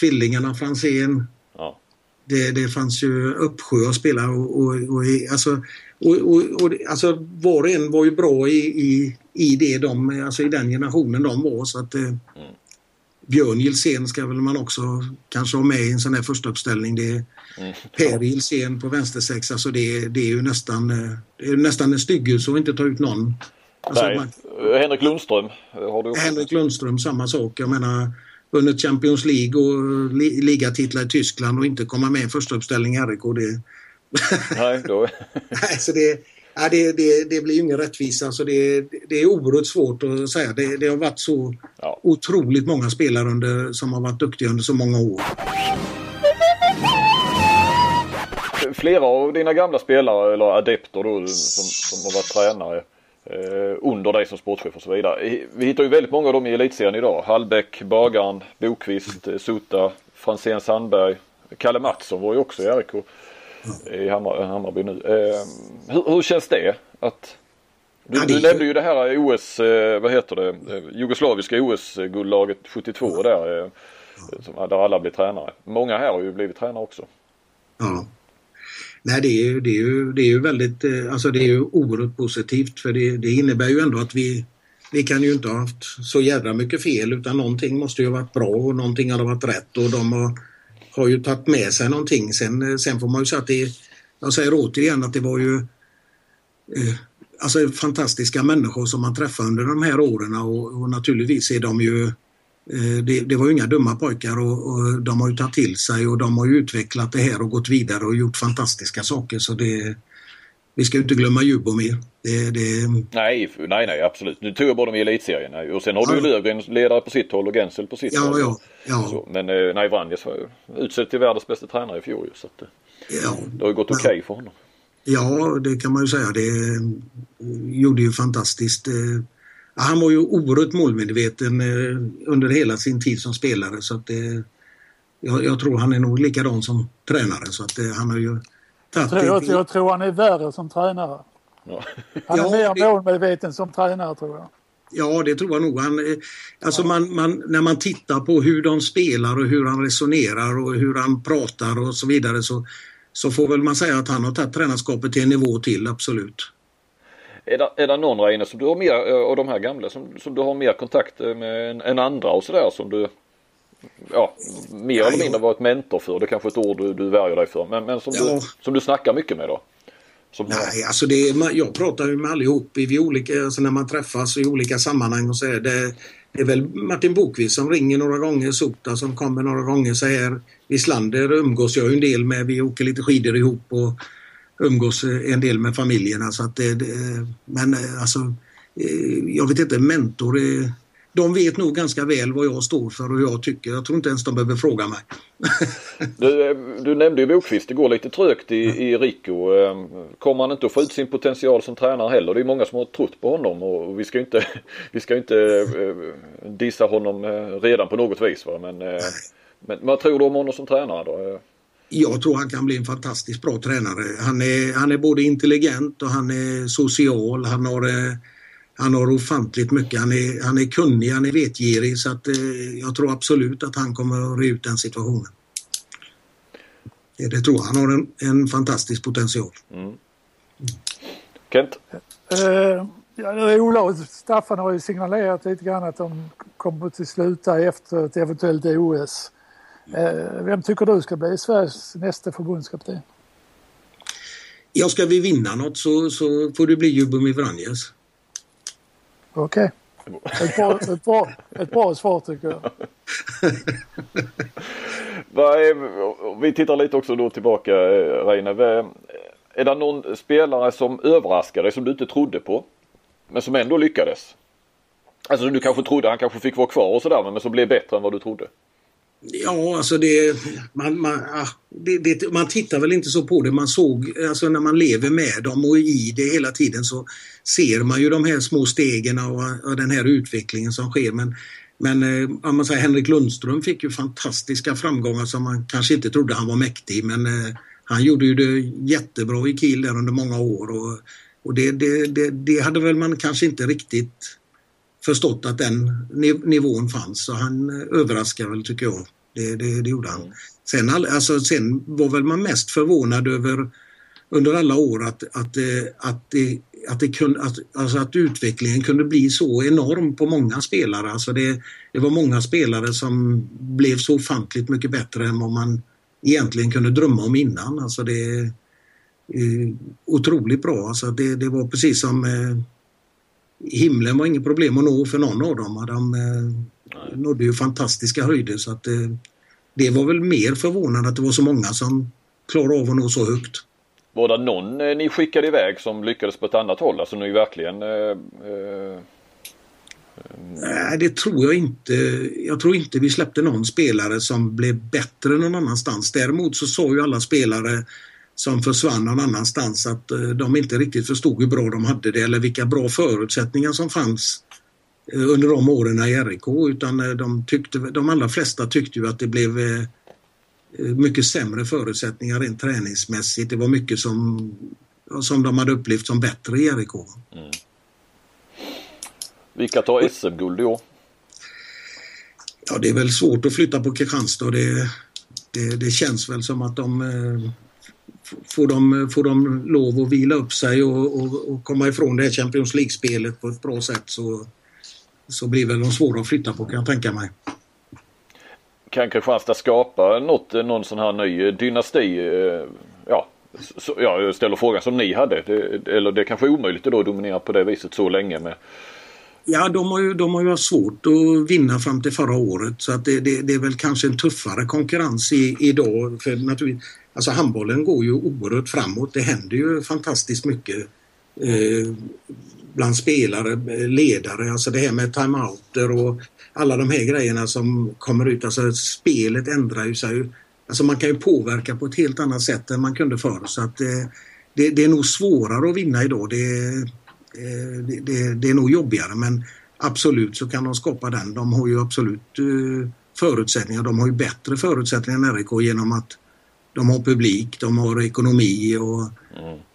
tvillingarna Fransén. Ja. Det, det fanns ju uppsjö av spelare och, och, och, alltså, och, och, och, alltså var och en var ju bra i, i, i det de, alltså i den generationen de var så att eh, Björn Gilsén ska väl man också kanske ha med i en sån här första uppställning. Det, Mm. Per Gilsén på vänstersexa så det, det är ju nästan, det är nästan en styggelse att inte ta ut någon. Alltså, Nej. man- Henrik Lundström eh, har du också. Henrik Lundström, samma sak. Jag menar, vunnit Champions League och li ligatitlar i Tyskland och inte komma med i första uppställning i RIK. Det, Nej, då... nej, så det, ja, det, det, det blir ju ingen rättvisa. Så det, det är oerhört svårt att säga. Det, det har varit så Ja. otroligt många spelare under, som har varit duktiga under så många år. Flera av dina gamla spelare eller adepter då som, som har varit tränare eh, under dig som sportchef och så vidare. Vi hittar ju väldigt många av dem i elitserien idag. Hallbäck, Bagaren, Bokvist, eh, Sota, Franzén Sandberg. Kalle Mattsson var ju också i RIK i Hammar, Hammarby nu. Eh, hur, hur känns det? Att, du, Ja, det du nämnde ju det här OS, eh, vad heter det, eh, jugoslaviska OS-guldlaget 72 där. Eh, som, där alla blev tränare. Många här har ju blivit tränare också. Ja. Nej, det är ju, det är ju, det är ju väldigt, eh, alltså det är ju oerhört positivt för det, det innebär ju ändå att vi, vi kan ju inte ha haft så jävla mycket fel utan någonting måste ju ha varit bra och någonting har varit rätt och de har, har ju tagit med sig någonting. Sen, eh, sen får man ju säga att det, jag säger återigen att det var ju eh, alltså fantastiska människor som man träffade under de här åren och, och naturligtvis är de ju Eh, Det, det var ju inga dumma pojkar och, och de har ju tagit till sig och de har ju utvecklat det här och gått vidare och gjort fantastiska saker så det vi ska inte glömma Ljubomir. Det, det, Nej, nej, nej absolut. Nu tog jag bara dem i elitserien. Och sen har du Ja. Lövgren ledare på sitt håll och Gensel på sitt ja, håll. ja, ja, Så, men eh, nej, Vranjes var ju utsedd till världens bästa tränare i fjol så att, eh, ja. det har ju gått okej för honom. Ja, det kan man ju säga. Det eh, gjorde ju fantastiskt. Han var ju oerhört målmedveten under hela sin tid som spelare så att det, jag, jag tror han är nog likadan som tränare så att han har ju Jag, jag, det- jag tror han är värre som tränare. Ja. Han är Ja, mer målmedveten som tränare tror jag. Ja, det tror jag nog. Han, eh, alltså man, man, när man tittar på hur de spelar och hur han resonerar och hur han pratar och så vidare så, så får väl man säga att han har tagit tränarskapet till en nivå till, absolut. Är det, är det någon Reine som du har mer, eh, av de här gamla, som, som du har mer kontakt med än, än andra och sådär som du ja, mer eller mindre varit mentor för. Det är kanske ett ord du, du värjer dig för. Men, men som, Ja. du, som du snackar mycket med då? Som, Nej, alltså det, är- jag pratar ju med allihop i olika, alltså när man träffas i olika sammanhang och så är det, det är väl Martin Bokvist som ringer några gånger, Sota som kommer några gånger så här. Wislander umgås jag en del med, vi åker lite skidor ihop och umgås eh, en del med familjerna. Så att det, det, men eh, alltså, eh, jag vet inte, mentor är, de vet nog ganska väl vad jag står för och jag tycker. Jag tror inte ens de behöver fråga mig. Du, eh, du nämnde ju Bokvist, det går lite trögt i, i Rico. Eh, Kommer han inte att få ut sin potential som tränare heller? Det är många som har trott på honom och vi ska ju inte, vi ska inte eh, dissa honom eh, redan på något vis. Va? Men, men vad tror du om honom som tränare då? Jag tror han kan bli en fantastiskt bra tränare. Han är, han är både intelligent och han är social. Han har, han har ofantligt mycket. Han är, han är kunnig, han är vetgirig så att, eh, jag tror absolut att han kommer att ut den situationen. Det, det tror jag. Han har en, en fantastisk potential. Kent? Eh, ja, det är Ola och Staffan har ju signalerat lite grann att de kommer att sluta efter ett eventuellt OS. Eh, vem tycker du ska bli Sveriges nästa förbundskapten? Ja, ska vi vinna något så, så får det bli Jubomir Vranjes. Okej. Ett, bra, ett, bra, ett bra svar tycker jag. Vi tittar lite också då tillbaka eh, Reine. Är det någon spelare som överraskade dig som du inte trodde på? Men som ändå lyckades? Alltså du kanske trodde han kanske fick vara kvar och sådär men som blev bättre än vad du trodde? Ja, alltså det man, man, det, det, man tittar väl inte så på det. Man såg, alltså när man lever med dem och i det hela tiden så ser man ju de här små stegen och, och den här utvecklingen som sker. Men, men eh, om man säger Henrik Lundström fick ju fantastiska framgångar som man kanske inte trodde han var mäktig. Men eh, han gjorde ju det jättebra i Kiel där under många år. Och, och det, det, det, det hade väl man kanske inte riktigt förstått att den niv- nivån fanns. Så han eh, överraskade väl tycker jag. Det, det, det gjorde han. Sen, alltså, sen var väl man mest förvånad över under alla år att, att, eh, att, det, att, det kunde, att, alltså att utvecklingen kunde bli så enorm på många spelare. Alltså det, det var många spelare som blev så ofantligt mycket bättre än vad man egentligen kunde drömma om innan. Alltså det är otroligt bra. Alltså det, det var precis som eh, himlen var inget problem att nå för någon av dem. De eh, nådde ju fantastiska höjder så att eh, det var väl mer förvånande att det var så många som klarade av att nå så högt. Var det någon eh, ni skickade iväg som lyckades på ett annat håll? Alltså ni verkligen eh, eh, Nej, det tror jag inte. Jag tror inte vi släppte någon spelare som blev bättre någon annanstans. Däremot så sa ju alla spelare som försvann någon annanstans att eh, de inte riktigt förstod hur bra de hade det eller vilka bra förutsättningar som fanns eh, under de åren i RIK utan eh, de, tyckte, de allra flesta tyckte ju att det blev mycket sämre förutsättningar rent träningsmässigt. Det var mycket som, som de hade upplevt som bättre i RIK. vilka tar SM-guld i år? Ja, det är väl svårt att flytta på Kristianstad. Det, det, det känns väl som att de får, de får de lov att vila upp sig och, och, och komma ifrån det här Champions League-spelet på ett bra sätt så, så blir väl de svåra att flytta på kan jag tänka mig. Kan Kristianstad skapa något, någon sån här ny dynasti? Eh, ja, så, ja, jag ställer frågan som ni hade. Det, eller det kanske är omöjligt att då dominera på det viset så länge med Ja, de har ju, de har ju haft svårt att vinna fram till förra året så att det, det, det är väl kanske en tuffare konkurrens i, idag. För naturligtvis, alltså handbollen går ju oerhört framåt. Det händer ju fantastiskt mycket eh, bland spelare, ledare, alltså det här med timeouter och alla de här grejerna som kommer ut. Alltså spelet ändrar ju sig. Alltså man kan ju påverka på ett helt annat sätt än man kunde förr så att eh, det, det är nog svårare att vinna idag. Det, det, det, det är nog jobbigare men absolut så kan de skapa den. De har ju absolut eh, förutsättningar. De har ju bättre förutsättningar än RIK genom att de har publik, de har ekonomi och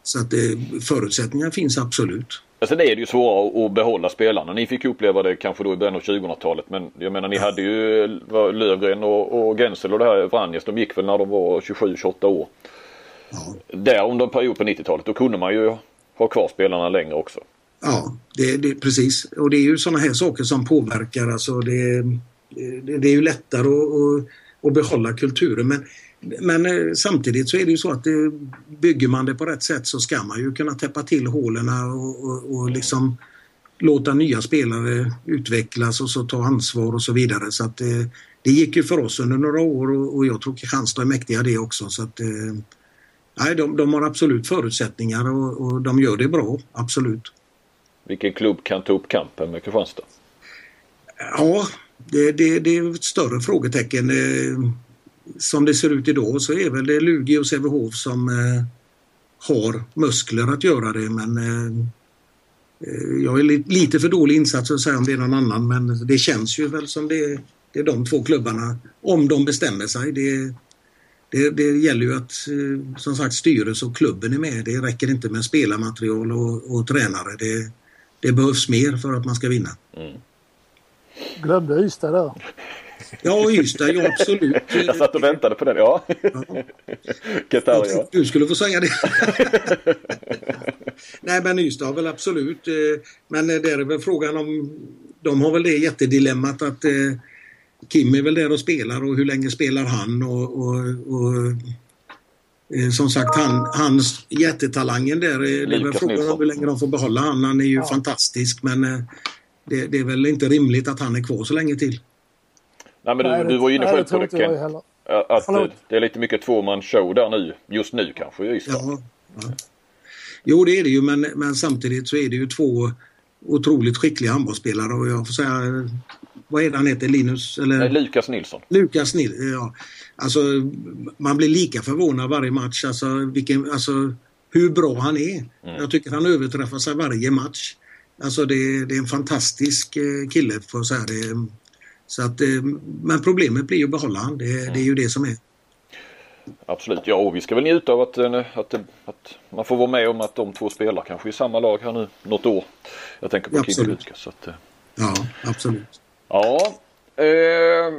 så att eh, förutsättningar finns absolut. Alltså det är det ju svårare att behålla spelarna. Ni fick uppleva det kanske då i början av 2000-talet. Men jag menar ni hade ju Lövgren och, och Gensel och det här Vranjes. De gick väl när de var 27-28 år. Ja. Där under en period på 90-talet. Då kunde man ju ha kvar spelarna längre också. Ja, det, det, precis. Och det är ju sådana här saker som påverkar. Alltså det, det, det är ju lättare att, att, att behålla kulturen. Men, men eh, samtidigt så är det ju så att det, bygger man det på rätt sätt så ska man ju kunna täppa till hålen och, och, och liksom låta nya spelare utvecklas och så ta ansvar och så vidare. Så att det, det gick ju för oss under några år och, och jag tror Kristianstad är mäktiga det också. Så att, eh, nej, de, de har absolut förutsättningar och, och de gör det bra, absolut. Vilken klubb kan ta upp kampen med Kristianstad? Ja, det, det, det är ett större frågetecken. Eh, som det ser ut idag så är väl det Lugi och Sävehof som eh, har muskler att göra det men eh, jag är lite för dålig insats att säga om det är någon annan men det känns ju väl som det, det är de två klubbarna om de bestämmer sig. Det, det, det gäller ju att som sagt styrelse och klubben är med. Det räcker inte med spelarmaterial och, och tränare. Det, det behövs mer för att man ska vinna. Mm. Glömde Ystad där. Ja, Ystad, ja absolut. Jag satt och väntade på den, ja. ja. ja. Du skulle få säga det. Nej, men Ystad har väl absolut. Eh, men det är väl frågan om... De har väl det jättedilemmat att eh, Kim är väl där och spelar och hur länge spelar han och, och, och som sagt, han, hans jättetalangen där, det är väl frågan om hur länge de får behålla han. Han är ju ja. fantastisk men det, det, är väl inte rimligt att han är kvar så länge till. Nej men du, du var inne själv på det Ken. Att Förlåt. det är lite mycket tvåman show där nu. Just nu kanske i. Ja, ja. Jo det är det ju men, men samtidigt så är det ju två otroligt skickliga handbollsspelare och jag får säga vad är det han heter? Linus? Eller? Nej, Lukas Nilsson. Lukas Nilsson, ja. Alltså man blir lika förvånad varje match. Alltså, vilken, alltså hur bra han är. Mm. Jag tycker han överträffar sig varje match. Alltså det, det är en fantastisk eh, kille får jag säga. Det, så att, eh, men problemet blir ju att behålla han. Det, mm. det är ju det som är. Absolut, ja och vi ska väl njuta av att, eh, att, att, man får vara med om att de två spelar kanske i samma lag här nu något år. Jag tänker på Kim och Lukas. Att, ja, absolut. Ja, eh,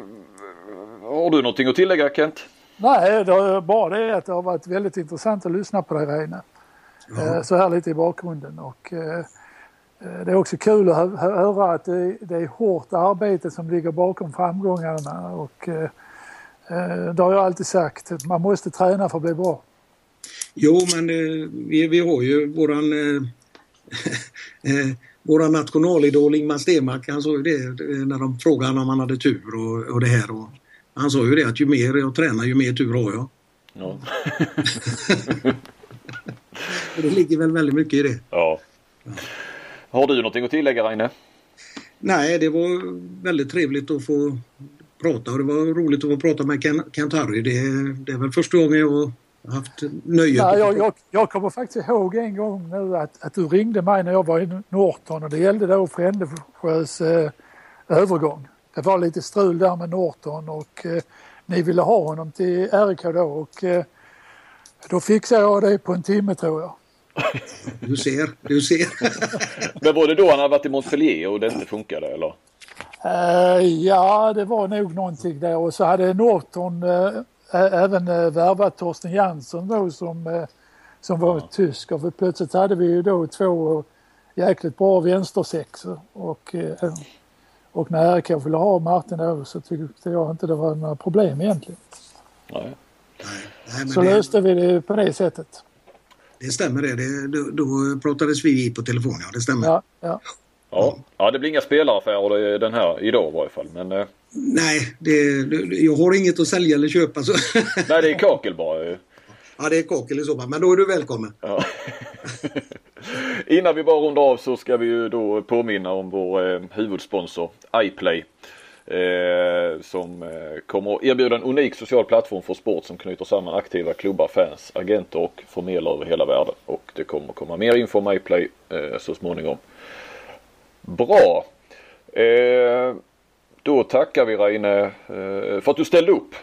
har du någonting att tillägga Kent? Nej, det är bara det att det har varit väldigt intressant att lyssna på dig Reine. Ja. Så här lite i bakgrunden och Eh, det är också kul att höra att det är hårt arbete som ligger bakom framgångarna och eh, eh, det har jag alltid sagt, man måste träna för att bli bra. Jo, men vi, vi har ju våran våran nationalidol Ingmar Stenmark, han sa ju det när de frågade om han hade tur och, och det här. Och han sa ju det att ju mer jag tränar ju mer tur har jag. Ja. det ligger väl väldigt mycket i det. Ja. ja. Har du någonting att tillägga Reine? Nej, det var väldigt trevligt att få prata och det var roligt att få prata med Kent Harry. Det, det är väl första gången jag haft nöjet. Ja, jag, jag, jag kommer faktiskt ihåg en gång nu att, att du ringde mig när jag var i Norton och det gällde då Frändesjös eh, övergång. Det var lite strul där med Norton och eh, ni ville ha honom till RIK då och eh, då fixade jag det på en timme tror jag. Du ser, du ser. Men var det då han hade varit i Montpellier och det inte funkade eller? Uh, ja, det var nog någonting där och så hade Norton uh, även värvat Torsten Jansson då som, som var ja. tysk och plötsligt hade vi ju då två jäkligt bra vänstersexor och, och när RK ville ha Martin då så tyckte jag inte det var några problem egentligen. Nej. Nej, så det... löste vi det på det sättet. Det stämmer det. det då, då pratades vi på telefon, ja det stämmer. Ja, ja. Ja. ja, det blir inga spelaraffärer den här idag i varje fall. Men, eh... Nej, det, jag har inget att sälja eller köpa. Så. Nej, det är kakel bara. Ja, det är kakel i så fall. Men då är du välkommen. Ja. Innan vi bara rundar av så ska vi ju då påminna om vår eh, huvudsponsor iPlay. Eh, som eh, kommer att erbjuda en unik social plattform för sport som knyter samman aktiva klubbar, fans, agenter och förmedlare över hela världen. Och det kommer komma mer info om iPlay eh, så småningom. Bra! Eh, då tackar vi Reine eh, för att du ställde upp.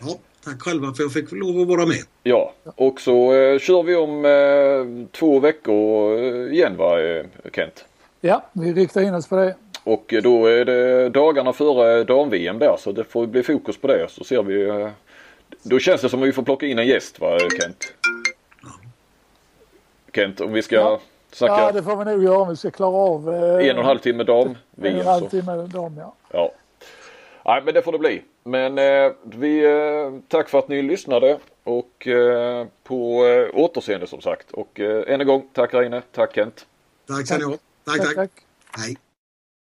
Ja, tack själva för att jag fick lov att vara med. Ja, och så eh, kör vi om eh, två veckor igen va Kent? Ja, vi riktar in oss på det. Och då är det dagarna före dam-VM där så det får bli fokus på det så ser vi. Eh, då känns det som att vi får plocka in en gäst va Kent? Kent om vi ska, ja. Snacka Ja, det får vi nog göra om vi ska klara av. Eh, en och en halv timme dam En och en halv Så. timme dam, ja. Ja. Nej, men det får det bli. Men eh, vi, eh, tack för att ni lyssnade och eh, på eh, återseende som sagt. Och eh, än en gång, tack Reine, tack Kent. Tack ska ni ha. Tack, tack. tack. Hej.